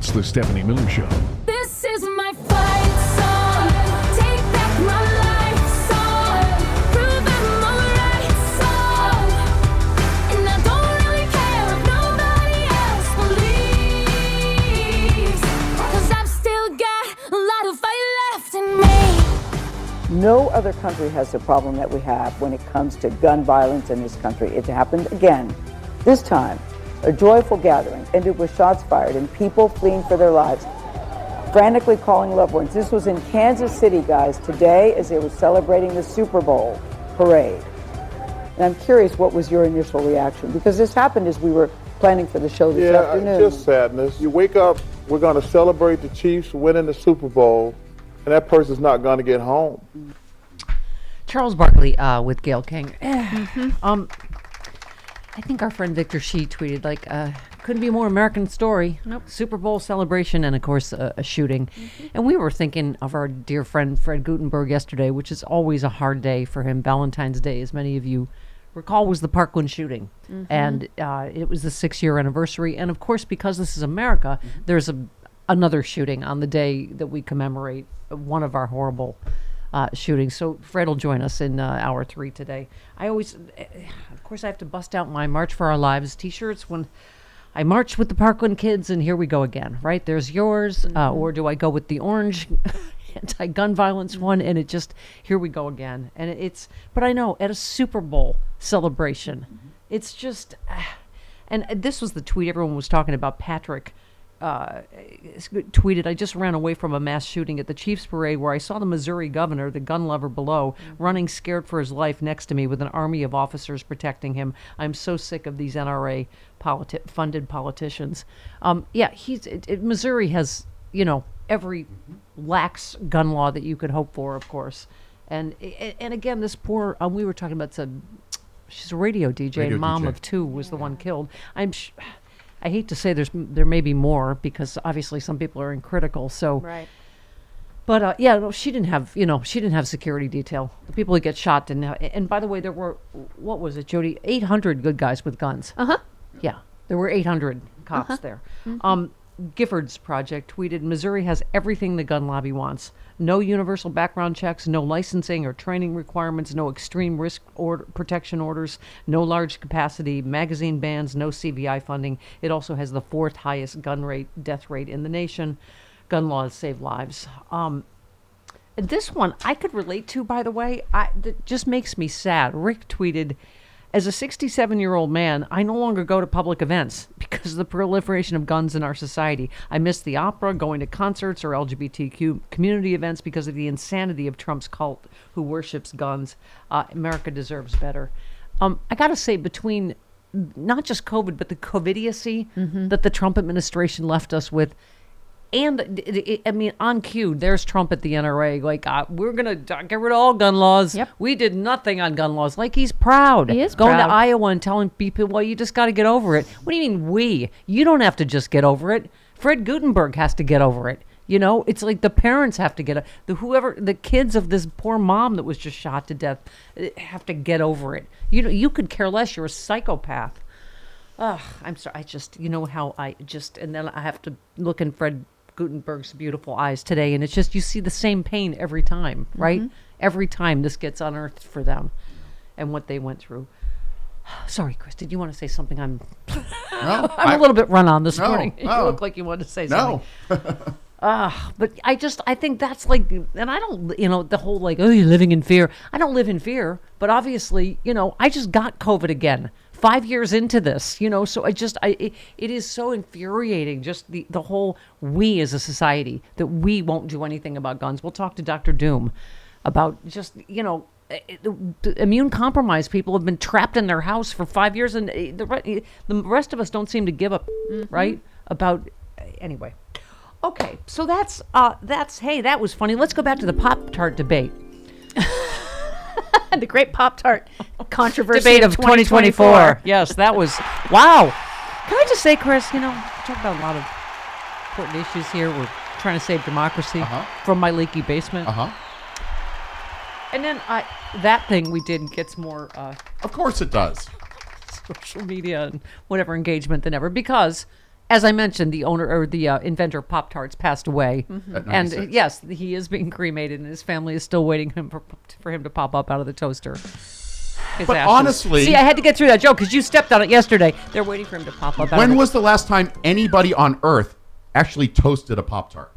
It's the Stephanie Miller Show. This is my fight song. Take back my life song. Prove I'm alright song. And I don't really care if nobody else believes. Cause I've still got a lot of fight left in me. No other country has the problem that we have when it comes to gun violence in this country. It happened again. This time, a joyful gathering ended with shots fired and people fleeing for their lives, frantically calling loved ones. This was in Kansas City, guys, today as they were celebrating the Super Bowl parade. And I'm curious, what was your initial reaction? Because this happened as we were planning for the show this Yeah, afternoon. it's just sadness. You wake up, we're going to celebrate the Chiefs winning the Super Bowl, and that person's not going to get home. Charles Barkley uh, with Gayle King. Um, I think our friend Victor Shi tweeted like, uh, "Couldn't be a more American story." Nope. Super Bowl celebration and of course a, a shooting. And we were thinking of our dear friend Fred Guttenberg yesterday, which is always a hard day for him. Valentine's Day, as many of you recall, was the Parkland shooting, and uh, it was the six-year anniversary. And of course, because this is America, there's a another shooting on the day that we commemorate one of our horrible uh, shootings. So Fred will join us in uh, hour three today. I always, course, I have to bust out my March for Our Lives T-shirts when I march with the Parkland kids, and here we go again. Right there's yours, uh, mm-hmm. or do I go with the orange? Anti-gun violence mm-hmm. one, and it just here we go again, and it's. But I know at a Super Bowl celebration, mm-hmm. it's just, and this was the tweet everyone was talking about. Patrick uh, tweeted, I just ran away from a mass shooting at the Chiefs parade where I saw the Missouri governor, the gun lover below, running scared for his life next to me with an army of officers protecting him. I'm so sick of these NRA politi- funded politicians. Um, yeah, he's it, it, Missouri has, you know, every lax gun law that you could hope for, of course. And and again, this poor, um, we were talking about some, she's a radio DJ, Radio and mom DJ. of two was the one killed. I'm sh- I hate to say there's there may be more because obviously some people are in critical. So, Right. but uh, yeah, no, she didn't have you know she didn't have security detail. The people who get shot didn't. Have, and by the way, there were what was it, Jody? Eight hundred good guys with guns. Uh huh. Yeah, there were eight hundred cops there. Um, Giffords Project tweeted Missouri has everything the gun lobby wants. No universal background checks, no licensing or training requirements, no extreme risk order, protection orders, no large capacity magazine bans, no CVI funding. It also has the fourth highest gun rate, death rate in the nation. Gun laws save lives. Um, this one I could relate to, by the way. I, that just makes me sad. Rick tweeted, as a 67 year old man, I no longer go to public events because of the proliferation of guns in our society. I miss the opera, going to concerts, or LGBTQ community events because of the insanity of Trump's cult who worships guns. Uh, America deserves better. Um, I got to say, between not just COVID, but the COVIDiocy that the Trump administration left us with, and it- it- I mean, on cue, there's Trump at the NRA. Like, uh, we're gonna get rid of all gun laws. Yep. We did nothing on gun laws. Like he's proud. He is going proud. to Iowa and telling people, "Well, you just got to get over it." What do you mean we? You don't have to just get over it. Fred Guttenberg has to get over it. You know, it's like the parents have to get a, the whoever the kids of this poor mom that was just shot to death eh, have to get over it. You know, you could care less. You're a psychopath. Ugh, I'm sorry. I just, you know how I just, and then I have to look in Fred Guttenberg's beautiful eyes today, and it's just you see the same pain every time, right? Every time this gets unearthed for them, and what they went through. Sorry, Chris. Did you want to say something? I'm, No, I'm I- a little bit run on this No, morning. You no. look like you wanted to say something. No. Ah, but I just I think that's like, and I don't, you know, the whole like, oh, you're living in fear. I don't live in fear, but obviously, you know, I just got COVID again five years into this, you know, so I just I it, it is so infuriating, just the the whole we as a society that we won't do anything about guns. We'll talk to Doctor Doom about just you know. eh, eh, immune compromised people have been trapped in their house for five years, and eh, the re- the rest of us don't seem to give up, right? About anyway. Okay, so that's uh that's hey, that was funny. Let's go back to the Pop Tart debate. the great Pop Tart controversy Debate of 2024. Yes, that was wow. Can I just say, Chris, you know, we talk about a lot of important issues here. We're trying to save democracy Uh-huh. from my leaky basement. Uh huh. And then I that thing we did gets more uh Of course it does. social media and whatever engagement than ever because as I mentioned, the owner or the uh, inventor of Pop Tarts passed away, At and 96. yes, he is being cremated, and his family is still waiting him for, for him to pop up out of the toaster. His But ashes. honestly- see, I had to get through that joke because you stepped on it yesterday. They're waiting for him to pop up. out of When was the last time anybody on Earth actually toasted a Pop Tart?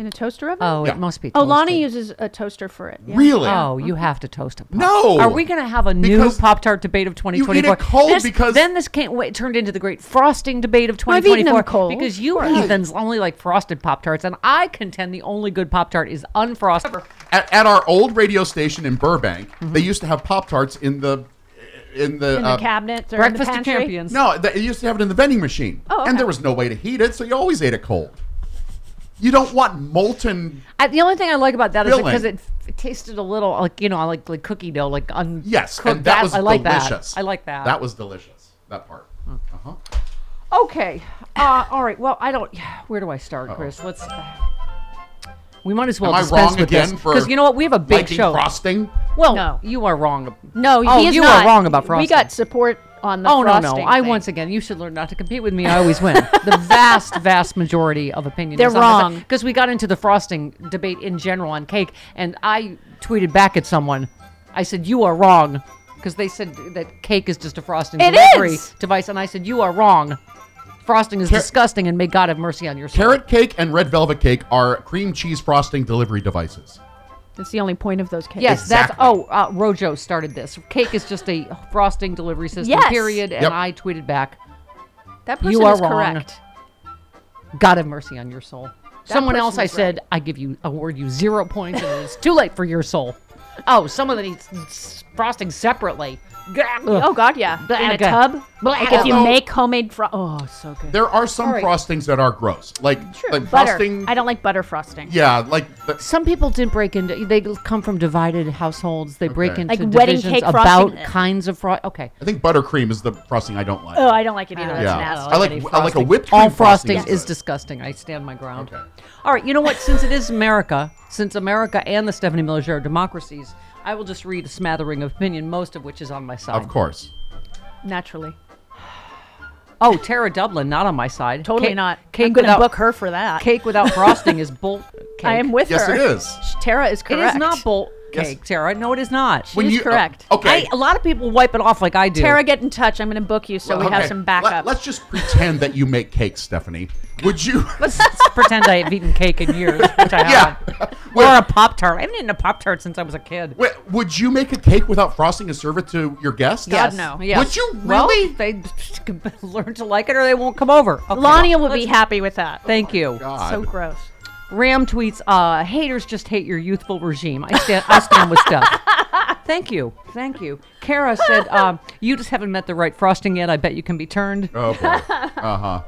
In a toaster oven? Oh, Yeah. it must be. Oh, Lonnie toasted. uses a toaster for it. yeah. Really? Oh, you have to toast a pop. No. Are we going to have a new Because Pop Tart debate of 2024? cold This- because- then this can't wait turned into the great frosting debate of I've eaten 2024 them cold. because you heathens only like frosted Pop Tarts, and I contend the only good Pop Tart is unfrosted. At, at our old radio station in Burbank, Mm-hmm. they used to have Pop Tarts in the in the, In uh, cabinets or Breakfast in the of pantry. Champions. No, they used to have it in the vending machine. Oh, okay. And there was no way to heat it, so you always ate it cold. You don't want molten. I, the only thing I like about that is Filling. because it, it tasted a little like you know like like cookie dough like un Yes, cooked. and that, was I like delicious. that. I like that. That was delicious. That part. Uh-huh. Okay. Uh, all right. Well, I don't. Where do I start, Chris? Let's. we might as well Am I dispense wrong with again for because you know what? We have a big liking show. frosting? Well, No. you are wrong. No, Oh, is you not. are wrong about frosting. We got support on the Oh no, no! frosting I thing. once again, you should learn not to compete with me. I always win. the vast, vast majority of opinion. They're wrong. because we got into the frosting debate in general on cake, and I tweeted back at someone. I said, "You are wrong," because they said that cake is just a frosting It delivery is! device, and I said, "You are wrong. Frosting is Car- disgusting, and may God have mercy on your soul." Carrot cake and red velvet cake are cream cheese frosting delivery devices. That's the only point of those cakes. Yes, Exactly. that's oh, uh, Rojo started this. Cake is just a frosting delivery system. Yes. Period. And Yep. I tweeted back. that person You are is wrong. correct. God have mercy on your soul. Someone else I is said, I give you, award you zero points, and it's too late for your soul. Oh, someone that eats frosting separately. Oh God, yeah. In a Blah, tub. Like if you Although- make homemade fro- oh, so good. There are some All right. frostings that are gross, like like butter. frosting. I don't like butter frosting. Yeah, like the, Some people didn't break into. They come from divided households. They break Okay. into Like wedding divisions cake about frosting. kinds of frost. Okay, I think buttercream is the frosting I don't like. Oh, I don't like it either. That's yeah, nasty. I like I like a frosting. whipped cream All frosting frosting is good. disgusting. I stand my ground. Okay. All right, you know what? Since it is America, since America and the Stephanie Miller Show are democracies, I will just read a smattering of opinion, most of which is on my side. Of course. Naturally. Oh, Tara Dublin, not on my side. Totally Cake- not. Cake I'm going to book her for that. Cake without frosting is bull. Cake. I am with Yes, her. it is. Tara is correct. It is not bull Yes. cake, Tara. No, it is not. When is you- correct. uh, okay. I, a lot of people wipe it off like I do. Tara, get in touch. I'm going to book you so we have Okay, some let- backup. let's just pretend that you make cakes, Stephanie. Would you? Let's pretend I have eaten cake in years, which I Yeah. haven't. Well- or a Pop Tart. I haven't eaten a Pop Tart since I was a kid. Wait, would you make a cake without frosting and serve it to your guests? God, no. Yes. Would you Well, really? they learn to like it or they won't come over. Okay. Lonnie will be Let's- happy with that. Thank you. God. So gross. Ram tweets, uh, haters just hate your youthful regime. I stand, I stand with stuff. Thank you. Thank you. Kara said, um, you just haven't met the right frosting yet. I bet you can be turned. Oh boy. Uh huh.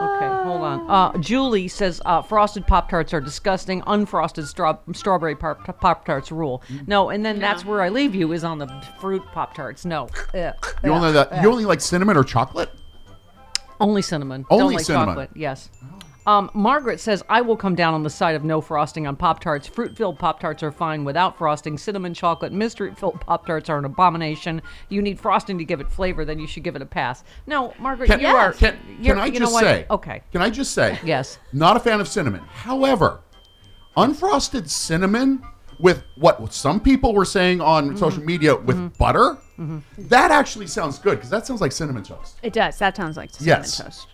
Okay, hold on. Uh, Julie says uh, frosted Pop Tarts are disgusting. Unfrosted straw- strawberry Pop Tarts rule. No, and then that's where I leave you is on the fruit Pop Tarts. No, Ugh. You only that, you only like cinnamon or chocolate? only cinnamon. Don't Only like cinnamon. chocolate. Yes. Um, Margaret says, I will come down on the side of no frosting on Pop Tarts. Fruit filled Pop Tarts are fine without frosting. Cinnamon chocolate mystery filled Pop Tarts are an abomination. You need frosting to give it flavor, then you should give it a pass. No, Margaret, Can, you are. can, can I just say? Okay. Can I just say? Yes. Not a fan of cinnamon. However, unfrosted cinnamon with what some people were saying on Mm-hmm. social media with butter, that actually sounds good because that sounds like cinnamon toast. It does. That sounds like cinnamon Yes. toast.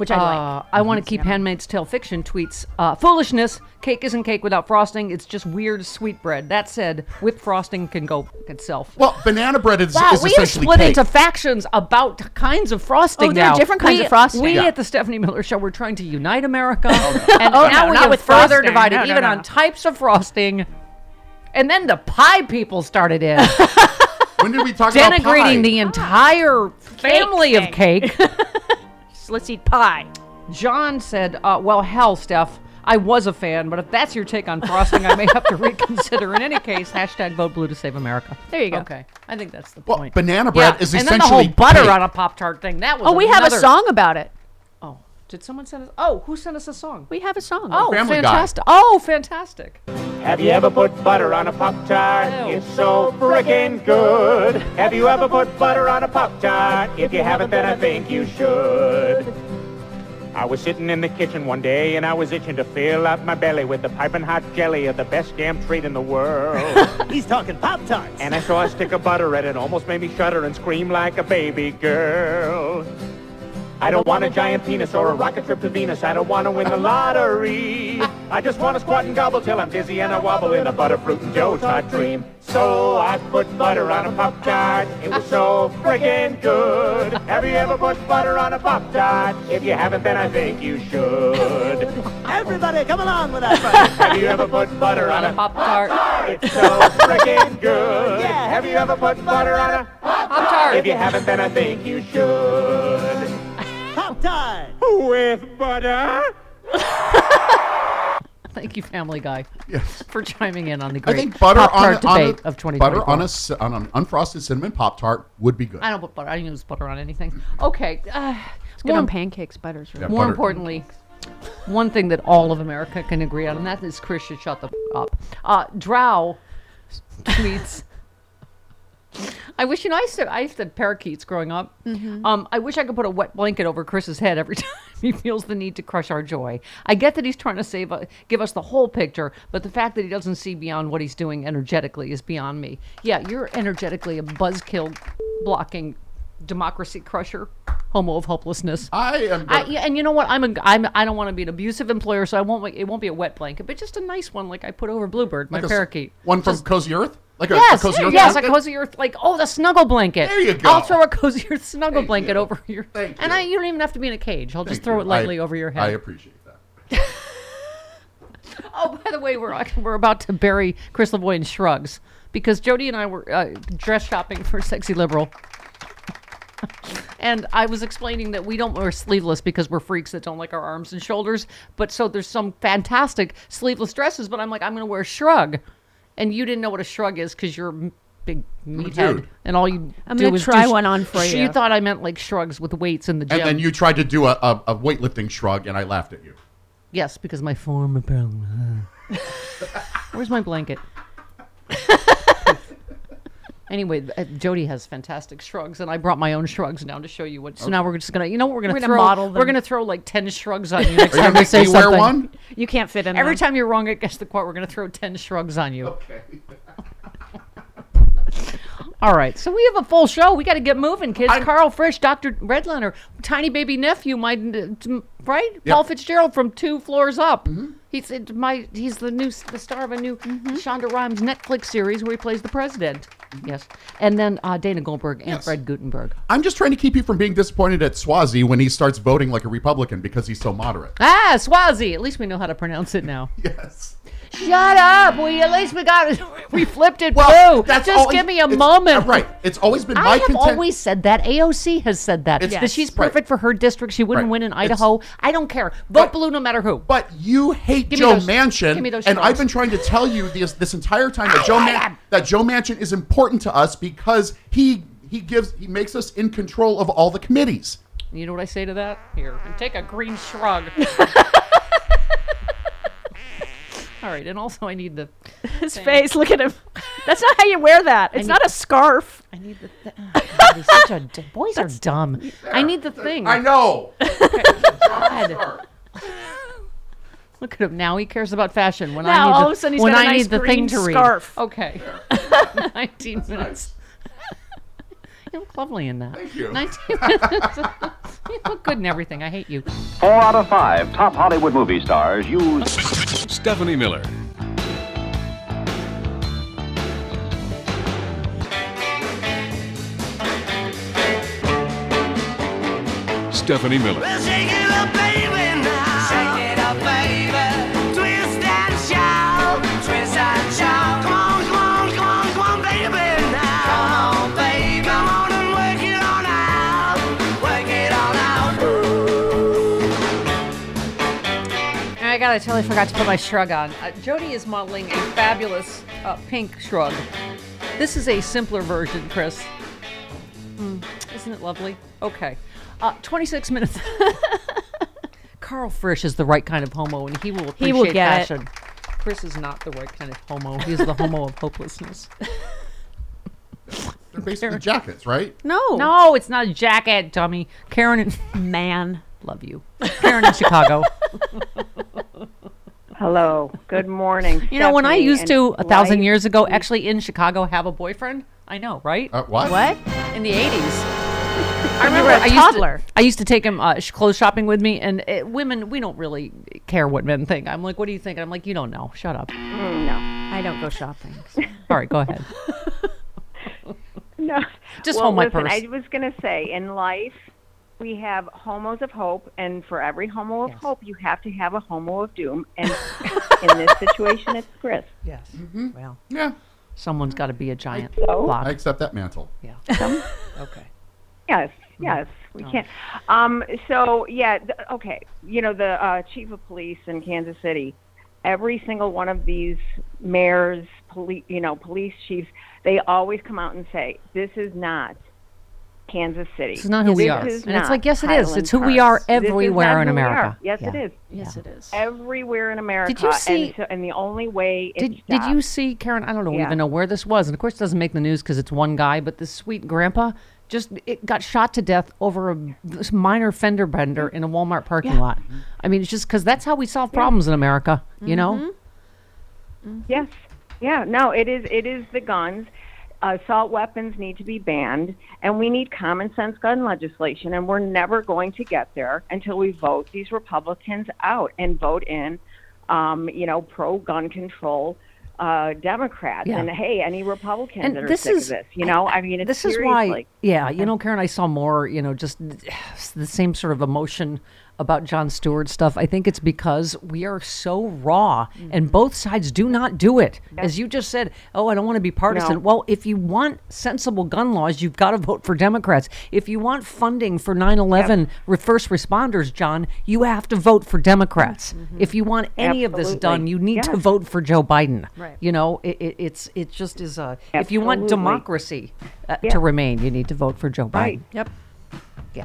Yeah. Which I like. Uh, I want to keep Handmaid's Tale fiction tweets. Uh, foolishness. Cake isn't cake without frosting. It's just weird sweetbread. That said, whipped frosting can go itself. Well, banana bread is, Wow, is we have essentially split cake. into factions about kinds of frosting Oh, there are now. different kinds We- of frosting. We Yeah. at the Stephanie Miller Show, we're trying to unite America, and Oh, now no, we not have with further frosting. divided No, no, even no. on types of frosting. And then the pie people started in, when did we talk about pie? denigrating the entire family of cake. So let's eat pie. John said, uh, "Well, hell, Steph, I was a fan, but if that's your take on frosting, I may have to reconsider. In any case, hashtag vote blue to save America. There you go. Okay, I think that's the Well, point. banana bread Yeah, is and then the whole essentially butter cake. on a pop tart thing. That was Oh, we have a song about it. Did someone send us? Oh, who sent us a song? We have a song. Oh, Family Guy. fantastic! Oh, fantastic! Have you ever put butter on a Pop Tart? Ew. It's so frickin' good. Have you ever put butter on a Pop Tart? If you haven't, then I think you should. I was sitting in the kitchen one day and I was itching to fill up my belly with the piping hot jelly of the best damn treat in the world. He's talking Pop Tarts. and I saw a stick of butter and it almost made me shudder and scream like a baby girl. I don't want a giant penis or a rocket trip to Venus. I don't want to win the lottery. I just want to squat and gobble till I'm dizzy and I wobble in a butterfruit and Joe's hot dream. So I put butter on a Pop Tart. It was so friggin' good. Have you ever put butter on a Pop Tart? If you haven't, then I think you should. Everybody, come along with us. Have you ever put butter on a Pop Tart. It's so friggin' good. Yeah. Have you ever put butter on a Pop Tart. If you haven't, then I think you should. Pop With butter? Thank you, Family Guy, Yes. for chiming in on the I great think butter Pop on, Tart a, on debate a, of 2024. butter on a c- on an unfrosted cinnamon pop tart would be good. I don't put butter. I don't use butter on anything. Okay. Uh, It's good more on pancakes. Butter's really Yeah, More butter- importantly, one thing that all of America can agree on, and that is Chris should shut the f- up. Uh, Drow tweets. I wish you know I used to I used to have parakeets growing up. Um, I wish I could put a wet blanket over Chris's head every time he feels the need to crush our joy. I get that he's trying to save uh, give us the whole picture, but the fact that he doesn't see beyond what he's doing energetically is beyond me. Yeah, you're energetically a buzzkill blocking democracy crusher, homo of hopelessness. I am. I, yeah, and you know what? I'm a I'm I don't want to be an abusive employer, so I won't. It won't be a wet blanket, but just a nice one, like I put over Bluebird, my like a s- parakeet. One from Cozy Earth, like a, Yes, a Cozy Earth. yes, a cozy earth, like oh, the snuggle blanket. There you go. I'll throw a cozy earth snuggle Thank blanket you. over your. Thank And you. I, you don't even have to be in a cage. I'll just throw you. it lightly I- over your head. I appreciate that. Oh, by the way, we're we're about to bury Chris Lavoie in shrugs because Jody and I were uh, dress shopping for Sexy Liberal. And I was explaining that we don't wear sleeveless because we're freaks that don't like our arms and shoulders. But so there's some fantastic sleeveless dresses, but I'm like, I'm going to wear a shrug. And you didn't know what a shrug is because you're a m- big meathead. And all you I'm do gonna is try do sh- one on for sh- you. You thought I meant like shrugs with weights in the gym. And then you tried to do a, a, a weightlifting shrug, and I laughed at you. Yes, because my form apparently. Uh, where's my blanket? anyway, uh, Jody has fantastic shrugs, and I brought my own shrugs down to show you what. So now we're just gonna, you know, what we're gonna We're gonna throw. model We're gonna throw like ten shrugs on you next Are you time gonna we make say me wear something. one? You can't fit in Every them. time you're wrong at guess the quote, we're gonna throw ten shrugs on you. Okay. All right, so we have a full show. We got to get moving, kids. I'm- Karl Frisch, Dr. Redlener, tiny baby nephew, my t- right, Paul Fitzgerald from two floors up. Mm-hmm. He's uh, my he's the new s- the star of a new Shonda Rhimes Netflix series where he plays the president. Yes, and then uh, Dana Goldberg and Yes. Fred Guttenberg. I'm just trying to keep you from being disappointed at Suozzi when he starts voting like a Republican because he's so moderate. Ah, Suozzi. At least we know how to pronounce it now. Yes. Shut up. We at least we got. We flipped it Well, blue. that's Just always- give me a moment. right. It's always been my I have content. always said that. AOC has said that. It's- That she's Yes. Right. perfect for her district. She wouldn't Right. win in It's- Idaho. I don't care. Vote But- blue no matter who. But you hate Give Joe those- Manchin, give me those and I've been trying to tell you this this entire time that Joe Man- that Joe Manchin is important to us because he he gives he makes us in control of all the committees. You know what I say to that? Here, and take a green shrug. All right, and also I need the His face. Look at him. That's not how you wear that. It's need- not a scarf. I need the th- oh, ah, God, he's such a d- boys are dumb. I need the thing. I know. God. Look at him now. He cares about fashion. When I Now, need all the, of a sudden he's when got a I nice need the green thing to read. scarf. Okay. Nineteen minutes. You look lovely in that. Thank you. 19 minutes. you look good in everything. I hate you. Four out of five top Hollywood movie stars use Stephanie Miller. Stephanie Miller. Shake out. I gotta tell you, I forgot to put my shrug on. Uh, Jody is modeling a fabulous uh, pink shrug. This is a simpler version, Chris. Mm, isn't it lovely? Okay. Uh, 26 minutes. Karl Frisch is the right kind of homo, and he will appreciate He will get it. fashion. Chris is not the right kind of homo. He's the homo of hopelessness. They're basically jackets, right? No. No, it's not a jacket, dummy. Karen and Man. love you. Karen in Chicago. Hello. Good morning. You know, when I used to a thousand life- years ago, actually in Chicago, have a boyfriend. I know, right? Uh, what? What? in the eighties. I remember a I used, toddler. to, I used to take him uh, clothes shopping with me, and uh, women, we don't really care what men think. I'm like, what do you think? And I'm like, you don't know. Shut up. Mm, no. I don't go shopping. All right, go ahead. No. Just well, hold my listen, purse. I was going to say, in life, we have homos of hope, and for every homo of hope, you have to have a homo of doom. And in this situation, it's Chris. Yes. Well, Yeah. someone's got to be a giant So? block. I accept that mantle. yeah. okay. Yes, yes, we can. Um, so yeah, th- okay. You know the uh, chief of police in Kansas City. Every single one of these mayors, police, you know, police chiefs, they always come out and say, "This is not Kansas City. This is not who we are." And it's like, yes, it is. Highland It's who we are This is not everywhere in who we are. America. Yes, it Yeah. is. Yes, it is. Everywhere in America. Did you see- And, so, and the only way it Did, did you see Karen? I don't know, Yeah. even know where this was, and of course, it doesn't make the news because it's one guy. But this sweet grandpa just it got shot to death over a this minor fender bender in a Walmart parking lot. I mean, it's just because that's how we solve problems in America. You know, mm-hmm. Mm-hmm. Yes. Yeah. No, it is. It is the guns. Assault weapons need to be banned, and we need common sense gun legislation. And we're never going to get there until we vote these Republicans out and vote in, um, you know, pro gun control uh, Democrats. Yeah. And hey, any Republicans And that are this sick is- of this, you know, I, mean, it's this is why. Yeah, you know, Karen, I saw more. You know, just the same sort of emotion about Jon Stewart stuff. I think it's because we are so raw, and both sides do not do it. As you just said, oh, I don't want to be partisan. No. Well, if you want sensible gun laws, you've got to vote for Democrats. If you want funding for 9/11 re- first responders, John, you have to vote for Democrats. If you want any of this done, you need to vote for Joe Biden. Right. You know, it, it, it's it just is a. If you want democracy uh, Yeah. to remain, you need to vote for Joe Biden. Right. Yep.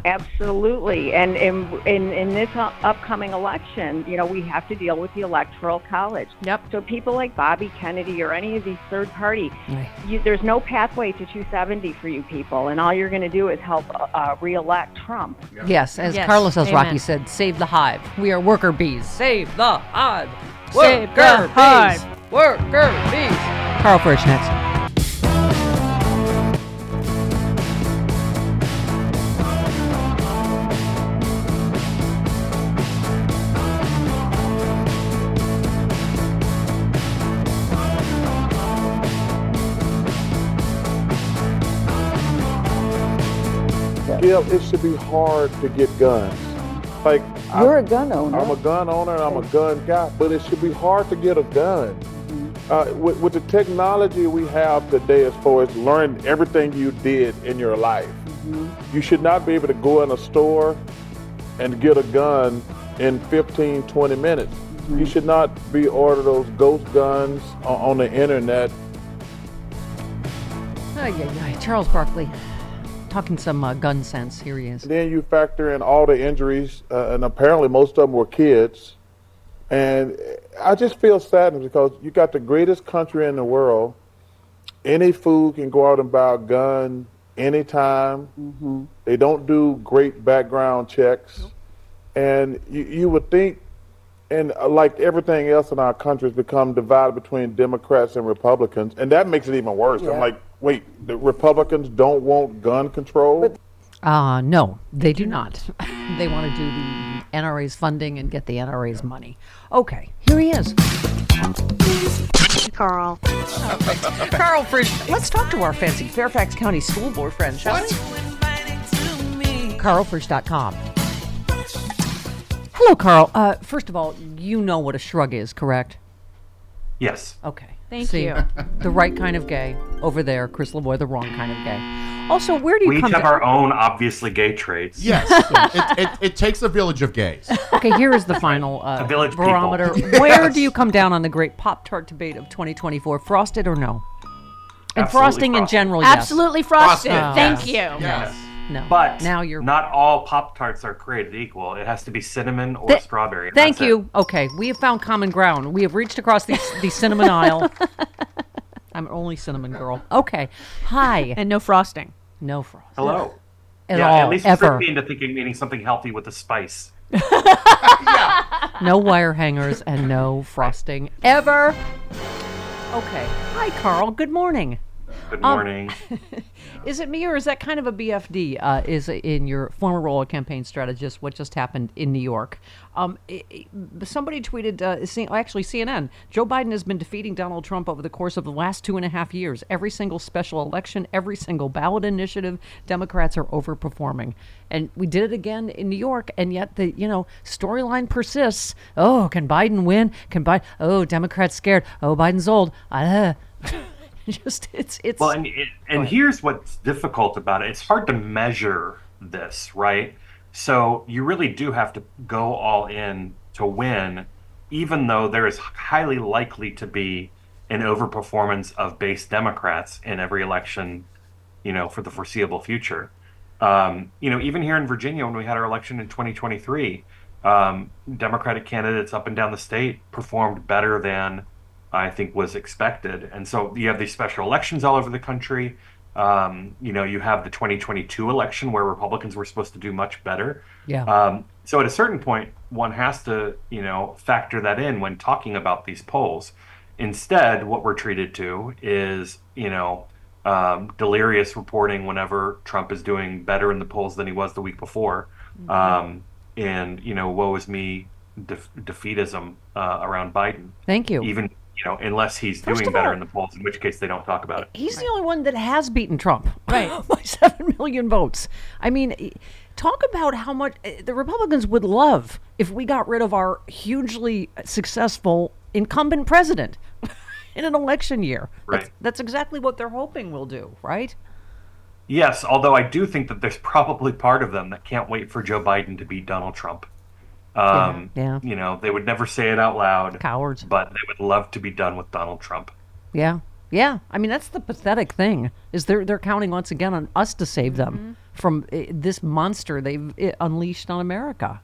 Absolutely, and in in, in this upcoming election, you know, we have to deal with the electoral college. Yep. So people like Bobby Kennedy or any of these third party, Right. you, there's no pathway to 270 for you people, and all you're going to do is help uh, uh, reelect Trump. Yes, as Yes, Carlos Alazraqui amen. said, save the hive. We are worker bees. Save the hive. Save the Worker hive. bees. Worker bees. Karl Frisch next. It should be hard to get guns. Like You're I, a gun owner. I'm a gun owner and I'm a gun guy, but it should be hard to get a gun. Mm-hmm. Uh, with, with the technology we have today, as far as learning everything you did in your life, mm-hmm. you should not be able to go in a store and get a gun in 15, 20 minutes. Mm-hmm. You should not be order those ghost guns on, on the internet. Ay, ay, ay. Charles Barkley. Talking some uh, gun sense. Here he is. Then you factor in all the injuries, uh, and apparently most of them were kids. And I just feel saddened because you got the greatest country in the world. Any fool can go out and buy a gun anytime. They don't do great background checks. And you, you would think, and uh, like everything else in our country, has become divided between Democrats and Republicans. And that makes it even worse. Yeah. I'm like, wait, the Republicans don't want gun control? Uh, no, they do not. they want to do the NRA's funding and get the NRA's money. Okay, here he is. Karl. Karl Frisch. Let's talk to our fancy Fairfax County School Board friend, shall we? KarlFrisch.com. Hello, Karl. Uh, first of all, you know what a shrug is, correct? Yes. Okay. Thank See, you. the right kind of gay over there, Chris Lavoie, the wrong kind of gay. Also, where do you come down? We each have to? our own obviously gay traits. Yes. it, it, it takes a village of gays. Okay, here is the final uh, A village people. barometer. Where do you come down on the great Pop Tart debate of 2024? Frosted or no? And Absolutely frosting in general, yes. Absolutely frosted. Frosted, Thank yes. you. Yes. No. But now you're not all Pop Tarts are created equal. It has to be cinnamon or Th- strawberry. Thank that's it. you. Okay, we have found common ground. We have reached across the, the cinnamon aisle. I'm only cinnamon girl. Okay. Hi. And no frosting. No frosting. Hello. At yeah, all, at least ever. trick me into thinking eating something healthy with a spice. yeah. No wire hangers and no frosting ever. Okay. Hi, Karl. Good morning. Good Um, morning. Is it me or is that kind of a BFD? Uh, is in your former role as campaign strategist? What just happened in New York? Um, i- i- somebody tweeted, uh, actually CNN. Joe Biden has been defeating Donald Trump over the course of the last two and a half years. Every single special election, every single ballot initiative, Democrats are overperforming, and we did it again in New York. And yet the you know storyline persists. Oh, can Biden win? Can Biden? Oh, Democrats scared. Oh, Biden's old. Uh, just it's it's. Well, and it, and here's what's difficult about it. It's hard to measure this, right? So you really do have to go all in to win, even though there is highly likely to be an overperformance of base Democrats in every election, you know, for the foreseeable future. Um, you know, even here in Virginia, when we had our election in 2023, um, Democratic candidates up and down the state performed better than I think was expected. And so you have these special elections all over the country. Um, you know, you have the 2022 election where Republicans were supposed to do much better. Yeah. Um, so at a certain point, one has to, you know, factor that in when talking about these polls. Instead, what we're treated to is, you know, um, delirious reporting whenever Trump is doing better in the polls than he was the week before, um, and you know, woe is me, def- defeatism uh, around Biden. Thank you. Even you know, unless he's First doing better all- in the polls, in which case they don't talk about it. He's the only one that has beaten Trump, right, by seven million votes. I mean, talk about how much eh, the Republicans would love if we got rid of our hugely successful incumbent president in an election year. That's, Right. that's exactly what they're hoping we'll do, right? Yes, although I do think that there's probably part of them that can't wait for Joe Biden to beat Donald Trump. Um, Yeah, You know, they would never say it out loud. Cowards. But they would love to be done with Donald Trump. Yeah, yeah. I mean, that's the pathetic thing is they're they're counting once again on us to save them from eh, this monster they've eh, unleashed on America.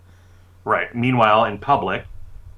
Right. Meanwhile, in public,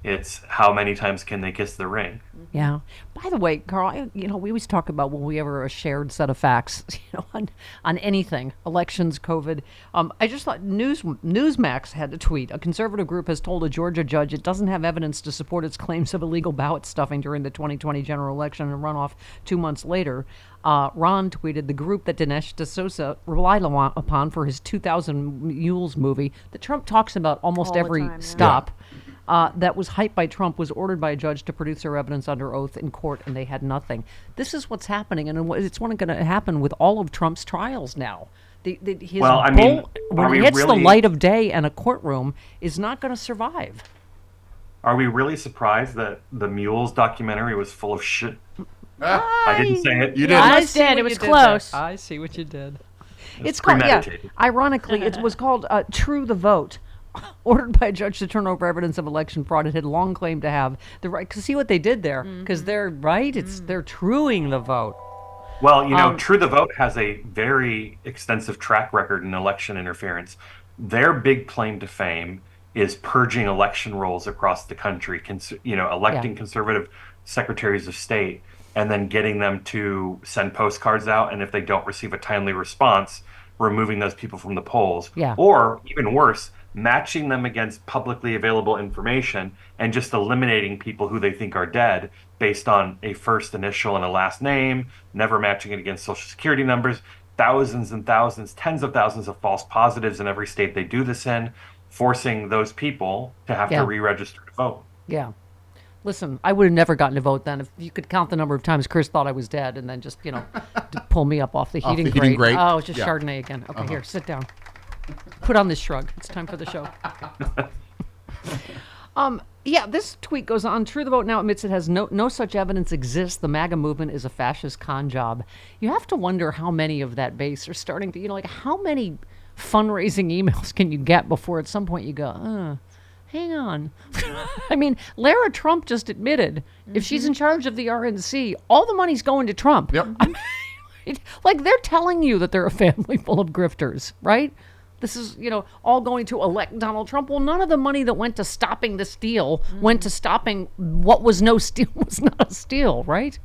it's how many times can they kiss the ring? Yeah. By the way, Karl, you know, we always talk about when we ever a shared set of facts, you know, on, on anything, elections, COVID. Um, I just thought News Newsmax had a tweet. A conservative group has told a Georgia judge it doesn't have evidence to support its claims of illegal ballot stuffing during the 2020 general election and runoff two months later. Uh, Ron tweeted the group that Dinesh D'Souza relied upon for his 2000 Mules movie that Trump talks about almost All every time, yeah. stop uh, that was hyped by Trump was ordered by a judge to produce their evidence under oath in court, and they had nothing. This is what's happening, and it's what's going to happen with all of Trump's trials now. The, the, his Well, I mean, bull- when are it we hits the light of day in a courtroom, is not going to survive. Are we really surprised that the Mules documentary was full of shit? I didn't say it. You did. I I see did. It was you did close. I see what you did. It's It's called yeah. Ironically, it was called uh, "True the Vote." Ordered by a judge to turn over evidence of election fraud, it had long claimed to have the right. Cause see what they did there, because they're right. It's they're truing the vote. Well, you know, Um, True the Vote has a very extensive track record in election interference. Their big claim to fame is purging election rolls across the country, cons- you know, electing Yeah. conservative secretaries of state and then getting them to send postcards out and if they don't receive a timely response, removing those people from the polls. Yeah. Or even worse, matching them against publicly available information and just eliminating people who they think are dead based on a first initial and a last name, never matching it against social security numbers, thousands and thousands, tens of thousands of false positives in every state they do this in, forcing those people to have Yeah. to re-register to vote. Yeah. Listen, I would have never gotten to vote then if you could count the number of times Chris thought I was dead and then just, you know, pull me up off the Off heating the grate. grate? Oh, it's just Yeah. Chardonnay again. Okay, Uh-huh. here, sit down. Put on this shrug. It's time for the show. um, yeah, this tweet goes on. True the Vote now admits it has no no such evidence exists. The MAGA movement is a fascist con job. You have to wonder how many of that base are starting to, you know, like how many fundraising emails can you get before at some point you go, uh, hang on. I mean, Lara Trump just admitted if she's in charge of the RNC, all the money's going to Trump. Yep. right? Like they're telling you that they're a family full of grifters, right? This is, you know, all going to elect Donald Trump. Well, none of the money that went to stopping the steal went to stopping what was no steal was not a steal, right?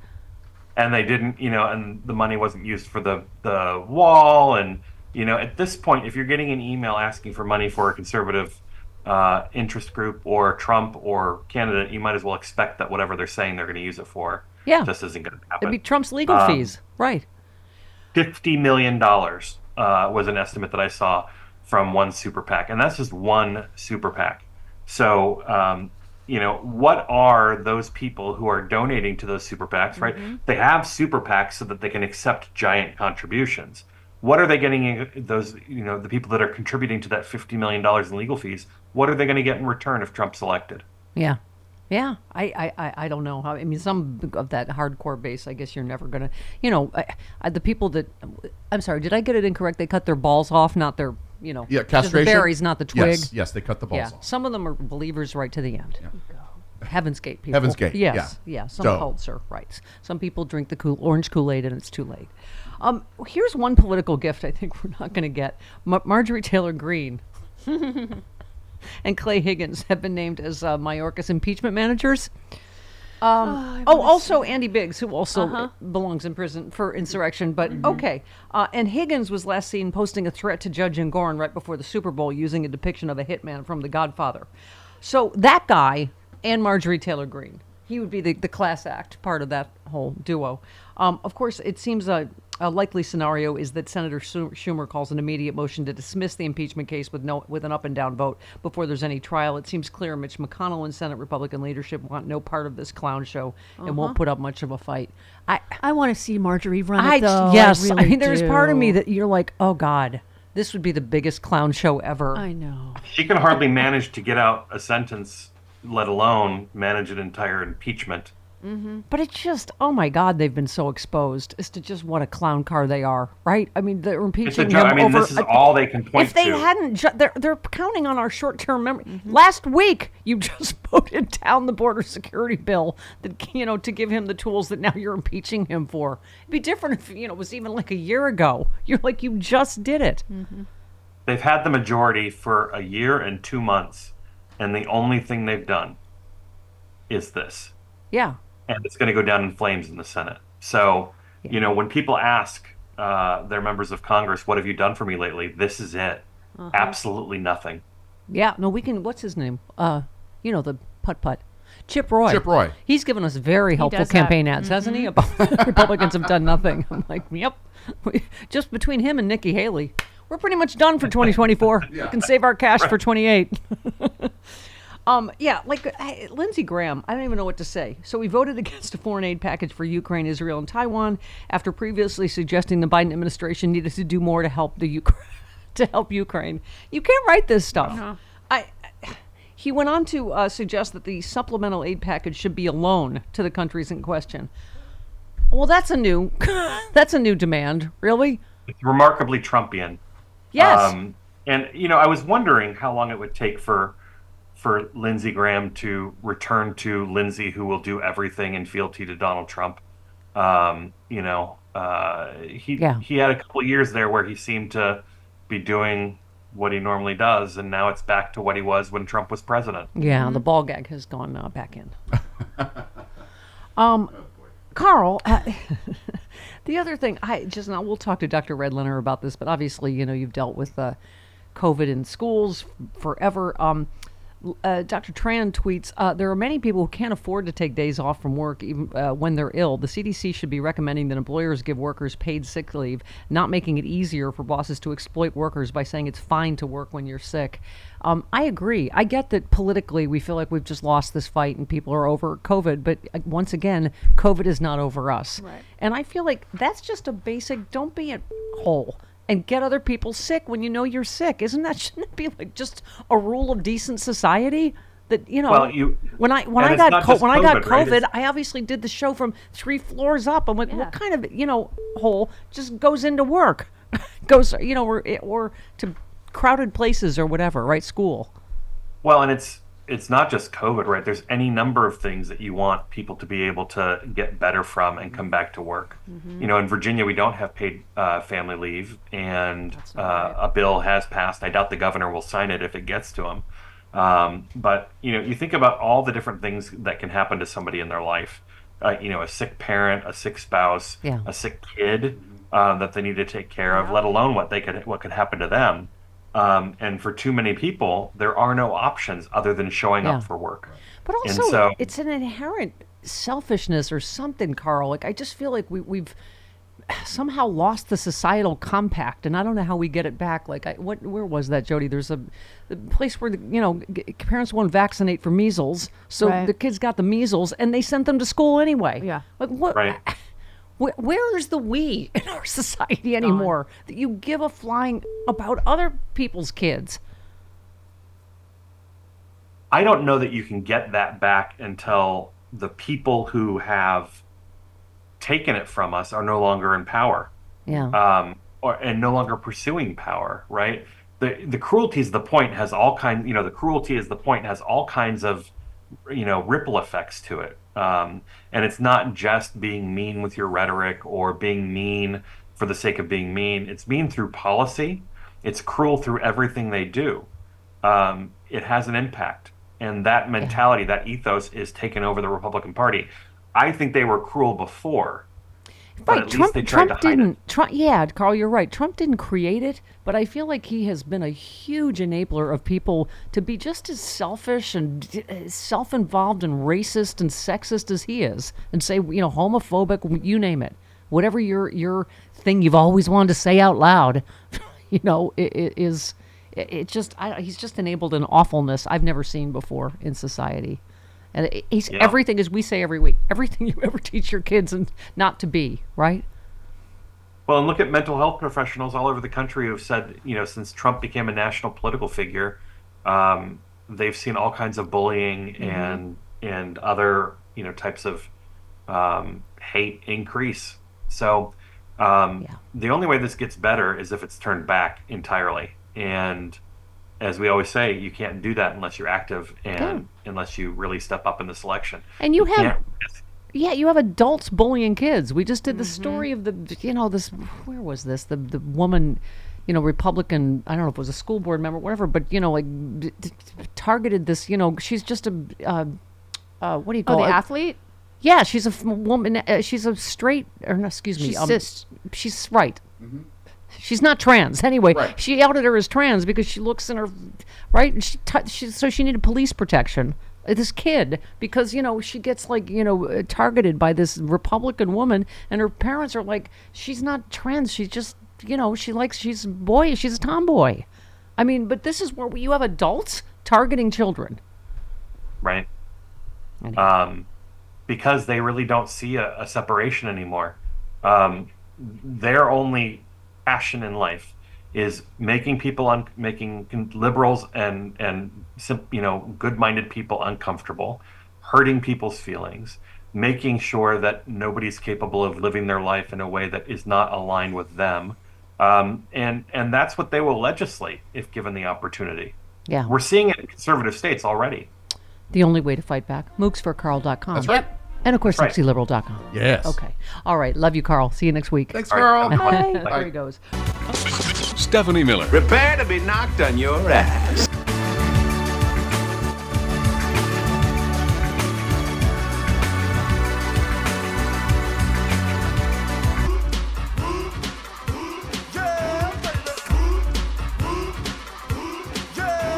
and they didn't, you know, and the money wasn't used for the the wall. And you know, at this point, if you're getting an email asking for money for a conservative uh, interest group or Trump or candidate, you might as well expect that whatever they're saying they're going to use it for, Yeah. just isn't going to happen. It'd be Trump's legal Um, fees, right? fifty million dollars uh, was an estimate that I saw from one super PAC, and that's just one super PAC. So, um, you know, what are those people who are donating to those super PACs? Right? They have super PACs so that they can accept giant contributions. What are they getting? Those, you know, the people that are contributing to that fifty million dollars in legal fees. What are they going to get in return if Trump's elected? Yeah. Yeah, I, I, I, I don't know how. I mean, some of that hardcore base, I guess you're never gonna. You know, I, I, the people that. I'm sorry, did I get it incorrect? They cut their balls off, not their. You know, Yeah, the castration. berries, not the twig. Yes, yes, they cut the balls yeah. off. Some of them are believers right to the end. Heaven's Gate people. Heaven's Gate, Yes, yeah. yeah. Some So- cults are right. Some people drink the cool, orange Kool Aid and it's too late. Um, here's one political gift I think we're not going to get. Ma- Marjorie Taylor Greene and Clay Higgins have been named as uh, Mayorkas impeachment managers. Um, oh, also Andy Biggs, who also Uh-huh. belongs in prison for insurrection. But Mm-hmm. okay, uh, and Higgins was last seen posting a threat to Judge Engoron right before the Super Bowl using a depiction of a hitman from The Godfather. So that guy and Marjorie Taylor Greene, he would be the, the class act part of that whole duo. Um, of course, it seems a, a likely scenario is that Senator Schumer calls an immediate motion to dismiss the impeachment case with no with an up and down vote before there's any trial. It seems clear Mitch McConnell and Senate Republican leadership want no part of this clown show and won't Uh-huh. put up much of a fight. I I want to see Marjorie run I it though. yes, I, really mean there's part of me that you're like, oh God, this would be the biggest clown show ever. I know. She can hardly manage to get out a sentence, let alone manage an entire impeachment. But it's just, oh my God, they've been so exposed as to just what a clown car they are, right? I mean, they're impeaching him I mean, over. this is all they can point to. if they hadn't, ju- they're they're counting on our short-term memory. Last week, you just voted down the border security bill that you know to give him the tools that now you're impeaching him for. It'd be different if you know it was even like a year ago. You're like you just did it. Mm-hmm. They've had the majority for a year and two months, and the only thing they've done is this. Yeah. And it's going to go down in flames in the Senate. So, you know, when people ask uh, their members of Congress, what have you done for me lately? This is it. Uh-huh. Absolutely nothing. Yeah, no, we can. What's his name? Uh, you know the putt putt. Chip Roy. Chip Roy. He's given us very helpful does that. campaign ads, hasn't he? About Republicans have done nothing. I'm like, yep. Just between him and Nikki Haley, we're pretty much done for 2024. We can save our cash for 28. um, yeah, like uh, Lindsey Graham. I don't even know what to say. So we voted against a foreign aid package for Ukraine, Israel, and Taiwan after previously suggesting the Biden administration needed to do more to help the Ukraine. To help Ukraine, you can't write this stuff. I he went on to uh, suggest that the supplemental aid package should be a loan to the countries in question. Well, that's a new that's a new demand, really. It's remarkably Trumpian. Yes. Um, and you know, I was wondering how long it would take for for Lindsey Graham to return to Lindsey, who will do everything in fealty to Donald Trump. Um, you know, uh, he Yeah. he had a couple years there where he seemed to be doing what he normally does, and now it's back to what he was when Trump was president. yeah, the ball gag has gone uh, back in. um, Karl, uh, the other thing, I just now we'll talk to Dr. Redlener about this, but obviously, you know, you've dealt with uh, COVID in schools forever. Um, l- uh, Dr. Tran tweets: uh, There are many people who can't afford to take days off from work even uh, when they're ill. The CDC should be recommending that employers give workers paid sick leave, not making it easier for bosses to exploit workers by saying it's fine to work when you're sick. Um, I agree. I get that politically we feel like we've just lost this fight and people are over COVID, but uh, once again, COVID is not over us. Right. And I feel like that's just a basic don't be a hole and get other people sick when you know you're sick. Isn't that shouldn't it be like just a rule of decent society? That you know, Well, you- when I when I got co- just when I got COVID, right? I obviously did the show from three floors up. I'm like, Yeah. what kind of you know hole just goes into work, goes you know or or to crowded places or whatever, right? School. Well, and it's it's not just COVID, right? There's any number of things that you want people to be able to get better from and come back to work. Mhm. You know, in Virginia, we don't have paid uh, family leave, and uh, a bill has passed. I doubt the governor will sign it if it gets to him. Um, but you know, you think about all the different things that can happen to somebody in their life. Uh, you know, a sick parent, a sick spouse, Yeah. a sick kid uh, that they need to take care of. Let alone what they could what could happen to them. Um, and for too many people, there are no options other than showing Yeah. up for work. But also, so- it's an inherent selfishness or something, Karl. Like I just feel like we, we've somehow lost the societal compact, and I don't know how we get it back. Like, I, what? Where was that, Jody? There's a, the place where the, you know g- parents won't vaccinate for measles, so Right. the kids got the measles, and they sent them to school anyway. Yeah. Like what? Right. Where, where is the we in our society anymore that you give a flying about other people's kids? I don't know that you can get that back until the people who have taken it from us are no longer in power. Yeah. um, or and no longer pursuing power, right? The the cruelty is the point has all kinds, you know, the cruelty is the point has all kinds of, you know, ripple effects to it. Um, and it's not just being mean with your rhetoric or being mean for the sake of being mean. It's mean through policy. It's cruel through everything they do. Um, it has an impact, and that mentality, that ethos, is taken over the Republican Party. I think they were cruel before, Right, Trump, least they tried Trump didn't. Trump, yeah, Karl, you're right. Trump didn't create it, but I feel like he has been a huge enabler of people to be just as selfish and uh, self-involved and racist and sexist as he is, and say you know homophobic, you name it, whatever your your thing you've always wanted to say out loud, you know, i i- is it, it just I, he's just enabled an awfulness I've never seen before in society. And he's Yeah. everything as we say every week, everything you ever teach your kids and not to be, right? Well, and look at mental health professionals all over the country who have said, you know, since Trump became a national political figure, um, they've seen all kinds of bullying Mm-hmm. and and other you know types of um, hate increase. So um, yeah. the only way this gets better is if it's turned back entirely. And as we always say, you can't do that unless you're active and unless you really step up in the selection. And you have- can't- Yeah, you have adults bullying kids. We just did the Mm-hmm. story of the, you know, this. Where was this? The the woman, you know, Republican. I don't know if it was a school board member, whatever. But you know, like d- d- targeted this. You know, she's just a. Uh, uh, what do you Oh, call the it? athlete? Yeah, she's a f- woman. Uh, she's a straight. Or no, excuse me. She's um, cis. She's right. She's not trans anyway. She outed her as trans because she looks in her right, and she, t- she so she needed police protection. Uh, This kid, because you know she gets like you know uh, targeted by this Republican woman, and her parents are like, she's not trans. She's just you know she likes she's boy. She's a tomboy. I mean, but this is where you have adults targeting children. right? Um, because they really don't see a, a separation anymore. Um, their only passion in life is making people un- making liberals and and you know good-minded people uncomfortable, hurting people's feelings, making sure that nobody's capable of living their life in a way that is not aligned with them. Um, and and that's what they will legislate if given the opportunity. Yeah. We're seeing it in conservative states already. The only way to fight back. MooksforCarl.com. That's right. And of course, right. sexyliberal.com. Yes. Okay. All right. Love you, Karl. See you next week. Thanks, All right. Karl. Bye. There Bye. he goes. Stephanie Miller. Prepare to be knocked on your ass.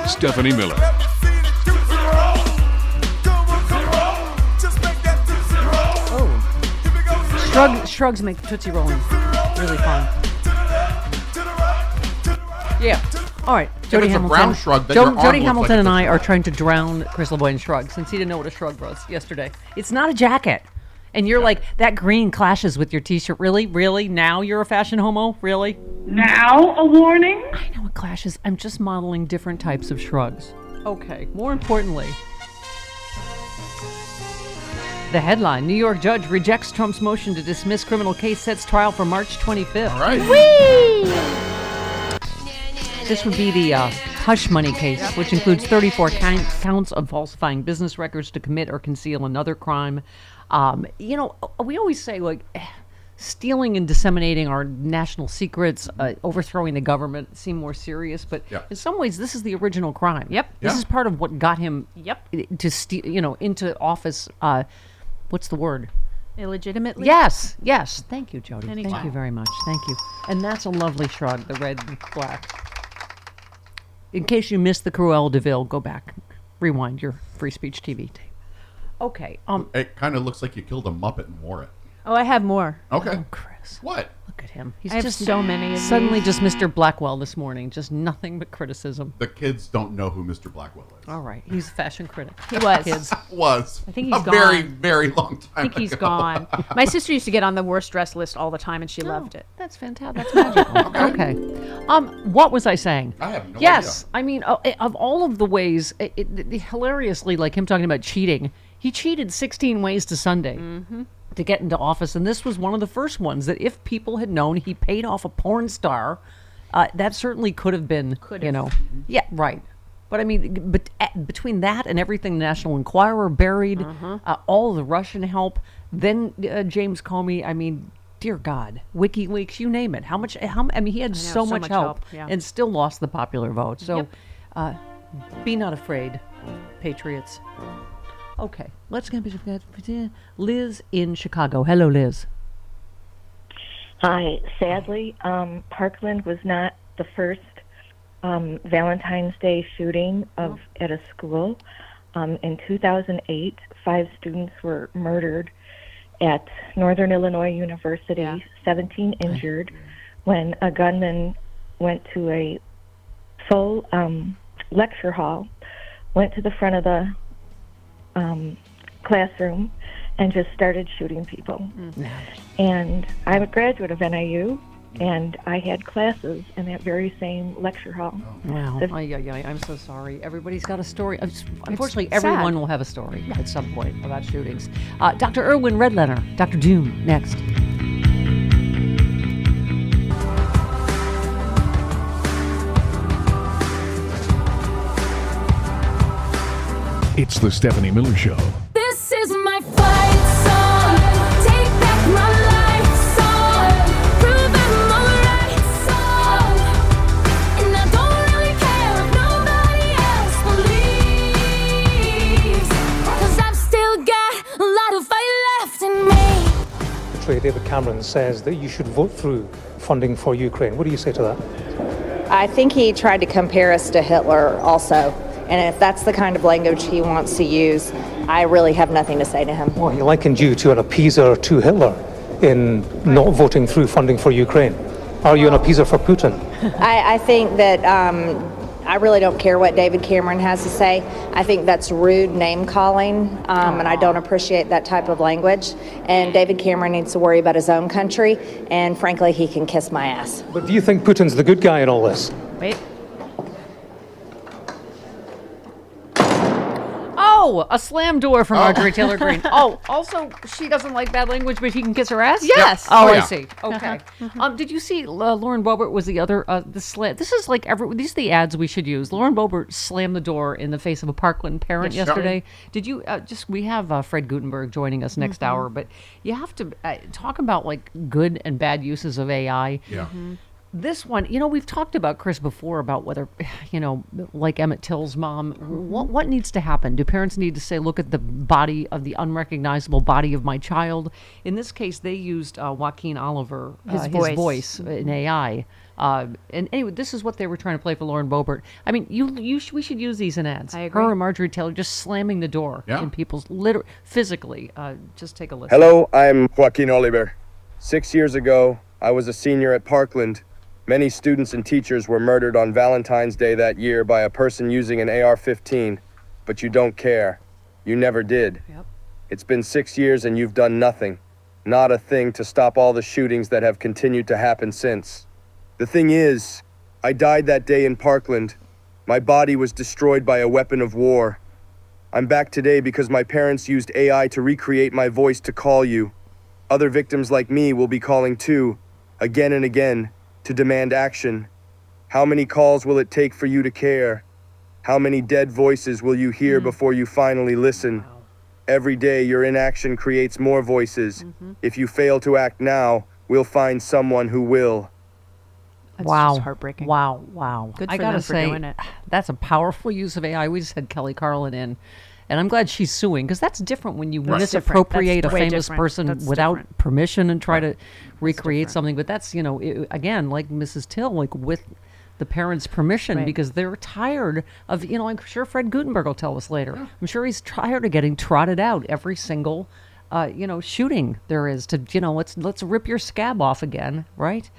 Stephanie Miller. Shrug, shrugs make Tootsie Rolling really fun. Yeah. All right. Jody it's a Hamilton. brown shrug, then Jo- your arm Jody looks Hamilton like and I Tootsie are trying to drown Chris Lavoie in shrugs since he didn't know what a shrug was yesterday. It's not a jacket. And you're like, that green clashes with your t shirt. Really? Really? Now you're a fashion homo? Really? Now a warning? I know it clashes. I'm just modeling different types of shrugs. Okay. More importantly, the headline New York judge rejects Trump's motion to dismiss criminal case, sets trial for March 25th. All right. Whee! This would be the uh, hush money case, which includes 34 count- counts of falsifying business records to commit or conceal another crime. Um, you know, we always say like. eh, Stealing and disseminating our national secrets, uh, overthrowing the government seem more serious, but Yeah. in some ways, this is the original crime. Yep. This Yeah. is part of what got him. Yep. To steal, you know, into office. Uh, what's the word? Illegitimately. Yes, yes. Thank you, Jody. Thank you very much. Thank you. And that's a lovely shrug, the red and black. In case you missed the Cruella de Vil, go back, rewind your free speech TV tape. Okay. Um. It kind of looks like you killed a Muppet and wore it. Oh, I have more. Okay. Chris. What? Look at him. He's I have just so many of Suddenly, these. just Mr. Blackwell this morning. Just nothing but criticism. The kids don't know who Mr. Blackwell is. All right. He's a fashion critic. He was. Kids. Was. I think he's a very, gone. very long time I think he's ago. gone. My sister used to get on the worst dress list all the time, and she loved it. That's fantastic. That's magical. okay. Um, what was I saying? I have no yes, I mean, uh, of all of the ways, it, it, it- hilariously, like him talking about cheating, he cheated 16 ways to Sunday to get into office, and this was one of the first ones that, if people had known he paid off a porn star, uh, that certainly could have been, could you know, yeah, right. But I mean, but uh, between that and everything, the National Enquirer buried, uh, all the Russian help, then uh, James Comey. I mean, dear God, WikiLeaks, you name it. How much? How? I mean, he had know, so, so much, much help, help, yeah. and still lost the popular vote. So, Yep. uh, be not afraid, patriots. Okay, let's get Liz in Chicago. Hello, Liz. Hi. Sadly, um, Parkland was not the first um, Valentine's Day shooting of at a school. Um, in 2008, five students were murdered at Northern Illinois University. 17 injured when a gunman went to a full um, lecture hall, went to the front of the um, classroom, and just started shooting people. And I'm a graduate of NIU, and I had classes in that very same lecture hall. Wow. The- Ay, ay, ay, I'm so sorry. Everybody's got a story. Unfortunately, everyone will have a story at some point about shootings. Uh, Dr. Irwin Redlener, Dr. Doom, next. It's the Stephanie Miller Show. This is my fight song. Take back my life song. Prove I'm alright song. And I don't really care if nobody else believes. Cause I've still got a lot of fight left in me. Secretary David Cameron says that you should vote through funding for Ukraine. What do you say to that? I think he tried to compare us to Hitler also. And if that's the kind of language he wants to use, I really have nothing to say to him. Well, he likened you to an appeaser to Hitler in not voting through funding for Ukraine. Are you an appeaser for Putin? I, I think that um, I really don't care what David Cameron has to say. I think that's rude name calling, um, and I don't appreciate that type of language. And David Cameron needs to worry about his own country, and frankly, he can kiss my ass. But do you think Putin's the good guy in all this? Wait. Oh, a slam door from Marjorie Taylor Greene. Oh, also, she doesn't like bad language, but he can kiss her ass? Yes. Oh, Oh, I yeah. see. Okay. Uh-huh. Um, did you see uh, Lauren Boebert was the other, uh, the slam? This is like every, these are the ads we should use. Lauren Boebert slammed the door in the face of a Parkland parent Yes. yesterday. Did you, uh, just, we have uh, Fred Guttenberg joining us next Mhm. hour, but you have to uh, talk about like good and bad uses of AI. Yeah. This one, you know, we've talked about Chris before about whether, you know, like Emmett Till's mom, what what needs to happen? Do parents need to say, look at the body of the unrecognizable body of my child? In this case, they used uh, Joaquin Oliver, uh, His his voice. voice in AI. Uh, and anyway, this is what they were trying to play for Lauren Boebert. I mean, you, you, sh- we should use these in ads. I agree. Her and Marjorie Taylor just slamming the door Yeah. in people's liter- physically. Uh, just take a listen. Hello, I'm Joaquin Oliver. Six years ago, I was a senior at Parkland. Many students and teachers were murdered on Valentine's Day that year by a person using an AR 15, but you don't care. You never did. Yep. It's been six years and you've done nothing. Not a thing to stop all the shootings that have continued to happen since. The thing is, I died that day in Parkland. My body was destroyed by a weapon of war. I'm back today because my parents used AI to recreate my voice to call you. Other victims like me will be calling too, again and again, to demand action. How many calls will it take for you to care? How many dead voices will you hear mm-hmm. before you finally listen? Every day, your inaction creates more voices. Mm-hmm. If you fail to act now, we'll find someone who will. wow. just heartbreaking. Wow. Wow. Good I for gotta them for say, doing it. that's a powerful use of AI. We just had Kelly Carlin in. And I'm glad she's suing because that's different when you That's misappropriate a. That's way famous different. person That's without different. permission and try to recreate something. But that's, you know, i again, like Mrs. Till, like with the parents' permission Right. because they're tired of, you know, I'm sure Fred Guttenberg will tell us later. I'm sure he's tired of getting trotted out every single, uh, you know, shooting there is to, you know, let's let's rip your scab off again, right?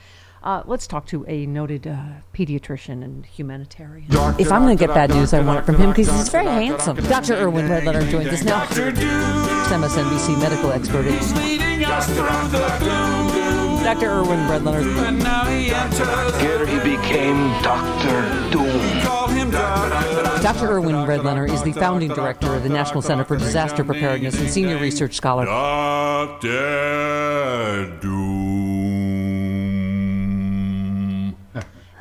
Uh, let's talk to a noted uh, pediatrician and humanitarian. If I'm going to get bad news, I want it from him because he's very handsome. Dr. Irwin Redlener joins us now. MSNBC medical expert. Dr. Irwin Redlener. Here he became Dr. Doom. Dr. Irwin Redlener is the founding director of the National Center for Disaster Preparedness and senior research scholar.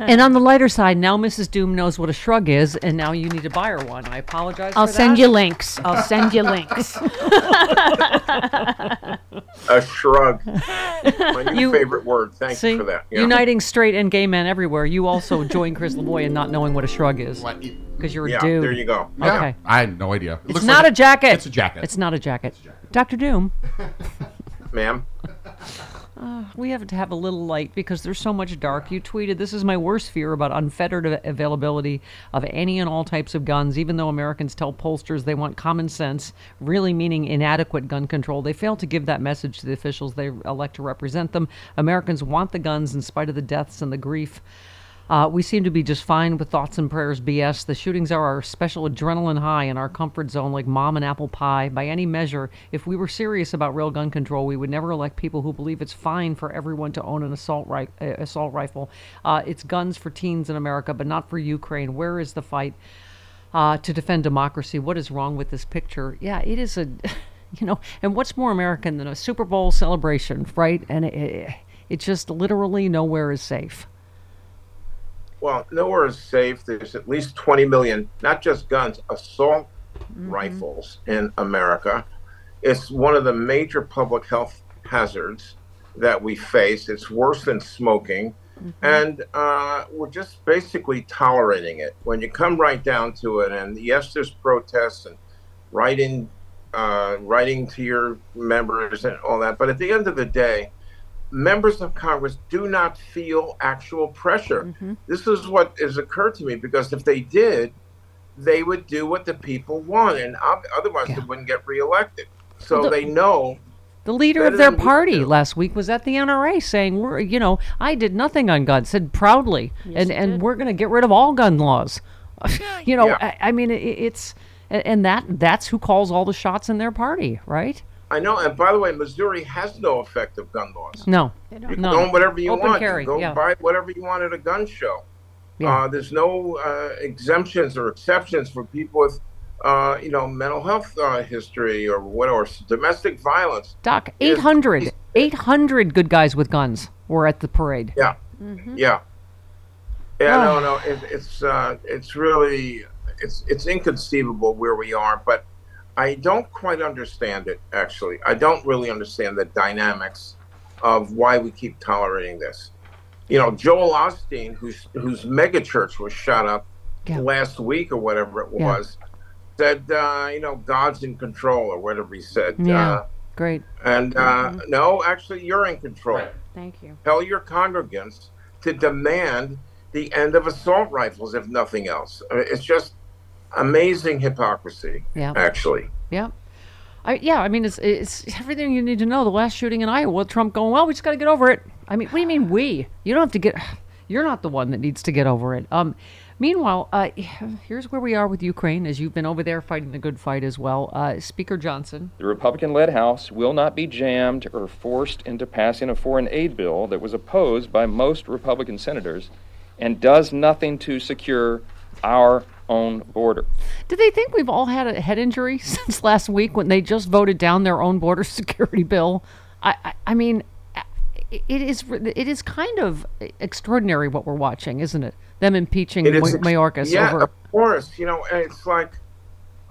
And on the lighter side, now Mrs. Doom knows what a shrug is, and now you need to buy her one. I apologize. I'll for send you links. I'll send you links. A shrug. My new You- favorite word. Thank See, you for that. Yeah. uniting straight and gay men everywhere. You also join Chris Lavoie in not knowing what a shrug is because you're a Yeah, dude. there you go. Okay. I had no idea. It It's looks not like a jacket. It's a jacket. It's not a jacket. Dr. Doom. Ma'am. Uh, we have to have a little light because there's so much dark. You tweeted, This is my worst fear about unfettered availability of any and all types of guns. Even though Americans tell pollsters they want common sense, really meaning inadequate gun control, they fail to give that message to the officials they elect to represent them. Americans want the guns in spite of the deaths and the grief. Uh, we seem to be just fine with thoughts and prayers BS. The shootings are our special adrenaline high in our comfort zone, like mom and apple pie. By any measure, if we were serious about real gun control, we would never elect people who believe it's fine for everyone to own an assault, ri- uh, assault rifle. Uh, it's guns for teens in America, but not for Ukraine. Where is the fight uh, to defend democracy? What is wrong with this picture? Yeah, it is a, you know, and what's more American than a Super Bowl celebration, right? And it, it, it just literally nowhere is safe. Well, nowhere is safe. There's at least 20 million, not just guns, assault rifles in America. It's one of the major public health hazards that we face. It's worse than smoking. And uh, we're just basically tolerating it. When you come right down to it, and yes, there's protests and writing, uh, writing to your members and all that. But at the end of the day, members of Congress do not feel actual pressure. Mm-hmm. This is what has occurred to me because if they did, they would do what the people want, and ob- otherwise they wouldn't get reelected. So Well, the- they know. The leader of their than we party last week was at the NRA saying, "We're, you know, I did nothing on guns," said proudly, and and we're going to get rid of all gun laws. you know, Yeah. I, I mean, it, it's and and that that's who calls all the shots in their party, right? I know, and by the way, Missouri has no effective gun laws. No, You no. can own whatever you Open want. carry, you can go yeah. buy whatever you want at a gun show. Yeah. Uh, there's no uh, exemptions or exceptions for people with, uh, you know, mental health uh, history or what, or s- domestic violence. Doc, is- 800, 800 good guys with guns were at the parade. Yeah, Mm-hmm. yeah, yeah. Ah. No, no. It, it's uh, it's really it's it's inconceivable where we are, but I don't quite understand it. Actually, I don't really understand the dynamics of why we keep tolerating this. You know, Joel Osteen, whose whose megachurch was shot up last week or whatever it Yeah. was, said, uh, you know, God's in control or whatever he said. Yeah, Uh, great. and uh, no, actually, you're in control. Thank you. Tell your congregants to demand the end of assault rifles, if nothing else. I mean, it's just amazing hypocrisy, Yeah. actually. Yeah. I, yeah, I mean, it's, it's everything you need to know. The last shooting in Iowa, Trump going, well, we just got to get over it. I mean, what do you mean we? You don't have to get, you're not the one that needs to get over it. Um, meanwhile, uh, here's where we are with Ukraine, as you've been over there fighting the good fight as well. Uh, Speaker Johnson. The Republican led House will not be jammed or forced into passing a foreign aid bill that was opposed by most Republican senators and does nothing to secure our own border. Do they think we've all had a head injury since last week when they just voted down their own border security bill? I, I, I mean, it is it is kind of extraordinary what we're watching, isn't it? Them impeaching It is Ma- Mayorkas yeah, over. of course. You know, it's like,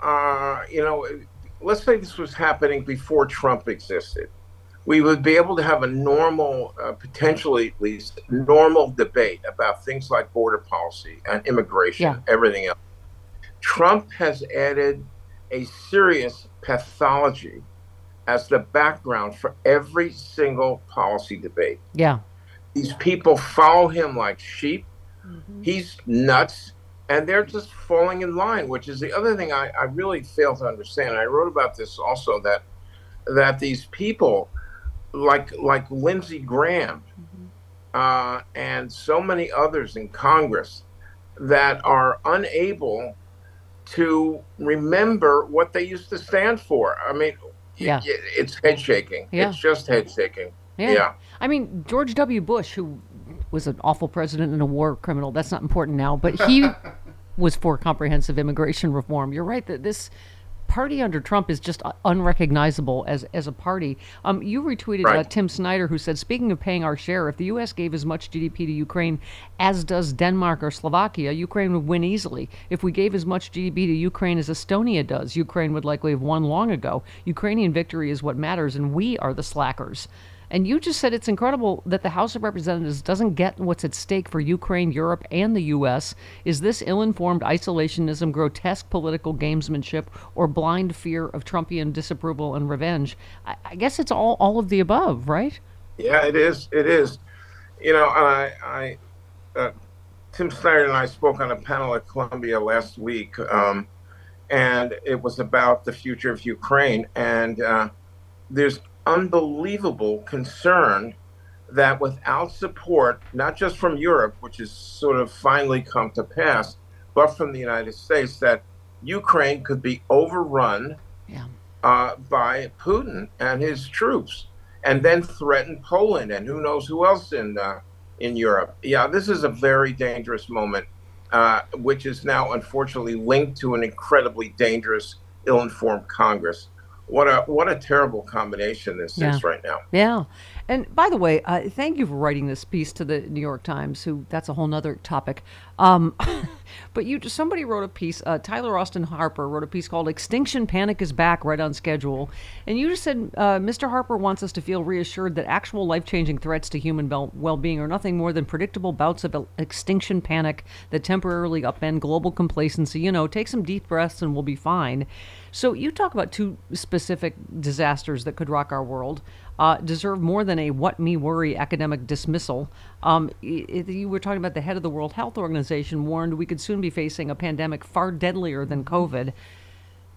uh, you know, let's say this was happening before Trump existed. We would be able to have a normal, uh, potentially at least, normal debate about things like border policy and immigration, Yeah. everything else. Trump has added a serious pathology as the background for every single policy debate. Yeah. These people follow him like sheep. He's nuts, and they're just falling in line, which is the other thing I, I really fail to understand. I wrote about this also that that these people, like like Lindsey Graham, uh, and so many others in Congress, that are unable to remember what they used to stand for. I mean, Yeah. it's head shaking. Yeah. It's just head shaking. Yeah. yeah. I mean, George W. Bush, who was an awful president and a war criminal, that's not important now, but he was for comprehensive immigration reform. You're right that this party under Trump is just uh, unrecognizable as, as a party. Um, you retweeted uh, Tim Snyder, who said, speaking of paying our share, if the U.S. gave as much GDP to Ukraine as does Denmark or Slovakia, Ukraine would win easily. If we gave as much GDP to Ukraine as Estonia does, Ukraine would likely have won long ago. Ukrainian victory is what matters, and we are the slackers. And you just said it's incredible that the House of Representatives doesn't get what's at stake for Ukraine, Europe, and the U.S. Is this ill informed isolationism, grotesque political gamesmanship, or blind fear of Trumpian disapproval and revenge? I, I guess it's all, all of the above, right? Yeah, it is. It is. You know, I, I uh, Tim Snyder and I spoke on a panel at Columbia last week, um, and it was about the future of Ukraine. And uh, there's unbelievable concern that without support, not just from Europe, which has sort of finally come to pass, but from the United States, that Ukraine could be overrun uh, by Putin and his troops, and then threaten Poland and who knows who else in uh, in Europe. Yeah, this is a very dangerous moment, uh, which is now unfortunately linked to an incredibly dangerous, ill-informed Congress. What a what a terrible combination this Yeah. is right now. Yeah. And by the way, uh, thank you for writing this piece to the New York Times. Who that's a whole other topic. Um, but you somebody wrote a piece. Uh, Tyler Austin Harper wrote a piece called "Extinction Panic is Back," right on schedule. And you just said uh, Mr. Harper wants us to feel reassured that actual life-changing threats to human well-being are nothing more than predictable bouts of extinction panic that temporarily upend global complacency. You know, take some deep breaths and we'll be fine. So you talk about two specific disasters that could rock our world. Uh, deserve more than a "what me worry" academic dismissal. Um, i- i- you were talking about the head of the World Health Organization warned we could soon be facing a pandemic far deadlier than COVID.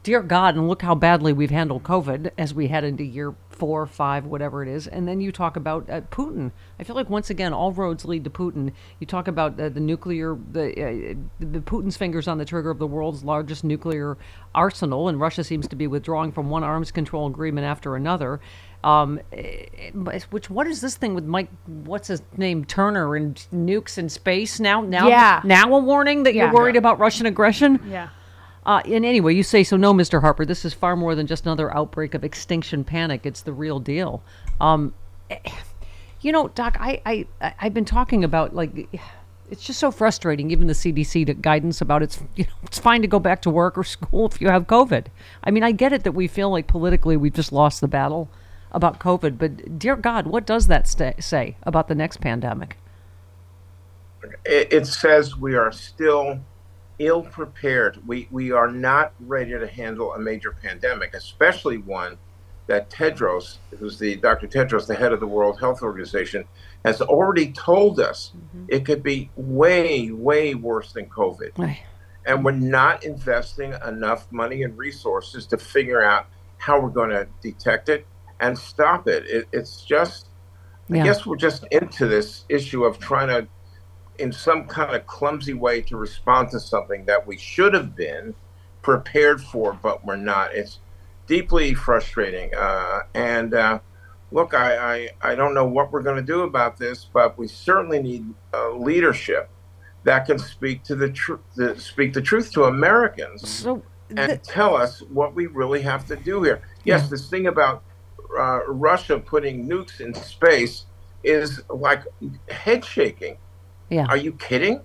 Dear God, and look how badly we've handled COVID as we head into year four, five, whatever it is. And then you talk about uh, Putin. I feel like once again, all roads lead to Putin. You talk about uh, the nuclear, the, uh, the Putin's fingers on the trigger of the world's largest nuclear arsenal, and Russia seems to be withdrawing from one arms control agreement after another. Um, eh, which what is this thing with Mike? What's his name? Turner and nukes in space now. Now, Yeah. now a warning that Yeah. you're worried about Russian aggression. Yeah. Uh, and anyway, you say so. No, Mr. Harper, this is far more than just another outbreak of extinction panic. It's the real deal. Um, you know, Doc, I, I, I've been talking about like, it's just so frustrating. Even the CDC guidance about it's, you know, it's fine to go back to work or school if you have COVID. I mean, I get it that we feel like politically we've just lost the battle about COVID, but dear God, what does that sta say about the next pandemic? it, it says we are still ill prepared. We we are not ready to handle a major pandemic, especially one that Tedros, who's the Dr. Tedros, the head of the World Health Organization, has already told us mm-hmm. it could be way, way worse than COVID. And we're not investing enough money and resources to figure out how we're going to detect it and stop it. it it's just, Yeah. I guess we're just into this issue of trying to in some kind of clumsy way to respond to something that we should have been prepared for, but we're not. It's deeply frustrating. Uh, and uh, look, I, I, I don't know what we're going to do about this, but we certainly need uh, leadership that can speak to the truth, speak the truth to Americans, So and tell us what we really have to do here. Yes, this thing about uh, Russia putting nukes in space is like head shaking. Yeah. Are you kidding?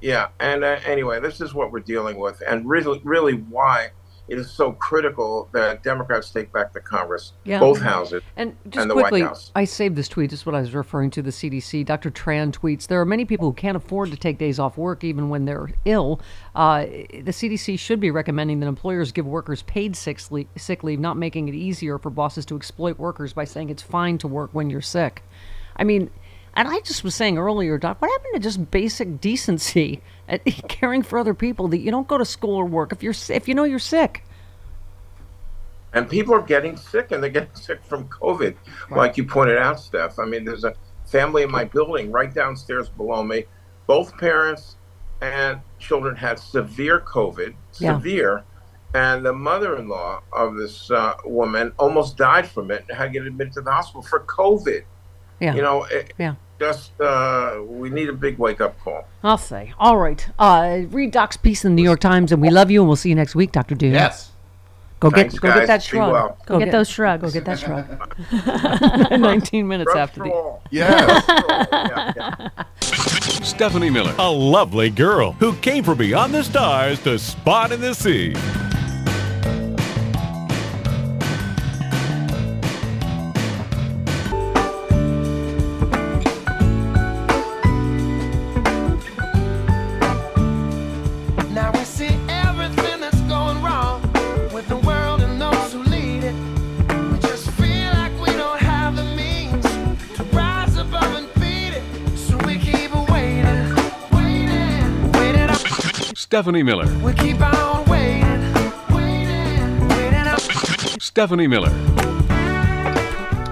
Yeah. And uh, anyway, this is what we're dealing with, and really, really, why it is so critical that Democrats take back the Congress, Yeah. both houses, And just the quickly, White House. I saved this tweet. This is what I was referring to. The CDC. Dr. Tran tweets: There are many people who can't afford to take days off work even when they're ill. Uh, the CDC should be recommending that employers give workers paid sick leave, sick leave, not making it easier for bosses to exploit workers by saying it's fine to work when you're sick. I mean. And I just was saying earlier, Doc, what happened to just basic decency at caring for other people? That you don't go to school or work if you're if you know you're sick. and people are getting sick, and they're getting sick from COVID, like you pointed out, Steph. I mean, there's a family in my building right downstairs below me. Both parents and children had severe COVID, Yeah. severe, and the mother-in-law of this uh, woman almost died from it and had to get admitted to the hospital for COVID. Yeah. You know, it, Yeah. just uh, we need a big wake-up call. I'll say. All right. Uh, read Doc's piece in the New York Times, and we love you, and we'll see you next week, Dr. Doom. Yes. Go Thanks, get go get that shrug. well. Go get those shrugs. Go get that shrug. 19 minutes Shrugs after for the. all. Yes. Stephanie Miller, a lovely girl who came from beyond the stars to spot in the sea. Stephanie Miller. We keep on waiting, waiting, waiting up. Stephanie Miller.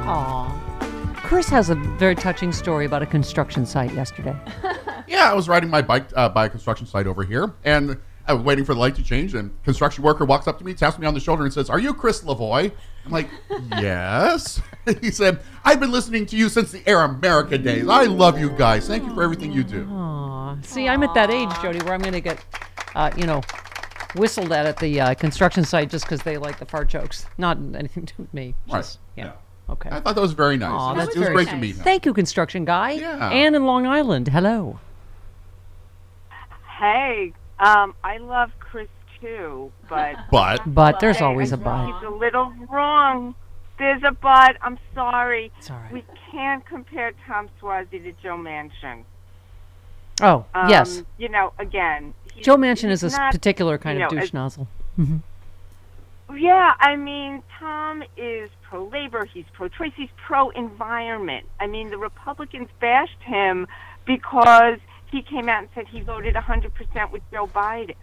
Aw. Chris has a very touching story about a construction site yesterday. Yeah, I was riding my bike uh, by a construction site over here, and I was waiting for the light to change. And construction worker walks up to me, taps me on the shoulder, and says, "Are you Chris Lavoie?" I'm like, "Yes." he said, "I've been listening to you since the Air America days. I love you guys. Thank you for everything you do." Aw. See, I'm at that age, Jody, where I'm going to get, uh, you know, whistled at at the uh, construction site just because they like the fart jokes. Not anything to do with me. Right. Just, yeah. Okay. I thought that was very nice. Aw, it was, that's it was very great to meet him. Thank you, construction guy. Yeah. Anne in Long Island. Hello. Hey, um, I love Chris too, but But But there's always a but. he's a little wrong. There's a but. I'm sorry. It's all right. We can't compare Tom Suozzi to Joe Manchin. Oh, Um, yes. You know, again, he's- Joe Manchin is a not, particular kind you of douche as- nozzle. hmm Yeah, I mean, Tom is pro labor, he's pro choice, he's pro environment. I mean, the Republicans bashed him because he came out and said he voted 100% with Joe Biden.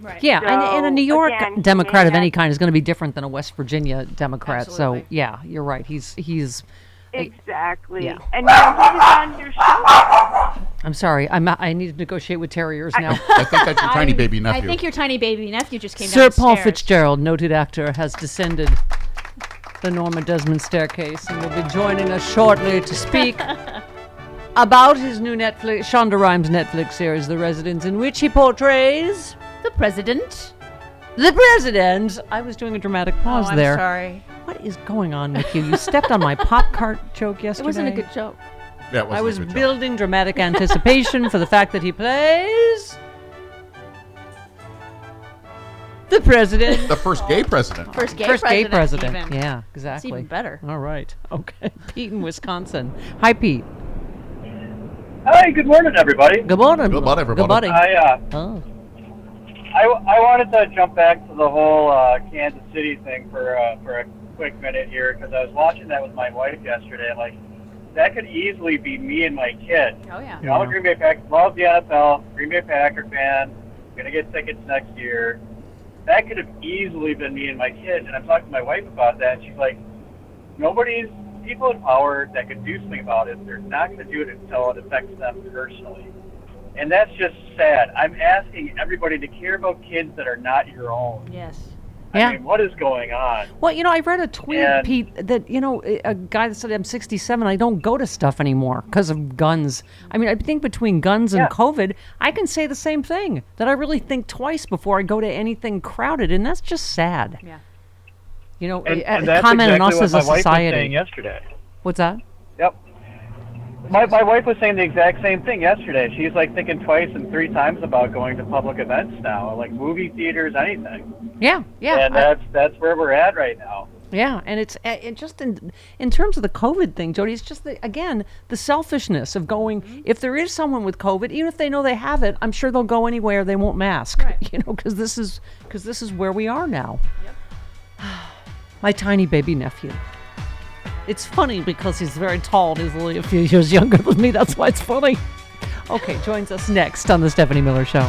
Right. Yeah, and, and a New York again, Democrat of any kind is going to be different than a West Virginia Democrat. Absolutely. So yeah, you're right. He's he's. Exactly. Yeah. And you know, he was on your show. I'm sorry. I'm I need to negotiate with terriers now. I think that's your tiny baby nephew. I think your tiny baby nephew just came Sir Paul downstairs. Fitzgerald, noted actor, has descended the Norma Desmond staircase and will be joining us shortly to speak about his new Netflix, Shonda Rhimes Netflix series, The Residence, in which he portrays the president. The president. I was doing a dramatic oh, pause oh, I'm there. sorry. What is going on with you? You stepped on my pop cart joke yesterday. It wasn't a good joke. Yeah, it wasn't I a was good joke. building dramatic anticipation for the fact that he plays the president. the first gay president. First gay First gay president, president. even. Yeah, exactly. even better. All right. Okay. Pete in Wisconsin. Hi, Pete. Hi, good morning, everybody. Good morning. Good morning, everybody. Good everybody. buddy. I, uh, Oh. I, I wanted to jump back to the whole uh, Kansas City thing for uh, for a quick minute here because I was watching that with my wife yesterday. Like, that could easily be me and my kid. Oh yeah. You know, I'm a Green Bay Packer, love the NFL, Green Bay Packer fan. Gonna get tickets next year. That could have easily been me and my kid. And I'm talking to my wife about that, and she's like, nobody's people in power that could do something about it. They're not going to do it until it affects them personally. And that's just sad. I'm asking everybody to care about kids that are not your own. Yes. Yeah. I mean, what is going on? Well, you know, I read a tweet, And- Pete, that you know, a a guy that said I'm 67. I don't go to stuff anymore because of guns. I mean, I think between guns and Yeah. COVID, I can say the same thing. That I really think twice before I go to anything crowded, and that's just sad. Yeah. You know, And, and a that's comment exactly on us what as a wife was society. saying yesterday. What's that? Yep. My, my wife was saying the exact same thing yesterday. She's like thinking twice and three times about going to public events now, like movie theaters, anything. Yeah, yeah. And I- that's that's where we're at right now. Yeah, and it's uh, it just in in terms of the COVID thing, Jody. It's just the, again the selfishness of going. If there is someone with COVID, even if they know they have it, I'm sure they'll go anywhere. They won't mask, you know, because this is because this is where we are now. My tiny baby nephew. It's funny because he's very tall and he's only a few years younger than me. That's why it's funny. Okay, joins us next on the Stephanie Miller Show.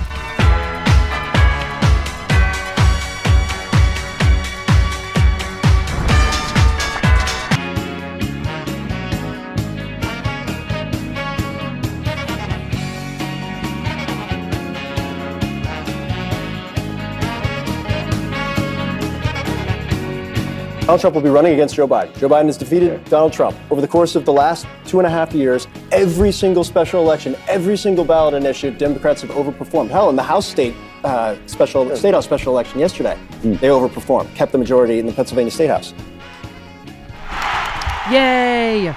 Donald Trump will be running against Joe Biden. Joe Biden has defeated Donald Trump. Over the course of the last two and a half years, every single special election, every single ballot initiative, Democrats have overperformed. Hell, in the House state uh, special state house special election yesterday, they overperformed, kept the majority in the Pennsylvania State House. Yay!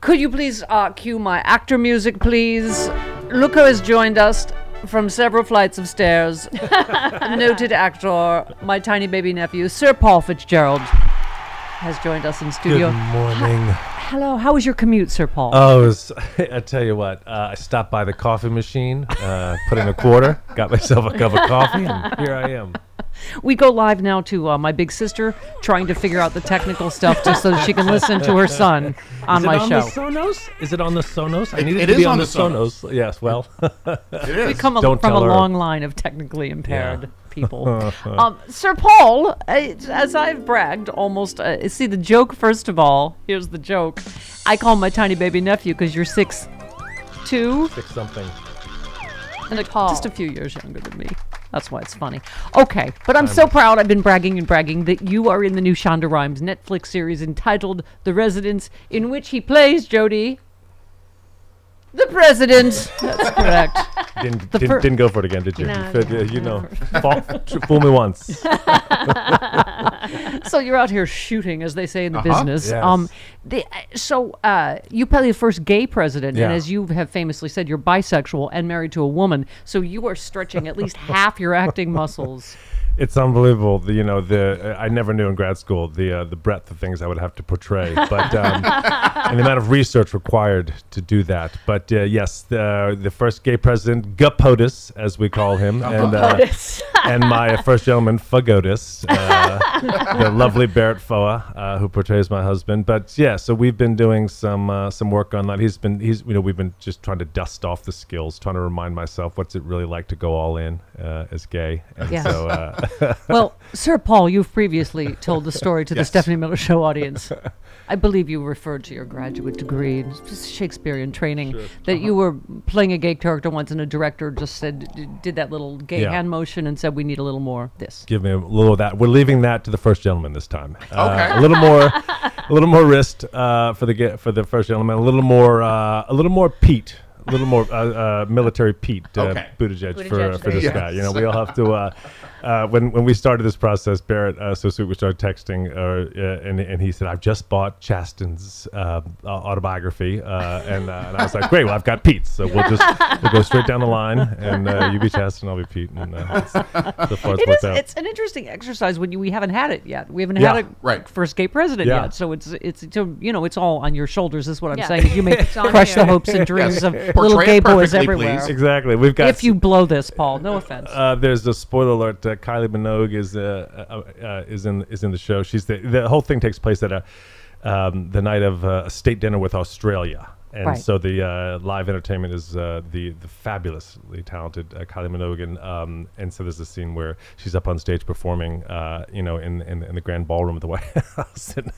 Could you please uh, cue my actor music, please? Luca has joined us from several flights of stairs. Noted actor, my tiny baby nephew, Sir Paul Fitzgerald, has joined us in studio. Good morning. Hello, how was your commute, Sir Paul? Oh, it was, I tell you what, uh, I stopped by the coffee machine, uh, put in a quarter, got myself a cup of coffee, and here I am. We go live now to uh, my big sister trying to figure out the technical stuff just so that she can listen to her son on Is it my on show. The Sonos? Is it on the Sonos? I It- need it, it to is be on on the the Sonos. Yes, well, We come a, Don't from a tell her. long line of technically impaired Yeah. People. um, Sir Paul, uh, as I've bragged, almost. Uh, see the joke first of all. Here's the joke. I call my tiny baby nephew because you're six, two, Six something. and a, call just a few years younger than me. That's why it's funny. Okay, but I'm so proud. I've been bragging and bragging that you are in the new Shonda Rhimes Netflix series entitled "The Residence," in which he plays Jody, the president. That's correct. Didn't, The didn't, fir- didn't go for it again, did you? No, you, no, uh, you no. know, fall, fool me once. so you're out here shooting, as they say in the Uh-huh. business. Yes. Um, the, so uh, you play the first gay president, and Yeah. as you have famously said, you're bisexual and married to a woman. So you are stretching at least half your acting muscles. It's unbelievable. The, you know, the I never knew in grad school the uh, the breadth of things I would have to portray, but um, and the amount of research required to do that. But uh, yes, the the first gay president, Gupotus, as we call him, and uh, and my first gentleman, Fagotus, uh, the lovely Barrett Foa, uh, who portrays my husband. But yeah, so we've been doing some uh, some work on that. He's been he's you know we've been just trying to dust off the skills, trying to remind myself what's it really like to go all in uh, as gay. And Yes. so. Uh, well, Sir Paul, you've previously told the story to the Stephanie Miller Show audience. I believe you referred to your graduate degree, Shakespearean training, that you were playing a gay character once, and a director just said, d- did that little gay Yeah. hand motion and said, we need a little more this. give me a little of that. We're leaving that to the first gentleman this time. Uh, Okay. a little more, a little more wrist uh, for the ge- for the first gentleman. A little more, uh, a little more Pete. A little more uh, uh, military Pete uh, Okay. Buttigieg, for Buttigieg, for this there you guy. You know, we all have to. Uh, when when we started this process, Barrett, uh, so sweet, we started texting, uh, uh, and and he said, "I've just bought Chasten's uh, uh, autobiography," uh, and, uh, and I was like, "Great, well, I've got Pete's, so we'll just we'll go straight down the line, and uh, you be Chasten, I'll be Pete, and uh, so far it's It out." It's an interesting exercise when you, we haven't had it yet. We haven't Yeah. had a Right. first gay president Yeah. yet, so it's it's so, you know it's all on your shoulders. Is what I'm Yeah. saying. You may It's on crush the hopes and dreams Yes. of Portray little gay boys everywhere. please. Exactly. We've got If you blow this, Paul, no offense. Uh, there's a spoiler alert. Uh, Kylie Minogue is uh, uh, uh, is in is in the show. She's the the whole thing takes place at a um, the night of uh, a state dinner with Australia. And Right. so the uh, live entertainment is uh, the the fabulously talented uh, Kylie Minogue, and, um, and so there's a scene where she's up on stage performing, uh, you know, in, in in the grand ballroom of the White House, and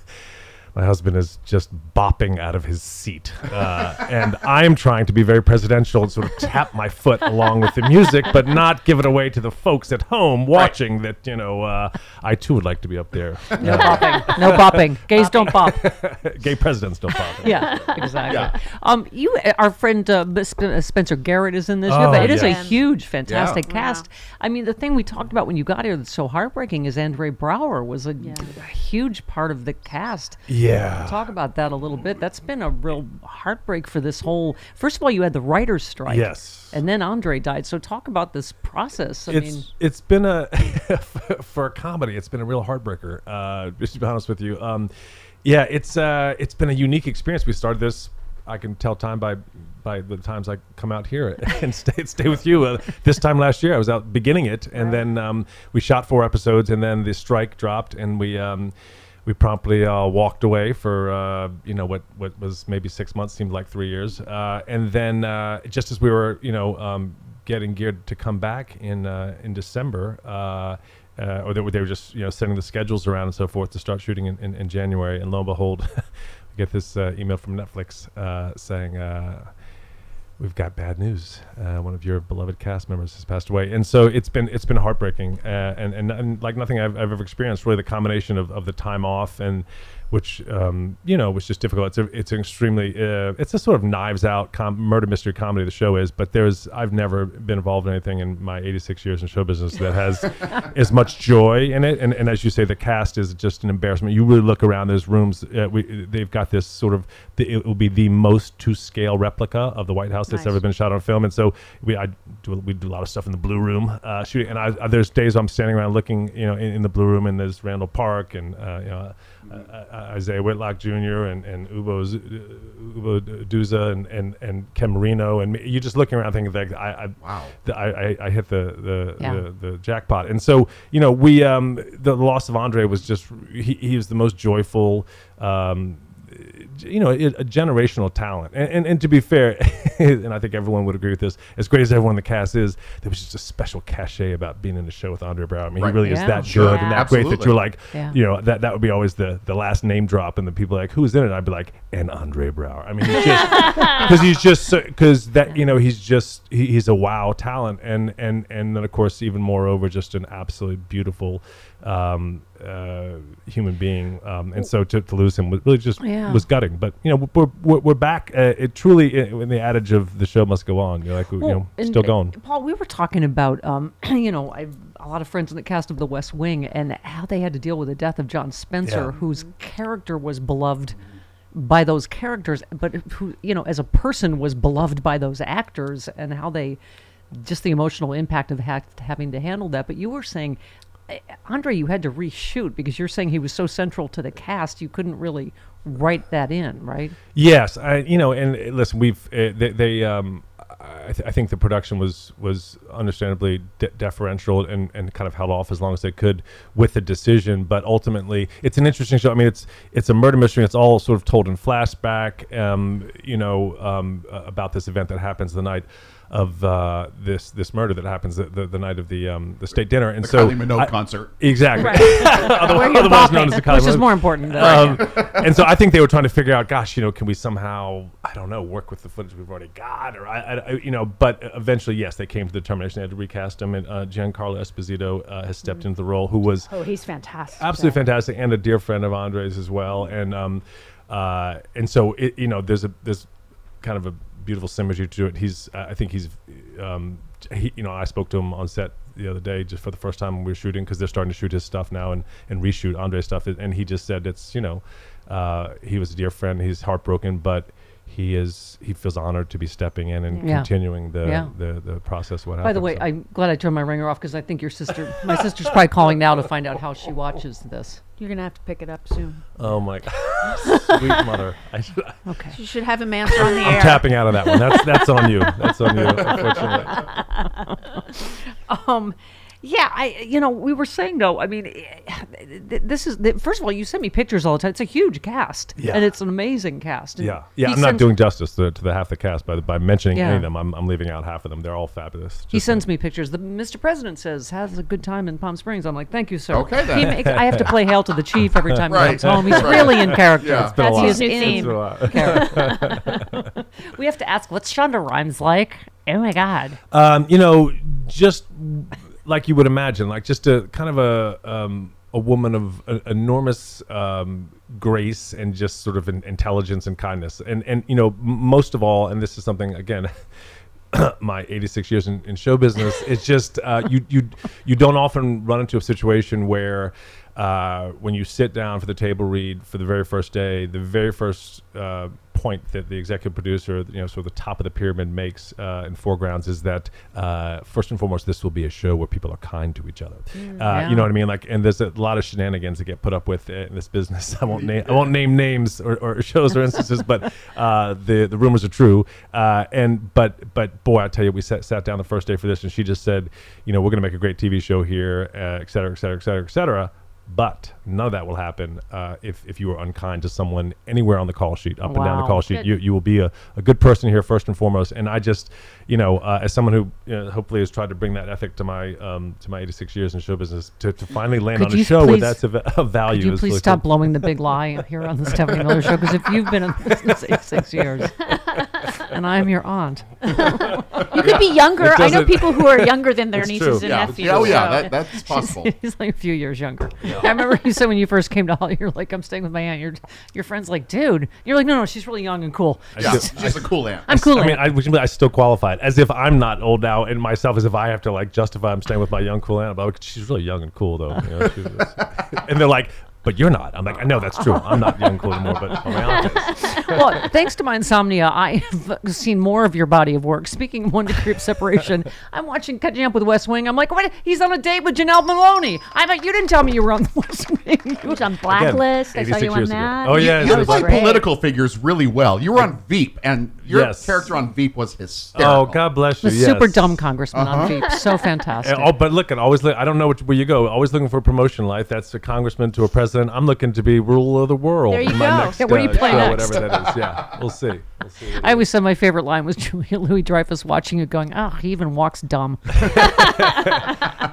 my husband is just bopping out of his seat. Uh, and I'm trying to be very presidential and sort of tap my foot along with the music, but not give it away to the folks at home watching that, you know, uh, I too would like to be up there. No bopping. No bopping. Gays don't bop. Gay presidents don't bop. Yeah, exactly. Yeah. Um, you, our friend uh, Sp- uh, Spencer Garrett is in this. Oh, yeah. it is a huge, fantastic Yeah. cast. I mean, the thing we talked about when you got here that's so heartbreaking is Andre Braugher was a, a huge part of the cast. Yeah. Talk about that a little bit. That's been a real heartbreak for this whole. First of all, you had the writers' strike. Yes. And then Andre died. So talk about this process. I it's mean, it's been a for a comedy. It's been a real heartbreaker. Uh, just to be honest with you, um, yeah, it's uh, it's been a unique experience. We started this. I can tell time by by the times I come out here and stay stay with you. Uh, this time last year, I was out beginning it, and then um, we shot four episodes, and then the strike dropped, and we. Um, we promptly uh, walked away for uh, you know what what was maybe six months seemed like three years, uh, and then uh, just as we were you know um, getting geared to come back in uh, in December, uh, or they were, they were just you know sending the schedules around and so forth to start shooting in, in, in January, and lo and behold, we get this email from Netflix saying. We've got bad news. Uh, one of your beloved cast members has passed away, and so it's been it's been heartbreaking, uh, and, and and like nothing I've, I've ever experienced. Really, the combination of, of the time off and which um, you know was just difficult. It's a, it's an extremely uh, it's a sort of knives out com- murder mystery comedy. The show is, but there's I've never been involved in anything in my 86 years in show business that has as much joy in it. And, and as you say, the cast is just an embarrassment. You really look around those rooms. Uh, we, they've got this sort of the, it will be the most to scale replica of the White House that's Nice. ever been shot on film. And so we I do we do a lot of stuff in the blue room uh, shooting. And I, I- there's days I'm standing around looking you know in, in the blue room and there's Randall Park and uh, you know. Uh, uh, Isiah Whitlock Jr. and and Ubo Z- uh, Uzo Aduba and, and and Ken Marino and me- you just looking around thinking like I I wow I, I, I hit the the, Yeah. the the jackpot and so you know we um the loss of Andre was just he, he was the most joyful um you know, a, a generational talent. And, and, and to be fair, and I think everyone would agree with this, as great as everyone in the cast is, there was just a special cachet about being in the show with Andre Braugher. I mean, Right. he really is that Sure. good and that great that you're like, Yeah. you know, that, that would be always the, the last name drop. And the people like, who's in it? I'd be like, and Andre Braugher. I mean, because he's just, because that, you know, he's just, he, he's a wow talent. And, and, and then, of course, even moreover, just an absolutely beautiful um, uh, human being. Um, and so to, to lose him was really just Yeah. was gutting. But you know, we're we're, we're back. Uh, it truly, in the adage of the show must go on. You're like, you know, still uh, going. Paul, we were talking about, um, you know, I've a lot of friends in the cast of The West Wing and how they had to deal with the death of John Spencer, Yeah. whose character was beloved by those characters, but who, you know, as a person was beloved by those actors and how they, just the emotional impact of ha- having to handle that. But you were saying, Andre, you had to reshoot because you're saying he was so central to the cast, you couldn't really write that in, right? Yes, I, you know, and uh, listen, we've uh, they, they um, I, th- I think the production was was understandably de- deferential and, and kind of held off as long as they could with the decision. But ultimately, it's an interesting show. I mean, it's it's a murder mystery. It's all sort of told in flashback. Um, you know, um, about this event that happens the night of uh, this this murder that happens the, the, the night of the um, the state dinner. And The so Kylie Minogue I- concert. exactly, Right. Other- Where you're otherwise bopping, known as the Kylie which is more important than- Um, and so I think they were trying to figure out, gosh, you know, can we somehow, I don't know, work with the footage we've already got, or I, I- I- you know, but eventually, yes, they came to the determination they had to recast him, and uh, Giancarlo Esposito uh, has stepped into the role, who was Oh, he's fantastic. absolutely fantastic and a dear friend of Andre's as well, and um, uh, and so it, you know, there's a there's kind of a beautiful symmetry to it. He's, I think he's, um, he, you know, I spoke to him on set the other day just for the first time when we were shooting because they're starting to shoot his stuff now and and reshoot Andre's stuff, and he just said it's you know, uh, he was a dear friend. He's heartbroken, but. He is. He feels honored to be stepping in and Yeah. continuing the, Yeah. the the process. What By the way, so. I'm glad I turned my ringer off because I think your sister, my sister's probably calling now to find out how she watches this. You're gonna have to pick it up soon. oh my, god, sweet mother! I should, Okay. You should have him answer on the air. I'm tapping out of that one. That's that's on you. That's on you. Unfortunately. um, yeah, I, you know, we were saying though. I mean, eh, this is first of all, you send me pictures all the time. It's a huge cast, Yeah. and it's an amazing cast. And Yeah, yeah. I'm not doing justice to, to the half the cast by by mentioning any of them. I'm, I'm leaving out half of them. They're all fabulous. He Just- sends me pictures. The Mr. President says has a good time in Palm Springs. I'm like, thank you, sir. Okay, then. He makes, I have to play Hail to the Chief every time Right. he comes home. He's Right. really in character. Yeah. It's been a That's his New in theme. Character. we have to ask, what's Shonda Rhimes like? Oh my God. Um, you know, just like you would imagine, like just a kind of a um, a woman of uh, enormous um, grace and just sort of in, intelligence and kindness, and and you know, m- most of all, and this is something again. my 86 years in, in show business it's just uh, you you you don't often run into a situation where uh, when you sit down for the table read for the very first day, the very first uh, point that the executive producer, you know, sort of the top of the pyramid makes uh, in foregrounds is that uh, first and foremost, this will be a show where people are kind to each other. Mm. uh, Yeah. You know what I mean? Like, and there's a lot of shenanigans that get put up with in this business. I won't name I won't name names or, or shows or instances, but uh, the the rumors are true. Uh, and but but boy, I tell you, we sat sat down the first day for this, and she just said, you know, we're going to make a great TV show here, uh, et cetera, et cetera, et cetera, et cetera. But none of that will happen uh, if, if you are unkind to someone anywhere on the call sheet, up and down the call sheet. Good. You, you will be a, a good person here first and foremost. And I just, you know, uh, as someone who you know, hopefully has tried to bring that ethic to my um, to my 86 years in show business, to, to finally land Could on a you show where that's of, of value. Could you please stop cool. blowing the big lie here on the Stephanie Miller Show? Because if you've been in business eight, six years, and I'm your aunt, You could be younger. I know people who are younger than their It's nieces true. and Yeah. nephews. Oh, yeah, so- that- that's possible. He's, like a few years younger. I remember you said when you first came to Hollywood, you're like, I'm staying with my aunt. Your your friend's like, dude. You're like, no, no, she's really young and cool. I Yeah, still- she's a cool aunt. I'm cool. I mean, aunt. I, which means I still qualified as if I'm not old now, and myself as if I have to like justify I'm staying with my young cool aunt. But she's really young and cool though, you know, was- and they're like, "But you're not." I'm like, "I know that's true. I'm not young and cool anymore, but my aunt is." well, thanks to my insomnia, I have seen more of your body of work. Speaking of one degree of separation, I'm watching Catching Up with West Wing. I'm like, what? He's on a date with Janel Moloney. I'm like, you didn't tell me you were on the West Wing. He was on Blacklist. I saw you on years ago. that. Oh, yeah, you, that you play great. political figures really well. You were on Veep, and your Yes. character on Veep was hysterical. Oh, God bless you. The yes. super dumb congressman on Uh-huh. Veep. So fantastic. And, oh, but look, and always look, I don't know which, where you go. Always looking for promotion life. That's a congressman to a president. I'm looking to be ruler of the world. There you in my go. Next, Yeah, what do you uh, play show, next? Whatever that is. Yeah, we'll see. We'll see. I always said my favorite line was Julia Louis Dreyfus watching it going, oh, he even walks dumb.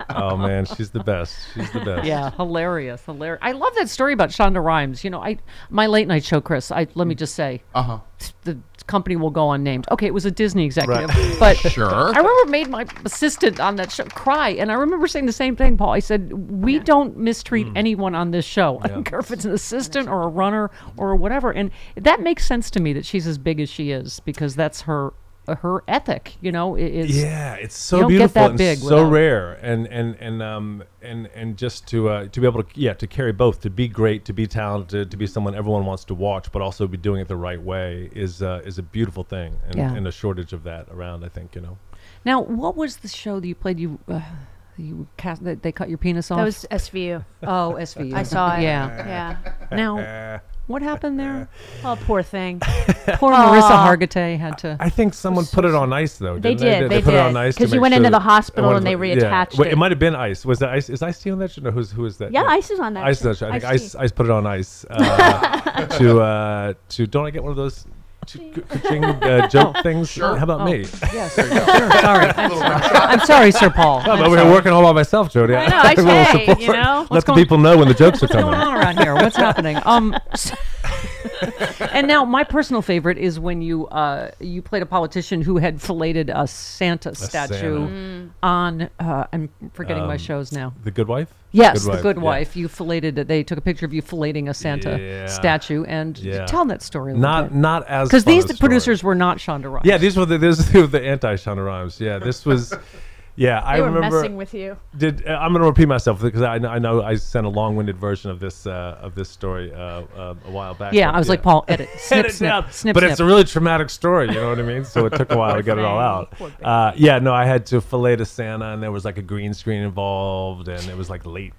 oh man, she's the best. She's the best. Yeah, hilarious, hilarious. I love that story about Shonda Rhimes. You know, I my late night show, Chris. I let me just say, uh-huh. the company will go unnamed. Okay, it was a Disney executive, Right. but Sure. I remember made my assistant on that show cry, and I remember saying the same thing, Paul. I said, "We don't mistreat hmm. anyone on this show. I don't care if it's an assistant or a runner or whatever." And that makes sense to me that she's as big as she is because that's her her ethic. You know, i- is Yeah, it's so beautiful and big so without- rare, and and and um and and just to uh, to be able to yeah to carry both, to be great, to be talented, to be someone everyone wants to watch, but also be doing it the right way is uh, is a beautiful thing, and, Yeah. and a shortage of that around. I think you know. Now, what was the show that you played? You uh, you cast that they cut your penis off. That was SVU. Oh, SVU. I saw it. Yeah. Yeah. Now, what happened there? Oh, poor thing. Poor Mariska Hargitay had to. I think someone put it on ice though. They didn't did, They, they put it on ice ice 'cause to you make went sure into the that- hospital and of they the- yeah. reattached Wait, it. it might have been ice. Was that ice? Is ice tea on that show? No, who's who is that? Yeah, No. Ice is on that Ice is show. on that show. I think Ice-T. ice ice put it on ice uh, to uh, to. Don't I get one of those? Uh, joke Oh, things. sure. How about Oh, me? yes, sure, sorry. I'm sorry. I'm sorry, Sir Paul. I'm I'm over here sorry. working all by myself, Jody. I know, I have a little say, you know? Let What's the going- people know when the jokes are What's going coming. on around here? What's happening? Um, s- and now my personal favorite is when you uh, you played a politician who had filleted a Santa statue Santa. Mm. on. Uh, I'm forgetting my Um, shows now. The Good Wife. Yes, Good the Good yeah. Wife. You filleted it. They took a picture of you filleting a Santa Yeah. statue, and Yeah. tell that story. A Not bit. not as because these a the producers were not Shonda Rhimes. Yeah, these were the this were the anti Shonda Rhimes. Yeah, this was. Yeah, I were remember. messing with you. Did uh, I'm going to repeat myself because I, I know I sent a long-winded version of this uh, of this story uh, uh, a while back. Yeah, but I was like, Paul, edit, snip, Edit snip, down. snip, but snip. it's a really traumatic story. You know what I mean? So it took a while to get it all out. Uh, yeah, no, I had to fillet a Santa, and there was like a green screen involved, and it was like late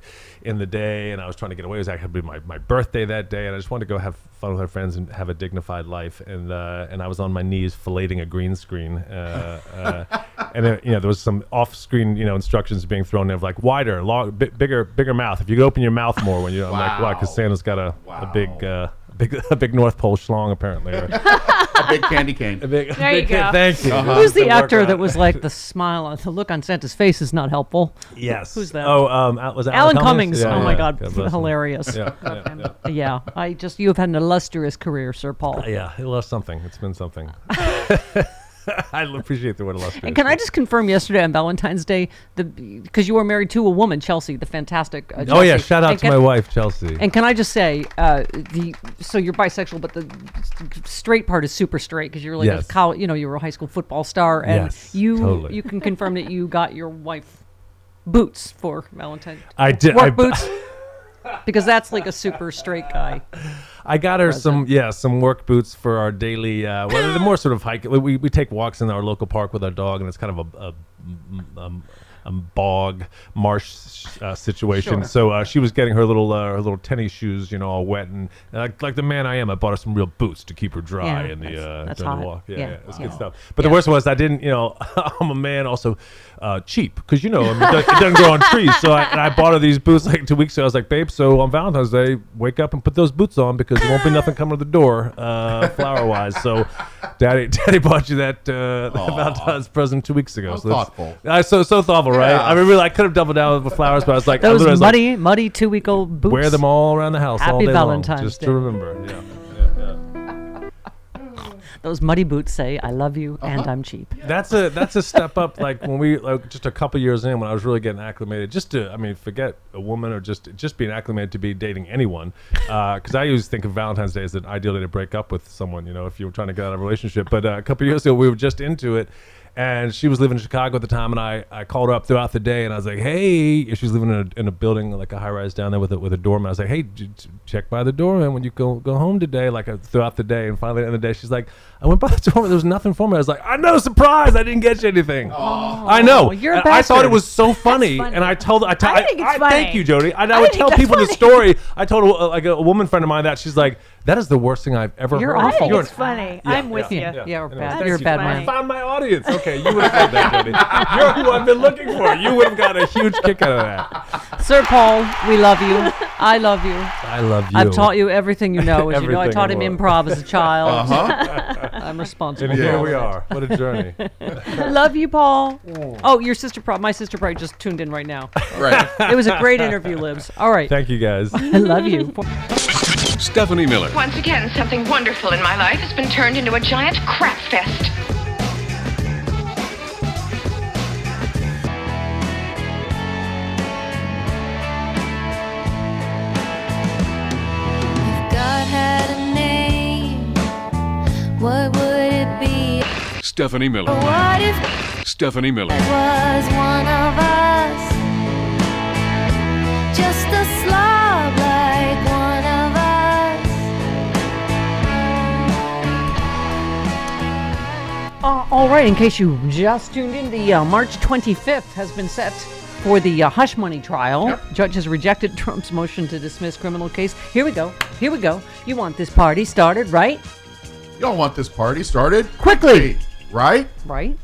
in the day, and I was trying to get away. It was actually my, my birthday that day, and I just wanted to go have fun with our friends and have a dignified life. And uh, and I was on my knees filleting a green screen, uh, uh, and then, you know there was some off-screen you know instructions being thrown in of like wider, long, bi- bigger, bigger mouth. If you could open your mouth more when you, I'm like, wow, because Santa's got a, a big. Uh, Big, a big North Pole schlong, apparently. or- a big candy cane. a big, There you big- go. Thank you. Uh-huh. Who's the actor that was like the smile on the look on Santa's face is not helpful? Yes. Who's that? Oh, um, was it Alan Alan Cummings. Yeah, oh my. God, God hilarious. Yeah, yeah, yeah. Yeah, I just you have had an illustrious career, Sir Paul. Yeah, it was something. It's been something. I appreciate the word illustrious. And can I just confirm yesterday on Valentine's Day, the because you were married to a woman, Chelsea, the fantastic. Uh, Oh yeah, shout out And to can- my wife Chelsea. And can I just say, uh, the so you're bisexual, but the straight part is super straight because you're like Yes. a college, you know, you were a high school football star, and Yes, you totally. you can confirm that you got your wife boots for Valentine's. I did. work I, boots. because that's like a super straight guy. I got her some yeah some work boots for our daily. Uh, well, they're more sort of hike. We we take walks in our local park with our dog, and it's kind of a. a um, a bog marsh uh, situation. Sure. So uh, she was getting her little uh, her little tennis shoes, you know, all wet and uh, like the man I am, I bought her some real boots to keep her dry Yeah, in the that's- uh, that's during hot. the walk. Yeah, Yeah, yeah, it's good stuff. But the worst was I didn't, you know, I'm a man also uh, cheap because you know I mean, it do- it doesn't grow on trees. So I, and I bought her these boots like two weeks ago. I was like, babe, so on Valentine's Day, wake up and put those boots on because there won't be nothing coming to the door uh, flower wise. So, daddy, daddy bought you that, uh, that Valentine's present two weeks ago. So thoughtful. Uh, so so thoughtful, right? Yeah. I mean, really, I could have doubled down with the flowers, but I was like, Those literally was like, muddy, muddy two week old boots. wear them all around the house all Happy day Valentine's long, just Day. to remember. Yeah. Those muddy boots say, "I love you Uh-huh. and I'm cheap." That's a that's a step up. Like when we like just a couple years in, when I was really getting acclimated, just to I mean, forget a woman or just just being acclimated to be dating anyone. Because I always think of Valentine's Day as an ideal day to break up with someone. You know, if you were trying to get out of a relationship. But uh, a couple years ago, we were just into it. And she was living in Chicago at the time, and I, I called her up throughout the day, and I was like, "Hey," she was living in a, in a building like a high rise down there with a, with a doorman. I was like, "Hey, j- j- check by the doorman when you go go home today." Like uh, throughout the day, and finally at the end of the day, she's like, "I went by the doorman, there was nothing for me." I was like, "I know, surprise! I didn't get you anything." Oh, I know. you're a And I thought it bastard. was so funny, and I told I, t- I think it's I- Thank you, Jody. And I, I would think tell that's people the funny. story. I told uh, like a, a woman friend of mine that she's like, "That is the worst thing I've ever heard. You're heard." I think awful. it's funny. Yeah, I'm with yeah, you. yeah. Yeah, we're Anyways, bad. thanks You're a you. bad I man. found my audience. Okay, you would have said that, Jody. You're who I've been looking for. You would have got a huge kick out of that. Sir Paul, we love you. I love you. I love you. I've taught you everything you know. As you know, I Everything taught I him know. improv as a child. Uh-huh. I'm responsible. And for here all we of it. are. What a journey. love you, Paul. Oh, your sister, pro- my sister, probably just tuned in right now. Right. It was a great interview, Libs. All right. Thank you, guys. I love you. Stephanie Miller. Once again, something wonderful in my life has been turned into a giant crap fest. God had a name, what would it be? Stephanie Miller. What if Stephanie Miller. All right, in case you just tuned in, the uh, March 25th has been set for the uh, hush money trial. Judge has rejected Trump's motion to dismiss criminal case. Here we go. Here we go. You want this party started, right? You don't want this party started Quickly. right? Right?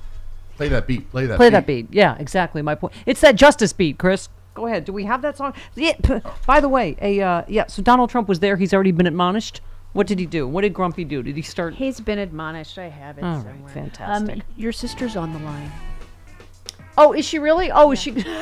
Play that beat. Play that. Play that beat. Yeah, exactly. My point. It's that justice beat, Chris. Go ahead. Do we have that song? Yeah. p- By the way, a uh, yeah. So Donald Trump was there. He's already been admonished. What did he do? What did Grumpy do? Did he start? He's been admonished. I have it All right, somewhere. fantastic. Um, your sister's on the line. Oh, is she really? Oh, is she?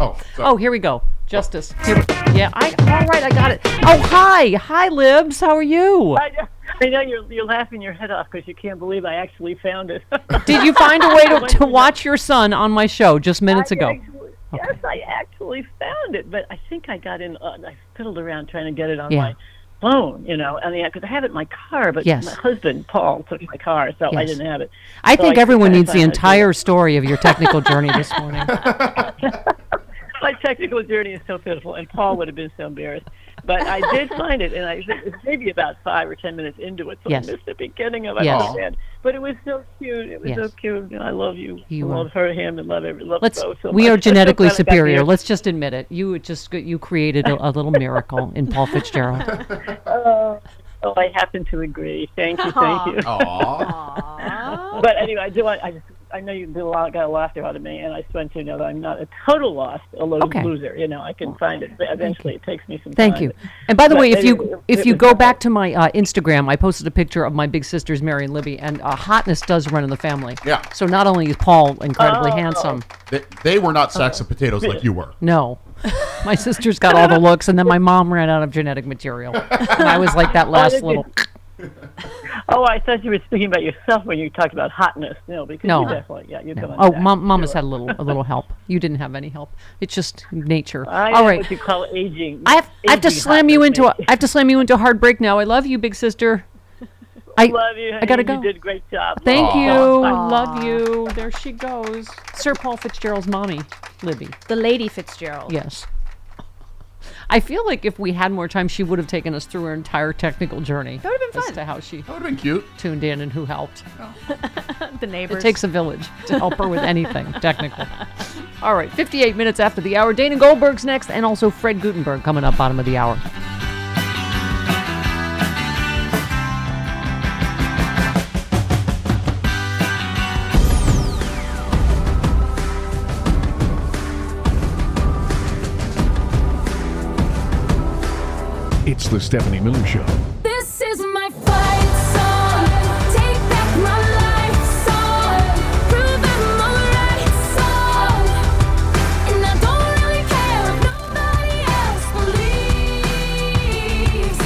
Oh. Oh, here we go. Justice. Here we, yeah. I. All right. I got it. Oh, hi. Hi, Libs. How are you? I know, I know you're, you're laughing your head off because you can't believe I actually found it. Did you find a way to, to watch your son on my show just minutes I ago? actually- Yes, I actually found it, but I think I got in. Uh, I fiddled around trying to get it on Yeah. my phone, you know, I mean, because I have it in my car, but Yes. my husband Paul took my car, so I didn't have it. I So think everyone needs the entire story of your technical journey this morning. my technical journey is so pitiful, and Paul would have been so embarrassed. But I did find it, and I it was maybe about five or ten minutes into it, so Yes. I missed the beginning of it. Yes. Understand. But it was so cute. It was so cute. I love you. You I are. love her, him, and love every love Let's. both so we much. are I'm so genetically glad I got superior. Let's just admit it. You just you created a, a little miracle in Paul Fitzgerald. Oh, oh, I happen to agree. Thank you, thank you. but anyway, I do want. I just. I know you did a lot, got a laughter out of me, and I just want you to know that I'm not a total lost, a lo- Okay. loser. You know, I can find it. But eventually, it takes me some Thank time. Thank you. And by the But way, if you it- if it you go fun. back to my uh, Instagram, I posted a picture of my big sisters Mary and Libby, and uh, hotness does run in the family. Yeah. So not only is Paul incredibly Oh. handsome, They, they were not sacks of potatoes like you were. no, my sisters got all the looks, and then my mom ran out of genetic material. And I was like that last little. Oh, I thought you were speaking about yourself when you talked about hotness. No, because No. you definitely, yeah, you No. come on. Oh, back. mom, mama's had a little a little help. You didn't have any help. It's just nature. I all know right. what you call aging. I have, I have to slam you into a, I have to slam you into a hard break now. I love you, big sister. I love you. I gotta honey. go. You did a great job. Thank Aw. you. I love you. There she goes. Sir Paul Fitzgerald's mommy, Libby. The Lady Fitzgerald. Yes. I feel like if we had more time, she would have taken us through her entire technical journey. That would have been as fun. to how she That would have been cute. tuned in and who helped. Oh. the neighbors. It takes a village to help her with anything technical. All right, 58 minutes after the hour. Dana Goldberg's next, and also Fred Guttenberg coming up bottom of the hour. It's the Stephanie Miller Show. This is my fight song. Take back my life song. Prove I'm alright song. And I don't really care if nobody else believes.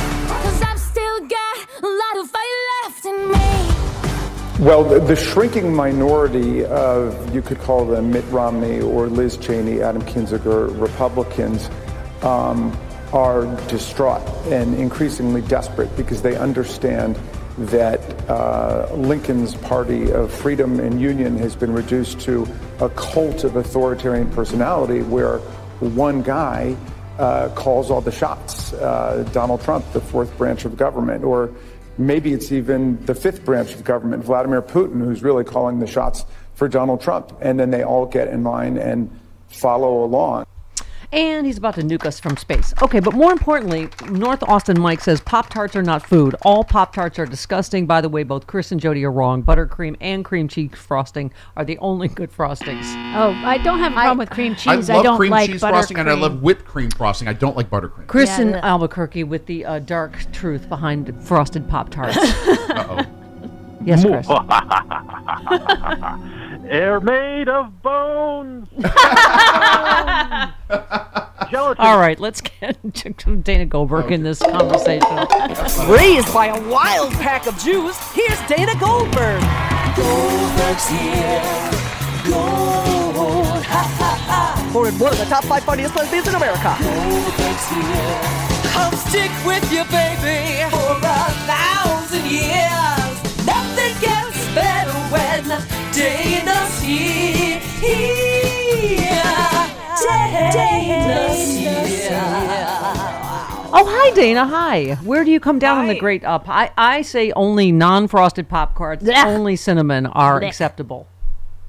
Cause I've still got a lot of fight left in me. Well, the, the shrinking minority of, you could call them Mitt Romney or Liz Cheney, Adam Kinzinger, Republicans, um, are distraught and increasingly desperate because they understand that uh, Lincoln's party of freedom and union has been reduced to a cult of authoritarian personality where one guy uh, calls all the shots. Uh, Donald Trump, the fourth branch of government, or maybe it's even the fifth branch of government, Vladimir Putin, who's really calling the shots for Donald Trump. And then they all get in line and follow along. And he's about to nuke us from space. Okay, but more importantly, North Austin Mike says Pop Tarts are not food. All Pop Tarts are disgusting. By the way, both Chris and Jody are wrong. Buttercream and cream cheese frosting are the only good frostings. Oh, I don't have a problem with cream cheese. I love don't cream like cheese frosting and I love whipped cream frosting. I don't like buttercream. Chris Yeah, in the- Albuquerque with the uh, dark truth behind frosted Pop Tarts. Uh-oh. yes, Chris. They're made of bones. Gelatin. All right, let's get to Dana Goldberg in this conversation. Raised by a wild pack of Jews, here's Dana Goldberg. Goldberg's here. Gold. Ha ha ha. For one of the top five funniest lesbians in America. Goldberg's here. Come stick with you, baby, for a thousand years. Nothing gets better when Dana's here. Dana's here. Oh, hi, Dana. Hi. Where do you come down on the great up? I, I say only non frosted Pop Tarts, only cinnamon are Blech. acceptable.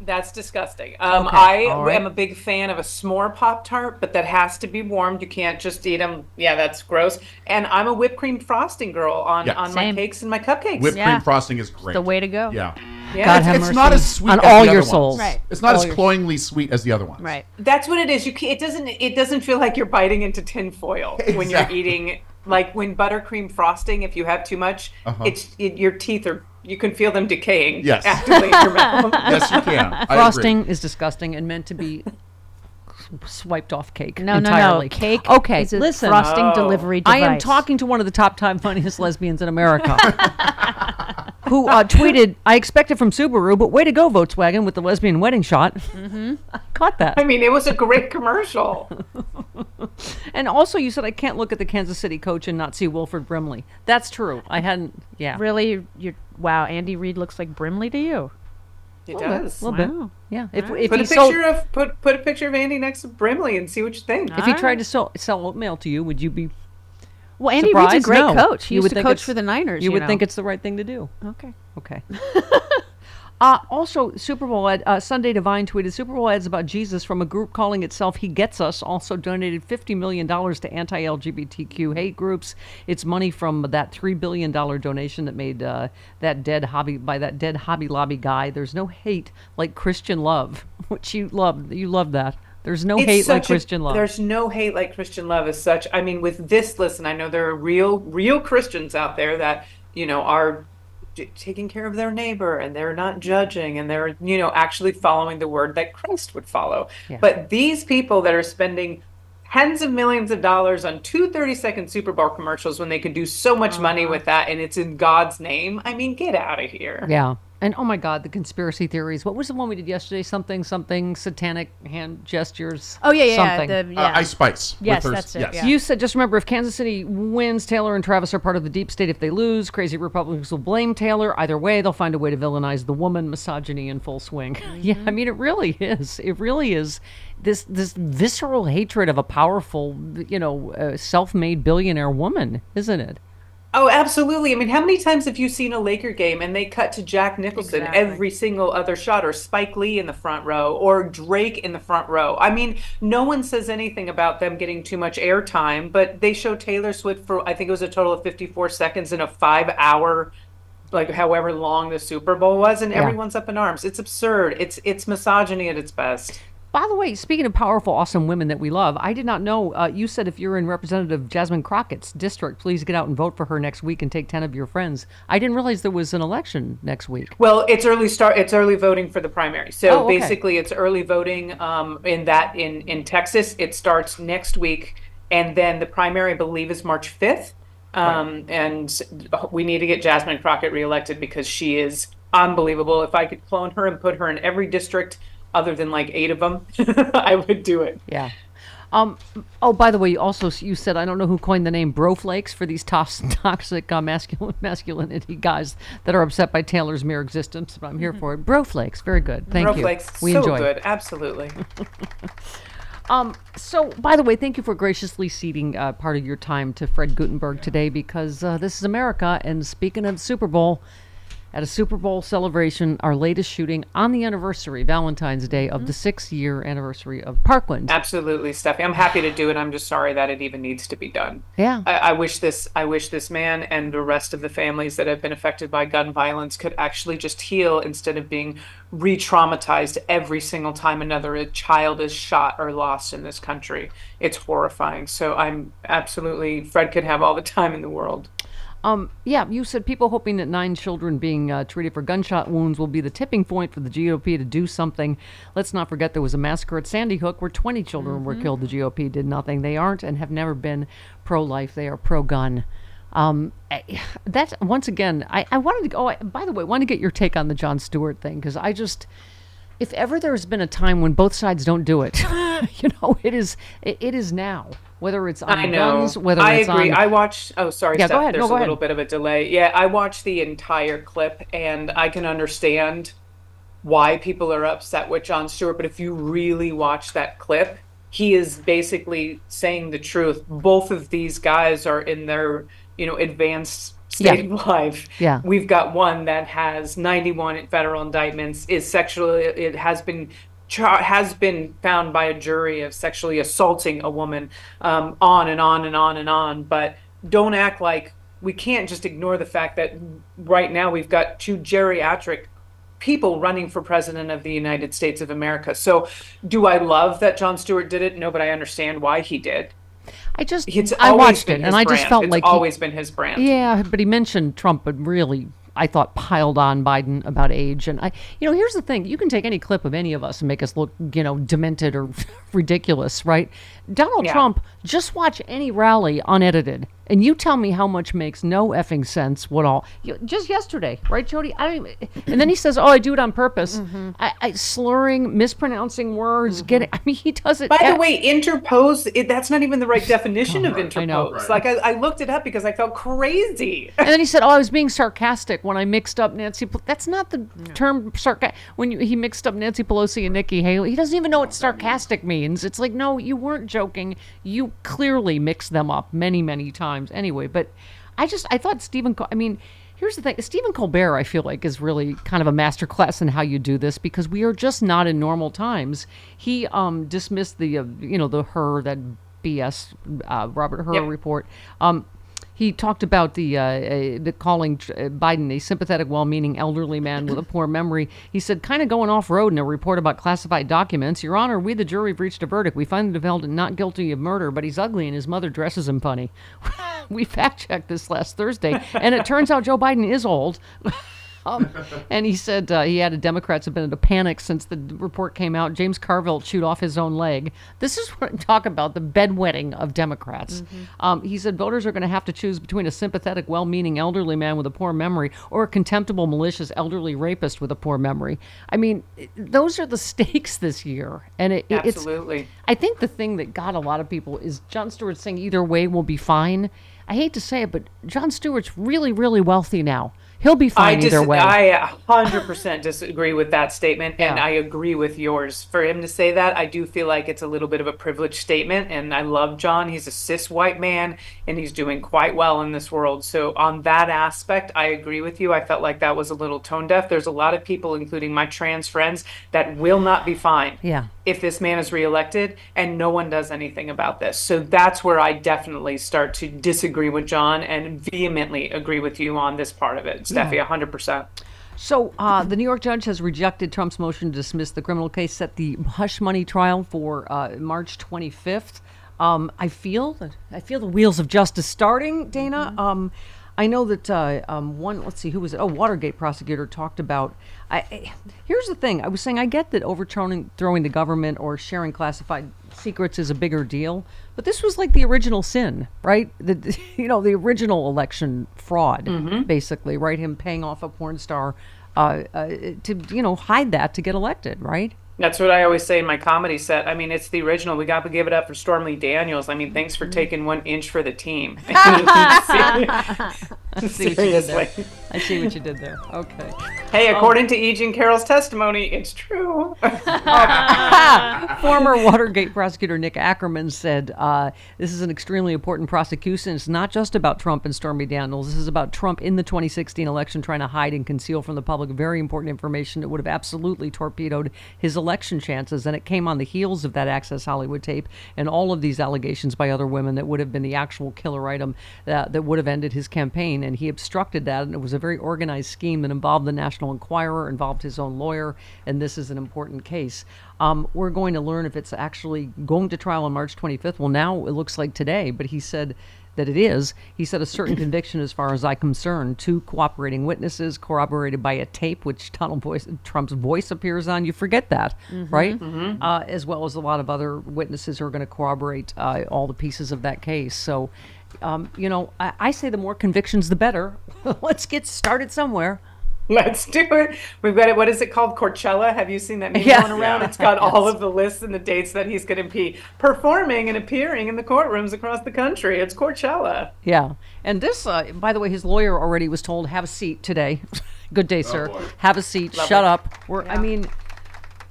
That's disgusting. Um, Okay, I right. am a big fan of a s'more Pop Tart, but that has to be warmed. You can't just eat them. Yeah, that's gross. And I'm a whipped cream frosting girl on, Yeah. on my cakes and my cupcakes. Whipped cream frosting is great. the way to go. Yeah. Yeah. God it's, have it's not as sweet on as all the your other souls. Ones. Right. It's not All as your- cloyingly sweet as the other ones. Right. That's what it is. You can, it doesn't it doesn't feel like you're biting into tin foil when you're eating like when buttercream frosting. If you have too much, Uh-huh. it's it, your teeth are you can feel them decaying. Yes. actively in your mouth. Yes, you can. I agree. Frosting is disgusting and meant to be swiped off cake. No, no, no. Cake Okay, is a listen. frosting Oh. delivery I am talking to one of the top time funniest lesbians in America. who uh, tweeted, I expected from Subaru, but way to go, Volkswagen, with the lesbian wedding shot. Mm-hmm. I caught that. I mean, it was a great commercial. And also, you said I can't look at the Kansas City coach and not see Wilford Brimley. That's true. I hadn't, yeah. Really, you wow. Andy Reid looks like Brimley to you. It Little bit, does. little bit. Wow. Yeah. If, All right. if put he a picture sold, of put put a picture of Andy next to Brimley and see what you think. if he tried to sell, sell oatmeal to you, would you be Well, Andy Reid's a great No. coach. He You used would to coach for the Niners. You, You, would know. think it's the right thing to do. okay. Okay. uh, also, Super Bowl ad, uh, Sundae Divine tweeted Super Bowl ads about Jesus from a group calling itself He Gets Us. Also donated $50 million to anti LGBTQ hate groups. It's money from that $3 billion donation that made uh, that dead hobby by that dead Hobby Lobby guy. There's no hate like Christian love, which you love. You love that. There's no It's hate like a- Christian love. There's no hate like Christian love as such. I mean, with this, listen, I know there are real, real Christians out there that you know are taking care of their neighbor and they're not judging and they're you know actually following the word that Christ would follow. Yeah. But these people that are spending tens of millions of dollars on two 30 second Super Bowl commercials when they could do so much money Uh-huh. with that and it's in God's name. I mean, get out of here. Yeah. And oh my God, the conspiracy theories. What was the one we did yesterday? Something, something, satanic hand gestures. Oh, yeah, yeah, yeah, something. the- yeah. Uh, Ice Spice with Yes, her- that's it, yes. yeah. You said just remember if Kansas City wins, Taylor and Travis are part of the deep state. If they lose, crazy Republicans will blame Taylor. Either way, they'll find a way to villainize the woman. Misogyny in full swing. yeah, I mean it really is. It really is. This this visceral hatred of a powerful, you know, uh, self-made billionaire woman, isn't it? Oh, absolutely. I mean, how many times have you seen a Laker game and they cut to Jack Nicholson Exactly. every single other shot, or Spike Lee in the front row, or Drake in the front row? I mean, no one says anything about them getting too much airtime, but they show Taylor Swift for, I think it was a total of 54 seconds in a five hour like however long the Super Bowl was, and Yeah. everyone's up in arms. It's absurd. It's it's misogyny at its best. By the way, speaking of powerful, awesome women that we love, I did not know. Uh, you said if you're in Representative Jasmine Crockett's district, please get out and vote for her next week and take 10 of your friends. I didn't realize there was an election next week. Well, it's early start. It's early voting for the primary. So Oh, okay. basically, it's early voting. Um, in that in in Texas, it starts next week, and then the primary, I believe, is March fifth. Um, And we need to get Jasmine Crockett reelected because she is unbelievable. If I could clone her and put her in every district other than like eight of them, I would do it. Yeah. Um. Oh, by the way, you also you said I don't know who coined the name broflakes for these tos- toxic uh, masculine masculinity guys that are upset by Taylor's mere existence. But I'm here for it. Broflakes, very good. Thank you. Snowflakes, We so enjoy. good. Absolutely. Um, so, by the way, thank you for graciously ceding uh, part of your time to Fred Guttenberg today because uh, this is America. And speaking of Super Bowl, at a Super Bowl celebration, our latest shooting on the anniversary, Valentine's Day, of the mm-hmm. six year anniversary of Parkland. Absolutely, Steffi. I'm happy to do it. I'm just sorry that it even needs to be done. Yeah. I, I wish this. I wish this man and the rest of the families that have been affected by gun violence could actually just heal instead of being re-traumatized every single time another child is shot or lost in this country. It's horrifying. So I'm absolutely. Fred could have all the time in the world. Um, yeah, you said people hoping that nine children being uh, treated for gunshot wounds will be the tipping point for the GOP to do something. Let's not forget there was a massacre at Sandy Hook where 20 children were Mhm. killed. The GOP did nothing. They aren't and have never been pro life, they are pro gun. Um, that's once again, I, I wanted to go. I, by the way, I wanted to get your take on the Jon Stewart thing because I just, if ever there's been a time when both sides don't do it, you know, it is it is now. Whether it's on I know. guns, whether it's I agree. on I watched. Oh, sorry, Yeah, Steph. go ahead. There's No, go a little bit of a delay. Yeah, I watched the entire clip, and I can understand why people are upset with Jon Stewart. But if you really watch that clip, he is basically saying the truth. Both of these guys are in their, you know, advanced state Yeah. of life. Yeah. We've got one that has 91 federal indictments, is sexually, it has been has been found by a jury of sexually assaulting a woman, um, on and on and on and on. But don't act like we can't just ignore the fact that right now we've got two geriatric people running for president of the United States of America. So, do I love that Jon Stewart did it? No, but I understand why he did. I just It's I watched it and I just felt It's like he- always been his brand. Yeah, but he mentioned Trump, but really, I thought piled on Biden about age. And I, you know, here's the thing: you can take any clip of any of us and make us look, you know, demented or ridiculous, right? Donald Yeah. Trump, just watch any rally unedited, and you tell me how much makes no effing sense. What all? You, just yesterday, right, Jody? I don't even, and then he says, "Oh, I do it on purpose." Mm-hmm. I, I slurring, mispronouncing words, mm-hmm. getting. I mean, he does it. By the way, interpose, it, that's not even the right definition of interpose. I know. Like, I, I looked it up because I felt crazy. and then he said, "Oh, I was being sarcastic when I mixed up Nancy." Pel-" That's not the term sarcastic. When you, he mixed up Nancy Pelosi and Nikki Haley, he doesn't even know what sarcastic means. It's like, no, you weren't joking. You clearly mixed them up many, many times. Anyway, but I just I thought Stephen. Col- I mean. Here's the thing: Stephen Colbert, I feel like, is really kind of a master class in how you do this because we are just not in normal times. He um, dismissed the, uh, you know, the her that BS uh, Robert Hur Yep. report. Um, he talked about the, uh, uh, the calling uh, Biden a sympathetic, well-meaning elderly man with a poor memory. He said, kind of going off road in a report about classified documents. Your Honor, we the jury have reached a verdict. We find the defendant not guilty of murder, but he's ugly and his mother dresses him funny. we fact-checked this last Thursday, and it turns out Joe Biden is old. Um, and he said uh, he added Democrats have been in a panic since the report came out. James Carville chewed off his own leg. This is what I talk about the bedwetting of Democrats. Um, he said voters are going to have to choose between a sympathetic, well meaning elderly man with a poor memory or a contemptible, malicious elderly rapist with a poor memory. I mean, those are the stakes this year. And it, it- it's. Absolutely. I think the thing that got a lot of people is Jon Stewart saying either way will be fine. I hate to say it, but Jon Stewart's really, really wealthy now. He'll be I fine dis- either way. I 100% disagree with that statement, and I agree with yours. For him to say that, I do feel like it's a little bit of a privileged statement, and I love Jon. He's a cis white man, and he's doing quite well in this world. So, on that aspect, I agree with you. I felt like that was a little tone deaf. There's a lot of people, including my trans friends, that will not be fine yeah. if this man is reelected and no one does anything about this. So that's where I definitely start to disagree with Jon and vehemently agree with you on this part of it. Steffi, Yeah. 100%. So, uh, the New York judge has rejected Trump's motion to dismiss the criminal case, set the hush money trial for uh, March 25th. Um, I feel that I feel the wheels of justice starting, Dana. Um, I know that uh, um, one. Let's see, who was it? Oh, Watergate prosecutor talked about. I, I, here's the thing. I was saying I get that overturning, throwing the government or sharing classified secrets is a bigger deal, but this was like the original sin, right? The you know the original election fraud, Mhm. basically, right? Him paying off a porn star uh, uh, to you know hide that to get elected, right? That's what I always say in my comedy set. I mean, it's the original. We got to give it up for Stormy Daniels. I mean, thanks for taking one inch for the team. I see what you did there. I see what you did there. Okay. Hey, Um, according to E. Jean Carroll's testimony, it's true. Former Watergate prosecutor Nick Ackerman said, uh, This is an extremely important prosecution. It's not just about Trump and Stormy Daniels. This is about Trump in the 2016 election trying to hide and conceal from the public very important information that would have absolutely torpedoed his election chances. And it came on the heels of that Access Hollywood tape and all of these allegations by other women that would have been the actual killer item that, that would have ended his campaign. And he obstructed that. And it was a very organized scheme that involved the National Enquirer, involved his own lawyer. And this is an important case. Um, we're going to learn if it's actually going to trial on March 25th. Well, now it looks like today, but he said that it is. He said a certain conviction, as far as I'm concerned, two cooperating witnesses corroborated by a tape which Donald voice, Trump's voice appears on. You forget that, Mhm. right? Mhm. Uh, as well as a lot of other witnesses who are going to corroborate uh, all the pieces of that case. So, um, you know, I, I say the more convictions, the better. Let's get started somewhere. Let's do it. We've got it. What is it called? Coachella. Have you seen that meme Yeah. going around? Yeah. It's got all Yes. of the lists and the dates that he's going to be performing and appearing in the courtrooms across the country. It's Coachella. Yeah. And this, uh, by the way, his lawyer already was told, have a seat today. Good day, sir. boy. Have a seat. Lovely. Shut up. We're, I mean,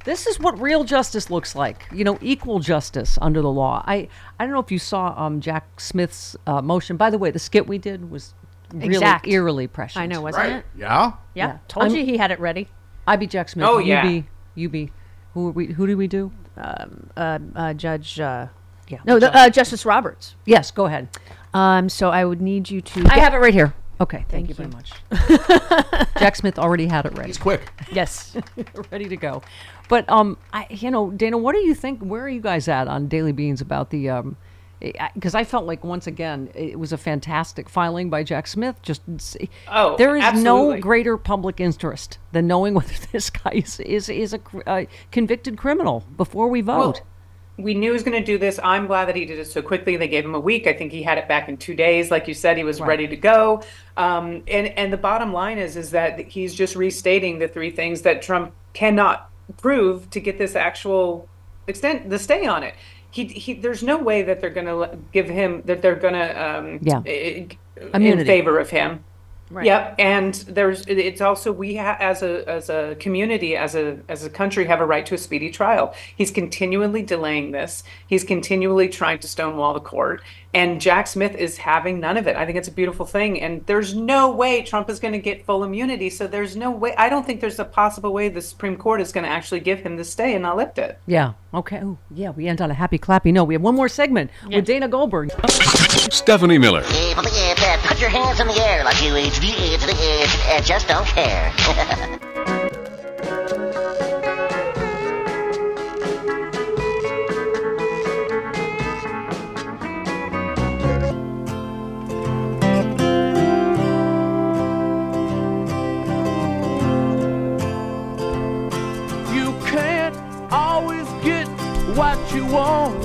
this is what real justice looks like. You know, equal justice under the law. I, I don't know if you saw um, Jack Smith's uh, motion. By the way, the skit we did was really Exact. eerily prescient. I know, wasn't Right. it? Yeah. Yeah. Told I'm- you he had it ready. I be Jack Smith. Oh, you yeah. be, you be. Who, are we, who do we do? Um, uh, uh, Judge. Uh, yeah. No, the, uh, Justice Roberts. Yes, go ahead. Um, so I would need you to. I get- have it right here. Okay, thank, Thank you very much. Jack Smith already had it ready. He's quick. Yes. ready to go. But um, I, you know, Dana, what do you think? Where are you guys at on Daily Beans about the um? Because I felt like once again it was a fantastic filing by Jack Smith. Just Oh, there is absolutely. no greater public interest than knowing whether this guy is is, is a uh, convicted criminal before we vote. Well, we knew he was going to do this. I'm glad that he did it so quickly. They gave him a week. I think he had it back in two days. Like you said, he was Right. ready to go. Um, and and the bottom line is is that he's just restating the three things that Trump cannot prove to get this actual extent the stay on it. He, he there's no way that they're going to give him that they're going to um, Yeah. in Immunity. favor of him. Right. Yep, and there's it's also we ha- as a as a community as a as a country have a right to a speedy trial. He's continually delaying this. He's continually trying to stonewall the court, and Jack Smith is having none of it. I think it's a beautiful thing, and there's no way Trump is going to get full immunity. So there's no way. I don't think there's a possible way the Supreme Court is going to actually give him the stay and not lift it. Yeah. Okay. Ooh, yeah, we end on a happy clappy note. We have one more segment with Dana Goldberg. Stephanie Miller. Put, the, put your hands in the air like you the, to the, to- just don't care. what you want.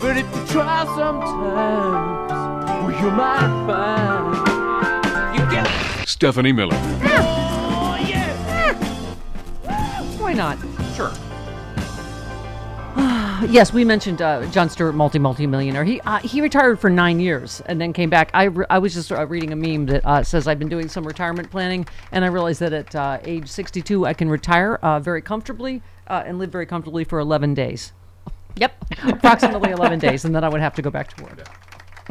But if you try sometimes, well, you might find you get. Stephanie Miller. Why not? Sure. yes, we mentioned uh, Jon Stewart, multi multi millionaire. He uh, he retired for nine years and then came back. I, re- I was just uh, reading a meme that uh, says I've been doing some retirement planning, and I realized that at uh, age 62 I can retire uh, very comfortably uh, and live very comfortably for 11 days. Yep, approximately 11 days, and then I would have to go back to work.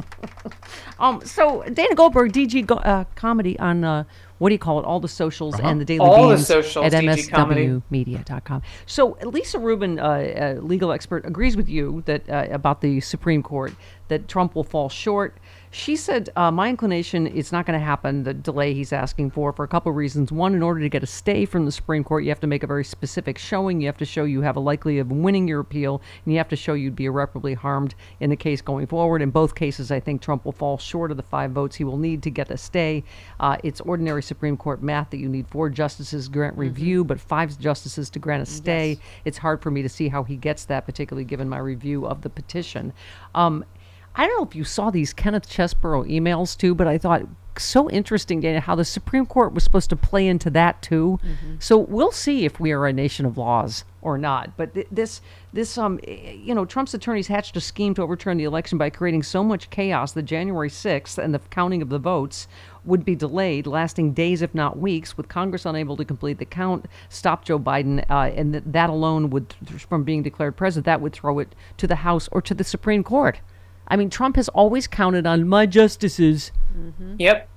um, so Dana Goldberg, DG Go- uh, comedy on uh, what do you call it? All the socials Uh-huh. and the daily All the socials, at MSWmedia.com. So Lisa Rubin, uh, uh, legal expert, agrees with you that uh, about the Supreme Court that Trump will fall short. She said, uh, "My inclination, it's not going to happen. The delay he's asking for, for a couple of reasons. One, in order to get a stay from the Supreme Court, you have to make a very specific showing. You have to show you have a likelihood of winning your appeal, and you have to show you'd be irreparably harmed in the case going forward. In both cases, I think Trump will fall short of the five votes he will need to get a stay. Uh, it's ordinary Supreme Court math that you need four justices grant review, but five justices to grant a stay. It's hard for me to see how he gets that, particularly given my review of the petition." Um, I don't know if you saw these Kenneth Chesebro emails too, but I thought so interesting, Dana, how the Supreme Court was supposed to play into that too. So we'll see if we are a nation of laws or not. But th- this, this, um, you know, Trump's attorneys hatched a scheme to overturn the election by creating so much chaos that January 6th and the counting of the votes would be delayed, lasting days, if not weeks, with Congress unable to complete the count, stop Joe Biden, uh, and th- that alone would, from being declared president, that would throw it to the House or to the Supreme Court. I mean, Trump has always counted on my justices. Mm-hmm. Yep.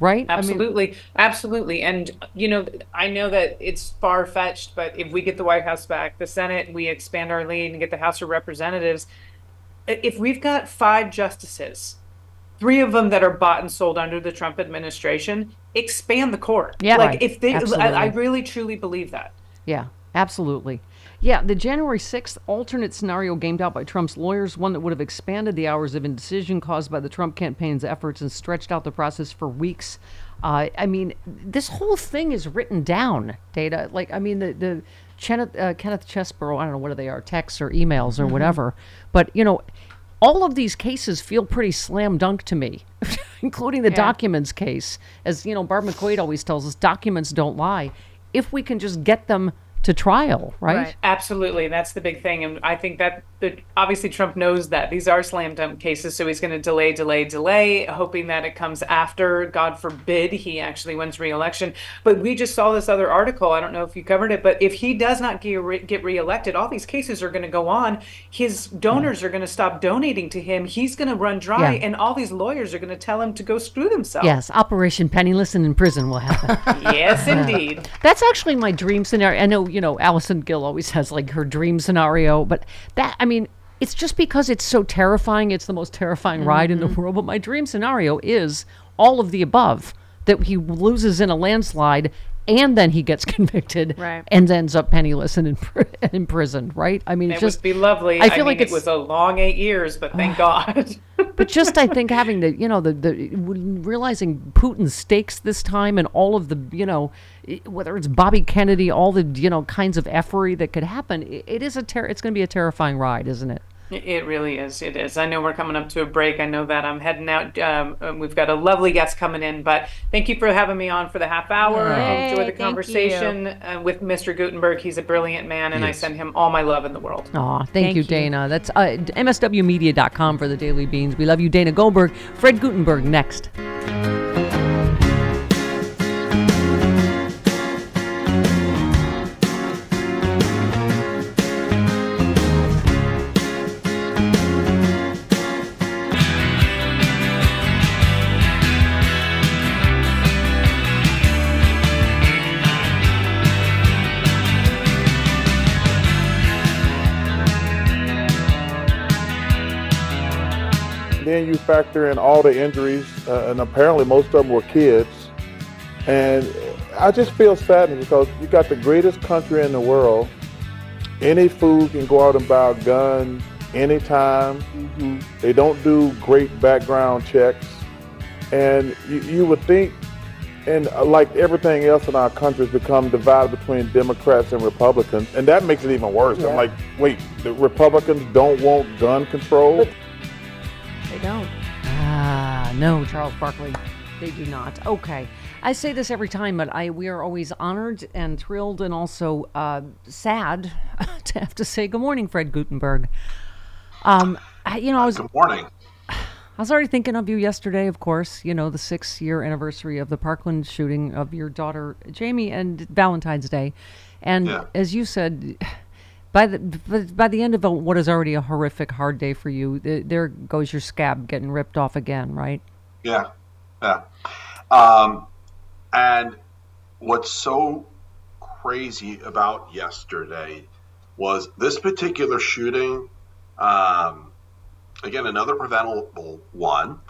Right? I mean- Absolutely. Absolutely. And, you know, I know that it's far fetched, but if we get the White House back, the Senate, we expand our lead and get the House of Representatives, if we've got five justices, three of them that are bought and sold under the Trump administration, expand the court. Yeah. Like, Right. if they, I, I really truly believe that. Yeah, absolutely. Yeah, the January 6th alternate scenario gamed out by Trump's lawyers, one that would have expanded the hours of indecision caused by the Trump campaign's efforts and stretched out the process for weeks. Uh, I mean, this whole thing is written down, Dana. Like, I mean, the, the Kenneth, uh, Kenneth Chesebro, I don't know what they are, texts or emails or Mhm. whatever. But, you know, all of these cases feel pretty slam dunk to me, including the Yeah. documents case. As, you know, Barb McQuade always tells us, documents don't lie. If we can just get them to trial, right? Absolutely, that's the big thing, and I think that that obviously Trump knows that these are slam dunk cases, so he's going to delay, delay, delay, hoping that it comes after. God forbid he actually wins re-election. But we just saw this other article. I don't know if you covered it, but if he does not get re- get reelected, all these cases are going to go on. His donors are going to stop donating to him. He's going to run dry, Yeah. and all these lawyers are going to tell him to go screw themselves. Yes, Operation Penniless and in prison will happen. Yes, Yeah. indeed. That's actually my dream scenario. I know, you know, Allison Gill always has like her dream scenario, but that, I mean, it's just because it's so terrifying. It's the most terrifying ride in the mm-hmm. world. But my dream scenario is all of the above that he loses in a landslide and then he gets convicted Right. and ends up penniless and in, pr- in prison, right? I mean, It it's just would be lovely. I feel mean, like it's it was a long eight years, but thank God. but just I think having the you know the the realizing Putin's stakes this time and all of the you know whether it's Bobby Kennedy, all the you know kinds of effery that could happen, i- it is a ter- it's going to be a terrifying ride, isn't it? It really is. It is. I know we're coming up to a break. I know that I'm heading out. Um, um, we've got a lovely guest coming in, but thank you for having me on for the half hour. I Yay, enjoyed the conversation uh, with Mr. Guttenberg. He's a brilliant man, and I send him all my love in the world. Aw, thank, you, Dana. That's uh, MSWmedia.com for the Daily Beans. We love you, Dana Goldberg. Fred Guttenberg next. Then you factor in all the injuries, uh, and apparently most of them were kids. And I just feel saddened because you got the greatest country in the world. Any fool can go out and buy a gun anytime. They don't do great background checks. And you, you would think And uh, like everything else in our country, has become divided between Democrats and Republicans, and that makes it even worse. Yeah. I'm like, wait, the Republicans don't want gun control? They don't. Ah, no, Charles Barkley. They do not. Okay. I say this every time, but I we are always honored and thrilled and also uh, sad to have to say good morning, Fred Guttenberg. Um, I, you know, I was Good morning. I was already thinking of you yesterday, of course, you know, the six year anniversary of the Parkland shooting of your daughter, Jamie, and Valentine's Day. And Yeah. as you said, by the by the end of a, what is already a horrific, hard day for you, th- there goes your scab getting ripped off again, right? Yeah, yeah. Um, and what's so crazy about yesterday was this particular shooting. Um, again, another preventable one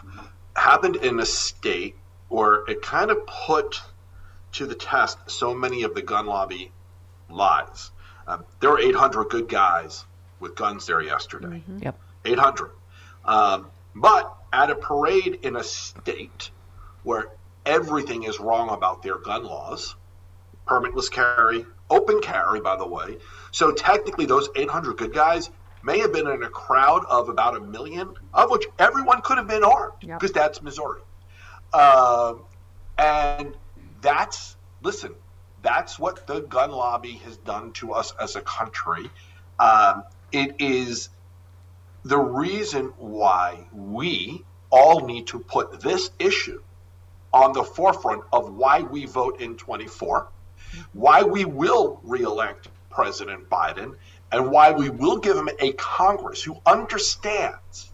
happened in a state where it kind of put to the test so many of the gun lobby lies. Um, there were 800 good guys with guns there yesterday. Yep. 800. Um, but at a parade in a state where everything is wrong about their gun laws, permitless carry, open carry, by the way. So technically, those 800 good guys may have been in a crowd of about a million, of which everyone could have been armed, because that's Missouri. Um, and that's, listen, that's what the gun lobby has done to us as a country. Um, it is the reason why we all need to put this issue on the forefront of why we vote in 24, why we will reelect President Biden, and why we will give him a Congress who understands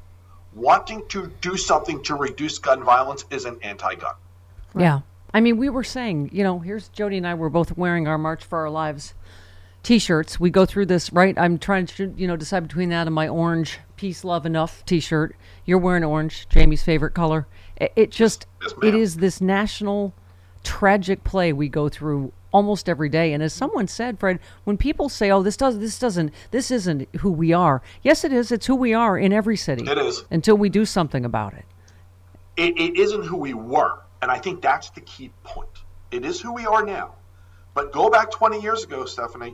wanting to do something to reduce gun violence is an anti gun. Yeah. I mean, we were saying, you know, here's Jody and I were both wearing our March for Our Lives t-shirts. We go through this, right? I'm trying to, you know, decide between that and my orange Peace Love Enough t-shirt. You're wearing orange, Jamie's favorite color. It, it just it is this national tragic play we go through almost every day. And as someone said, Fred, when people say, "Oh, this does this doesn't this isn't who we are." Yes, it is. It's who we are in every city. It is. Until we do something about it. it, it isn't who we were. And I think that's the key point. It is who we are now. But go back 20 years ago, Stephanie.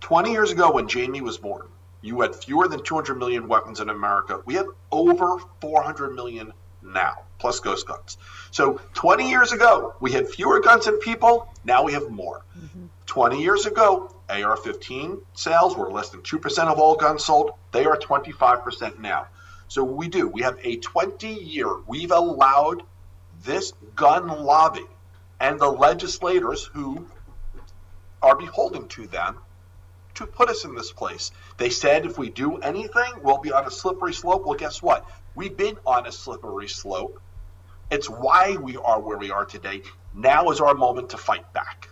20 years ago, when Jamie was born, you had fewer than 200 million weapons in America. We have over 400 million now, plus ghost guns. So 20 years ago, we had fewer guns than people. Now we have more. Mm-hmm. 20 years ago, AR 15 sales were less than 2% of all guns sold. They are 25% now. So we do. We have a 20 year, we've allowed this gun lobby and the legislators who are beholden to them to put us in this place. They said if we do anything, we'll be on a slippery slope. Well, guess what? We've been on a slippery slope. It's why we are where we are today. Now is our moment to fight back.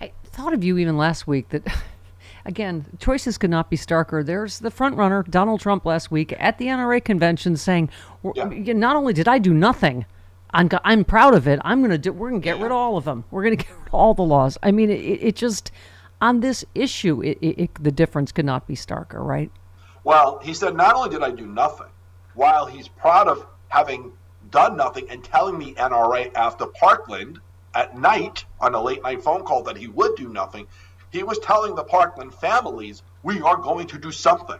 I thought of you even last week that, again, choices could not be starker. There's the front runner, Donald Trump, last week at the NRA convention saying, "W- not only did I do nothing, I'm, I'm proud of it. I'm going to do, we're going to get rid of all of them. We're going to get rid of all the laws. I mean, it, it just, on this issue, it, it, it, the difference could not be starker, right? Well, he said not only did I do nothing, while he's proud of having done nothing and telling the NRA after Parkland at night on a late night phone call that he would do nothing, he was telling the Parkland families, we are going to do something.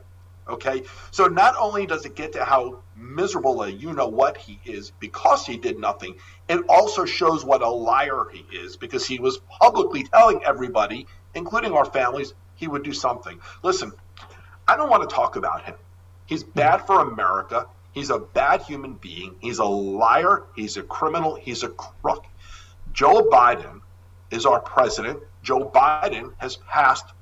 Okay? So not only does it get to how miserable a you know what he is because he did nothing, it also shows what a liar he is because he was publicly telling everybody, including our families, he would do something. Listen, I don't want to talk about him. He's bad for America. He's a bad human being. He's a liar. He's a criminal. He's a crook. Joe Biden is our president. Joe Biden has passed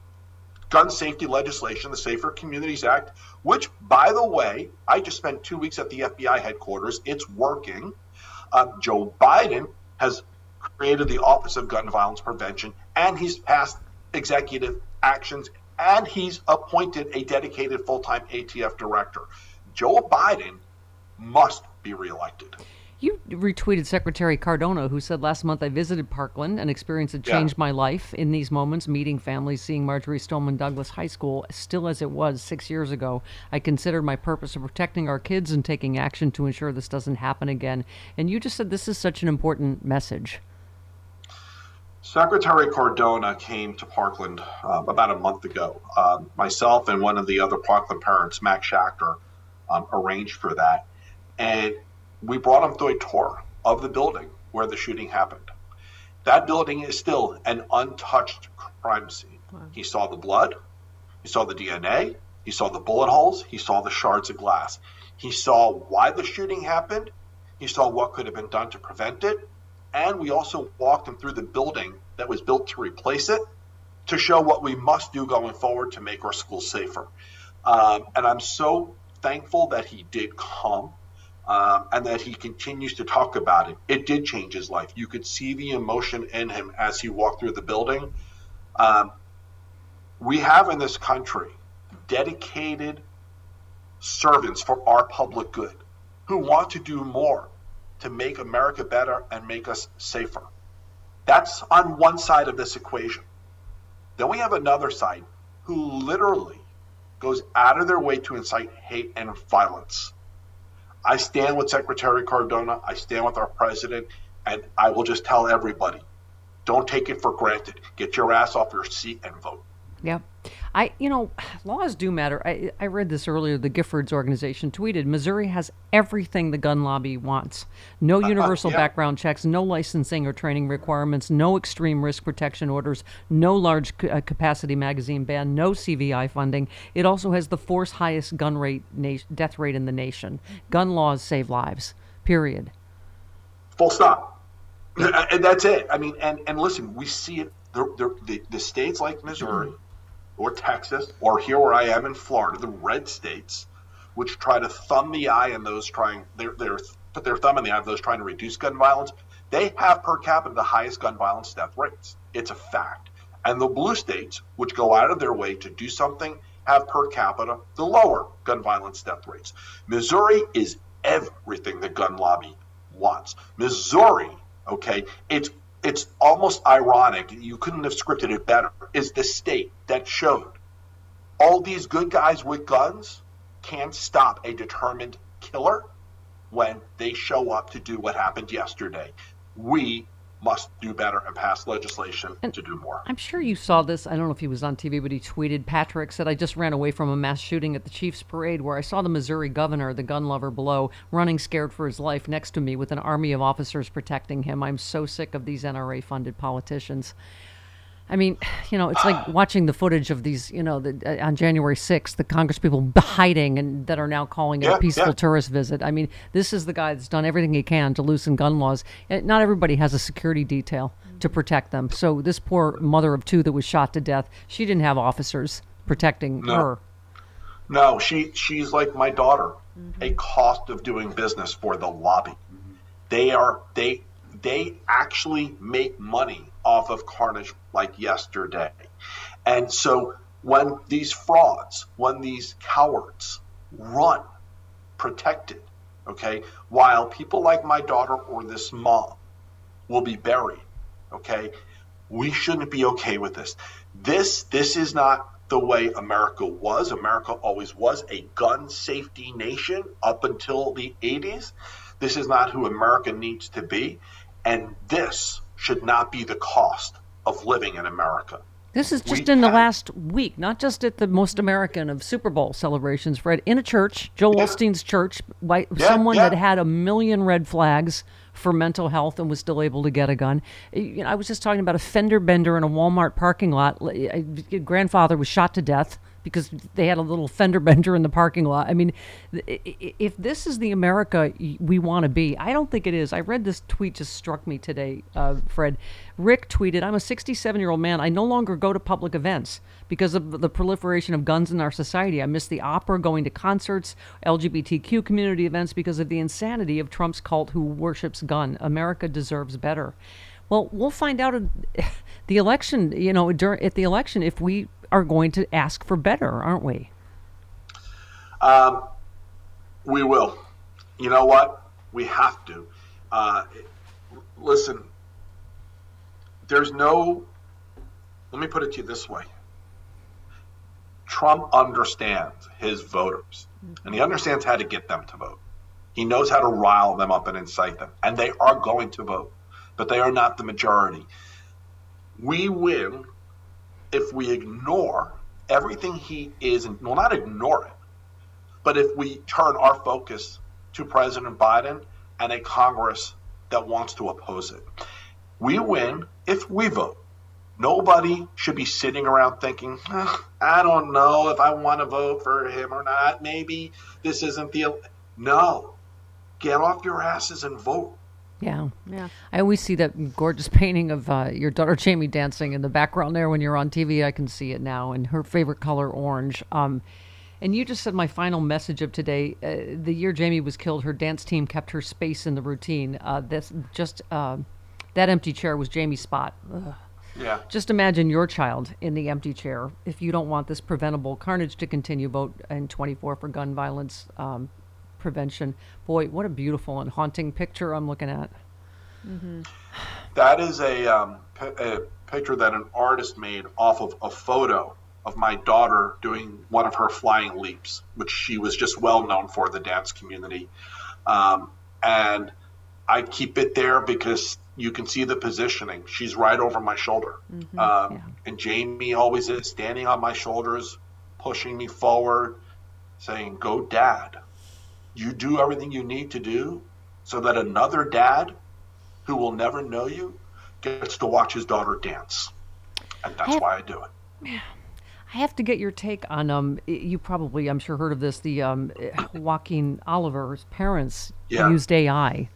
gun safety legislation, the Safer Communities Act, which, by the way, I just spent two weeks at the FBI headquarters. It's working. Um, Joe Biden has created the Office of Gun Violence Prevention, and he's passed executive actions, and he's appointed a dedicated full time ATF director. Joe Biden must be reelected. You retweeted Secretary Cardona, who said last month, I visited Parkland, an experience that Yeah. changed my life in these moments, meeting families, seeing Marjory Stoneman Douglas High School still as it was six years ago. I considered my purpose of protecting our kids and taking action to ensure this doesn't happen again. And you just said this is such an important message. Secretary Cardona came to Parkland um, about a month ago. Um, myself and one of the other Parkland parents, Max Schachter, um, arranged for that. And we brought him through a tour of the building where the shooting happened. That building is still an untouched crime scene. He saw the blood, he saw the DNA, he saw the bullet holes, he saw the shards of glass. He saw why the shooting happened, he saw what could have been done to prevent it, and we also walked him through the building that was built to replace it to show what we must do going forward to make our schools safer. Um, and I'm so thankful that he did come um, and that he continues to talk about it. It did change his life. You could see the emotion in him as he walked through the building. Um, we have in this country dedicated servants for our public good who want to do more to make America better and make us safer. That's on one side of this equation. Then we have another side who literally goes out of their way to incite hate and violence. I stand with Secretary Cardona, I stand with our president, and I will just tell everybody don't take it for granted. Get your ass off your seat and vote. Yep. I, you know, laws do matter. I, I read this earlier. The Giffords organization tweeted Missouri has everything the gun lobby wants no universal yeah. background checks, no licensing or training requirements, no extreme risk protection orders, no large c- uh, capacity magazine ban, no CVI funding. It also has the fourth highest gun rate, na- death rate in the nation. Gun laws save lives, period. Full stop. and that's it. I mean, and, and listen, we see it. The, the, the states like Missouri or Texas or here where I am in Florida, the red states, which try to thumb the eye in those trying, they're, they're, put their thumb in the eye of those trying to reduce gun violence, they have per capita the highest gun violence death rates. It's a fact. And the blue states, which go out of their way to do something, have per capita the lower gun violence death rates. Missouri is everything the gun lobby wants. Missouri, okay, it's it's almost ironic. You couldn't have scripted it better. Is the state that showed all these good guys with guns can't stop a determined killer when they show up to do what happened yesterday. We must do better and pass legislation and to do more. I'm sure you saw this. I don't know if he was on TV, but he tweeted. Patrick said, I just ran away from a mass shooting at the Chiefs parade where I saw the Missouri governor, the gun lover below, running scared for his life next to me with an army of officers protecting him. I'm so sick of these NRA funded politicians. I mean, you know, it's like watching the footage of these, you know, the, uh, on January 6th, the Congress people hiding and that are now calling it Yeah, a peaceful yeah. tourist visit. I mean, this is the guy that's done everything he can to loosen gun laws. And not everybody has a security detail to mm-hmm. protect them. So this poor mother of two that was shot to death, she didn't have officers protecting No. her. No, she she's like my daughter, mm-hmm. a cost of doing business for the lobby. Mm-hmm. They are they they actually make money off of carnage like yesterday. And so when these frauds, when these cowards run protected, okay, while people like my daughter or this mom will be buried, okay, we shouldn't be okay with this. This this is not the way America was. America always was a gun safety nation up until the 80s. This is not who America needs to be, and this should not be the cost of living in America. This is We just in the last week, not just at the most American of Super Bowl celebrations, Fred. In a church, Joel Osteen's church, by Yeah, someone yeah. that had a million red flags for mental health and was still able to get a gun. You know, I was just talking about a fender bender in a Walmart parking lot. Grandfather was shot to death because they had a little fender bender in the parking lot. I mean, if this is the America we want to be, I don't think it is. I read this tweet just struck me today, uh, Fred. Rick tweeted, "I'm a 67 year old man. I no longer go to public events because of the proliferation of guns in our society. I miss the opera, going to concerts, LGBTQ community events because of the insanity of Trump's cult who worships gun. America deserves better." Well, we'll find out the election. You know, at the election if we are going to ask for better, aren't we? Um, we will. You know what? We have to. Uh, listen, there's no. Let me put it to you this way Trump understands his voters, and he understands how to get them to vote. He knows how to rile them up and incite them, and they are going to vote, but they are not the majority. We win if we ignore everything he is, and well, not ignore it, but if we turn our focus to President Biden and a Congress that wants to oppose it. We win if we vote. Nobody should be sitting around thinking, "Ah, I don't know if I want to vote for him or not. Maybe this isn't the. No. Get off your asses and vote. Yeah. Yeah. I always see that gorgeous painting of uh, your daughter Jamie dancing in the background there when you're on TV. I can see it now, and her favorite color, orange. Um, and you just said my final message of today. Uh, the year Jamie was killed, her dance team kept her space in the routine. Uh, this just uh, that empty chair was Jamie's spot. Ugh. Yeah. Just imagine your child in the empty chair. If you don't want this preventable carnage to continue, vote in 24 for gun violence um, prevention. Boy, what a beautiful and haunting picture I'm looking at. Mm-hmm. That is a, um, p- a picture that an artist made off of a photo of my daughter doing one of her flying leaps, which she was just well known for the dance community. Um, and I keep it there because you can see the positioning. She's right over my shoulder. Um, And Jamie always is standing on my shoulders, pushing me forward, saying, Go, dad. You do everything you need to do so that another dad who will never know you gets to watch his daughter dance. And that's have- why I do it. I have to get your take on um. You probably, I'm sure, heard of this. The um, Joaquin Oliver's parents Yeah. used AI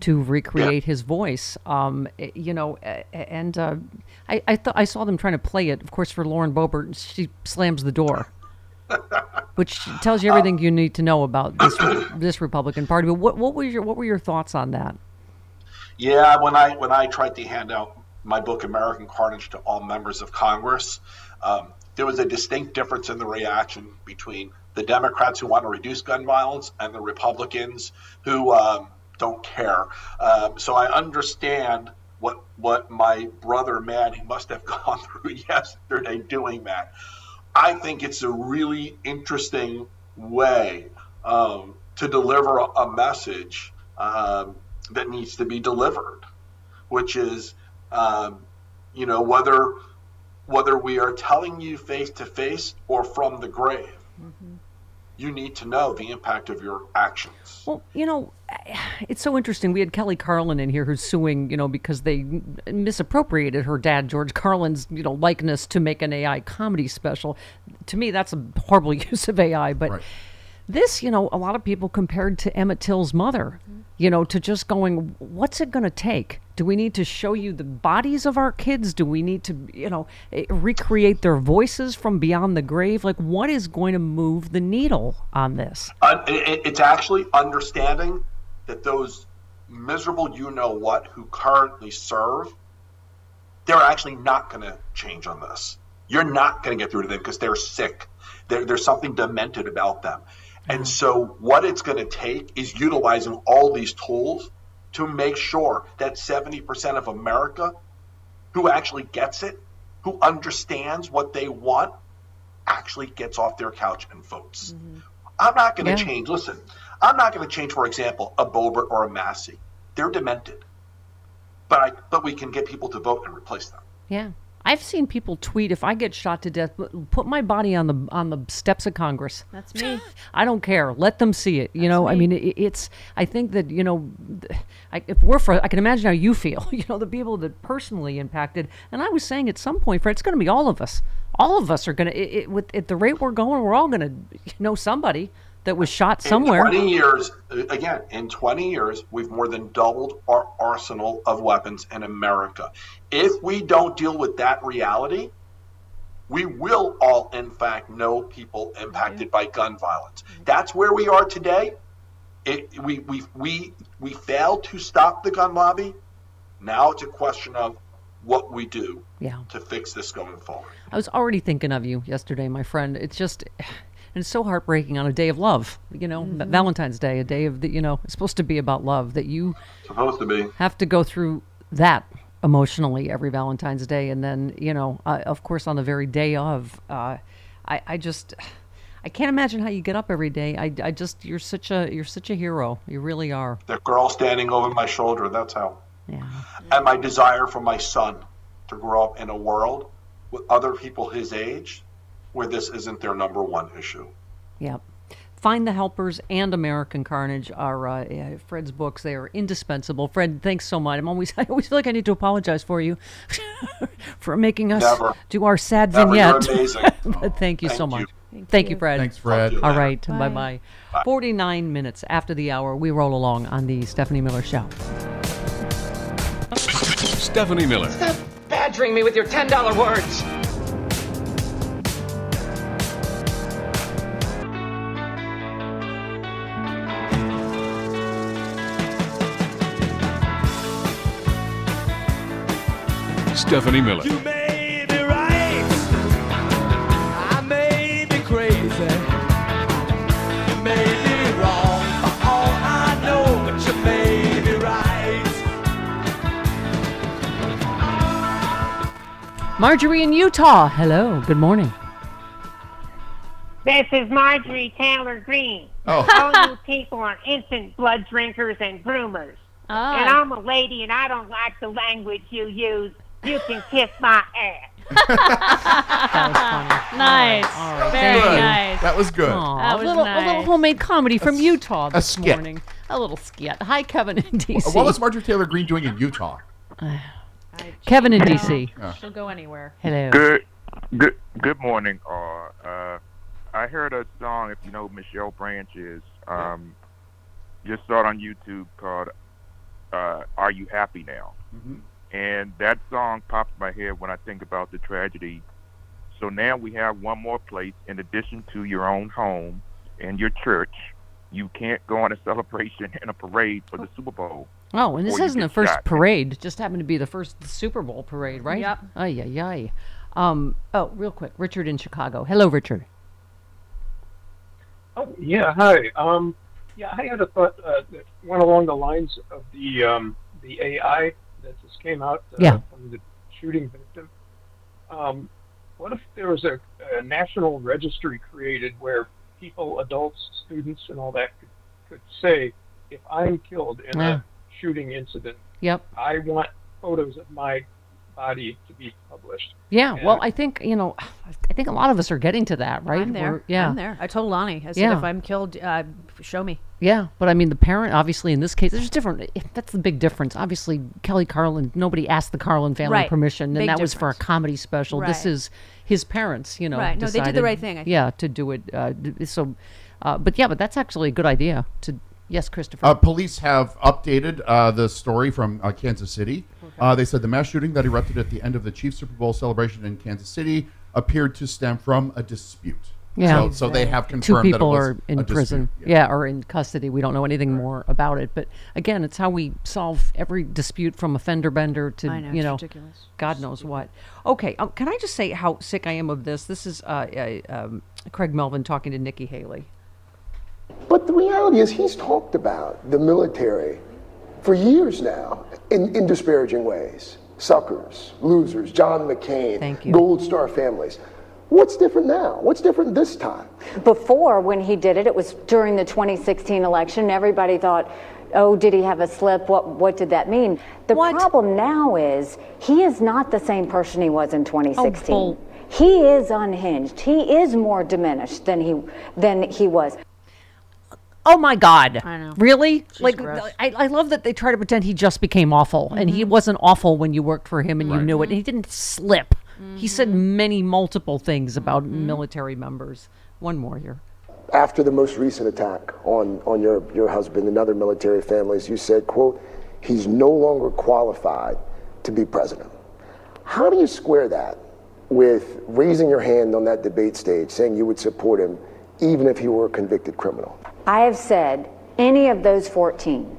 to recreate his voice. Um, you know, and uh, I I thought I saw them trying to play it. Of course, for Lauren Boebert, she slams the door, which tells you everything you need to know about this this Republican Party. But what what were your what were your thoughts on that? Yeah, when I when I tried to hand out my book American Carnage to all members of Congress, um, there was a distinct difference in the reaction between the Democrats who want to reduce gun violence and the Republicans who um, don't care. Um, so I understand what what my brother Matt Manny must have gone through yesterday doing that. I think it's a really interesting way um, to deliver a, a message um, that needs to be delivered, which is, um, you know, whether whether we are telling you face to face or from the grave, you need to know the impact of your actions. Well, you know, it's so interesting. We had Kelly Carlin in here who's suing, you know, because they misappropriated her dad, George Carlin's, you know, likeness to make an AI comedy special. To me, that's a horrible use of AI. But this, you know, a lot of people compared to Emmett Till's mother, you know, to just going, what's it going to take? Do we need to show you the bodies of our kids? Do we need to, you know, eh, recreate their voices from beyond the grave? Like, what is going to move the needle on this? Uh, it, it- it's actually understanding that those miserable you know what who currently serve, they're actually not going to change on this. You're not going to get through to them because they're sick. There, there's something demented about them. And so, what it's going to take is utilizing all these tools to make sure that 70% of America who actually gets it, who understands what they want, actually gets off their couch and votes. Mm-hmm. I'm not going to Yeah. change. Listen, I'm not going to change, for example, a Boebert or a Massie. They're demented, but I but we can get people to vote and replace them. Yeah. I've seen people tweet if I get shot to death, put- put my body on the on the steps of Congress. That's me. I don't care. Let them see it. You know, I mean, it, it's. I think that you know, I, if we're for, I can imagine how you feel. You know, the people that personally impacted. And I was saying at some point, Fred, it's going to be all of us. All of us are going to. It, it, with at the rate we're going, we're all going to know somebody that was shot somewhere. In 20 years, uh, again, in 20 years, we've more than doubled our arsenal of weapons in America. If we don't deal with that reality, we will all, in fact, know people impacted by gun violence. That's where we are today. It, we, we, we, we failed to stop the gun lobby. Now it's a question of what we do Yeah. to fix this going forward. I was already thinking of you yesterday, my friend. It's just, and it's so heartbreaking on a day of love. You know, Mm-hmm. Valentine's Day, a day of the, you know, it's supposed to be about love. That you Supposed to be. have to go through that emotionally every Valentine's Day, and then you know, uh, of course, on the very day of, uh, I, I just, I can't imagine how you get up every day. I, I just, you're such a, you're such a hero. You really are. The girl standing over my shoulder, that's how. Yeah. And my desire for my son to grow up in a world with other people his age where this isn't their number one issue. Yep. Find the Helpers and American Carnage are uh, uh, Fred's books. They are indispensable. Fred, thanks so much. I'm always I always feel like I need to apologize for you for making us Never. do our sad Never. You're vignette. amazing. but thank you so Thank you. much. Thank, you, Fred. Thanks, Fred. All right. Bye. Bye bye. 49 minutes after the hour, we roll along on the Stephanie Miller Show. Stephanie Miller. Stop badgering me with your $10 words. Be right. Marjorie in Utah. Hello. Good morning. This is Marjorie Taylor Greene. Oh. All you people are instant blood drinkers and groomers. Ah. And I'm a lady and I don't like the language you use. You can kiss my ass. Nice. All right. Very Thank you. nice. That was good. Aw, That a was little, a little nice. homemade comedy from Utah this skit. morning. A little skit. Hi, Kevin in DC. What was Marjorie Taylor Greene doing in Utah? Kevin in DC. She'll go anywhere. Hello. Good, good, good morning. Uh, uh, I heard a song. If you know who Michelle Branch is, um, just saw it on YouTube called uh, "Are You Happy Now?" And that song pops in my head when I think about the tragedy. So now we have one more place in addition to your own home and your church. You can't go on a celebration and a parade for the Super Bowl. Oh, and this isn't the first shot. parade. It just happened to be the first Super Bowl parade, right? Yep. Ay, ay, ay. Um, oh, real quick. Richard in Chicago. Hello, Richard. Oh, yeah, hi. Um, yeah, I had a thought uh, that went along the lines of the um, the AI that just came out uh, Yeah. from the shooting victim. Um, what if there was a, a national registry created where people, adults, students, and all that could, could say, if I'm killed in Yeah. a shooting incident, Yep. I want photos of my body to be published. Yeah. And- Well, I think you know, I think a lot of us are getting to that, right? I'm there. We're- yeah. I'm there. I told Lonnie. I said, Yeah. if I'm killed, uh, show me. Yeah, but I mean, the parent, obviously, in this case, there's different. That's the big difference. Obviously, Kelly Carlin, nobody asked the Carlin family Right. permission, and Big that was for a comedy special. This is his parents, you know. Right. No, they did the right thing, I think. Yeah, to do it. Uh, so, uh, but yeah, but that's actually a good idea. To yes, Christopher. Uh, police have updated uh, the story from uh, Kansas City. Uh, they said the mass shooting that erupted at the end of the Chiefs Super Bowl celebration in Kansas City appeared to stem from a dispute. Yeah. So, so they have Two confirmed people that it was are in a prison. dispute. Yeah. or in custody. We don't know anything more about it. But again, it's how we solve every dispute from a fender bender to I know, you know, ridiculous. God knows what. Okay, um, can I just say how sick I am of this? This is uh, uh, um, Craig Melvin talking to Nikki Haley. But the reality is, he's talked about the military for years now in, in disparaging ways. Suckers, losers, John McCain, Gold Star families. What's different now? What's different this time? Before, when he did it, it was during the 2016 election. Everybody thought, oh, did he have a slip? What, what did that mean? The problem now is he is not the same person he was in 2016. bull. he is unhinged. He is more diminished than he than he was. Oh my God! I know. Really? like, gross. I, I love that they try to pretend he just became awful, and he mm-hmm. wasn't awful when you worked for him and you knew it. And he didn't slip. He said mm-hmm. many multiple things about mm-hmm. military members. One more here. After the most recent attack on, on your, your husband and other military families, you said, quote, he's no longer qualified to be president. How do you square that with raising your hand on that debate stage, saying you would support him even if he were a convicted criminal? I have said any of those 14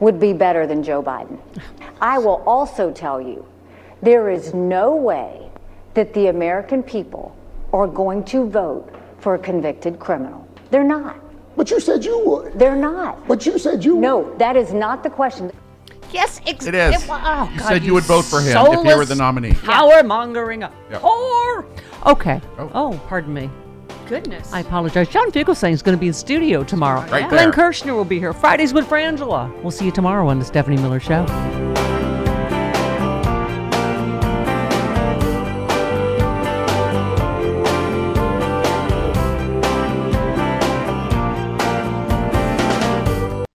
would be better than Joe Biden. I will also tell you there is no way that the American people are going to vote for a convicted criminal. They're not. But you said you would. They're not. But you said you would. No, that is not the question. Yes, ex- It is. it oh, You God, said you would vote for him if you were the nominee. Power mongering up. Yep. Whore. Okay. Oh. oh pardon me. Goodness. I apologize. John Fugelsang is going to be in the studio tomorrow. Right Glenn. Kirshner will be here. Fridays with Frangela. We'll see you tomorrow on the Stephanie Miller Show.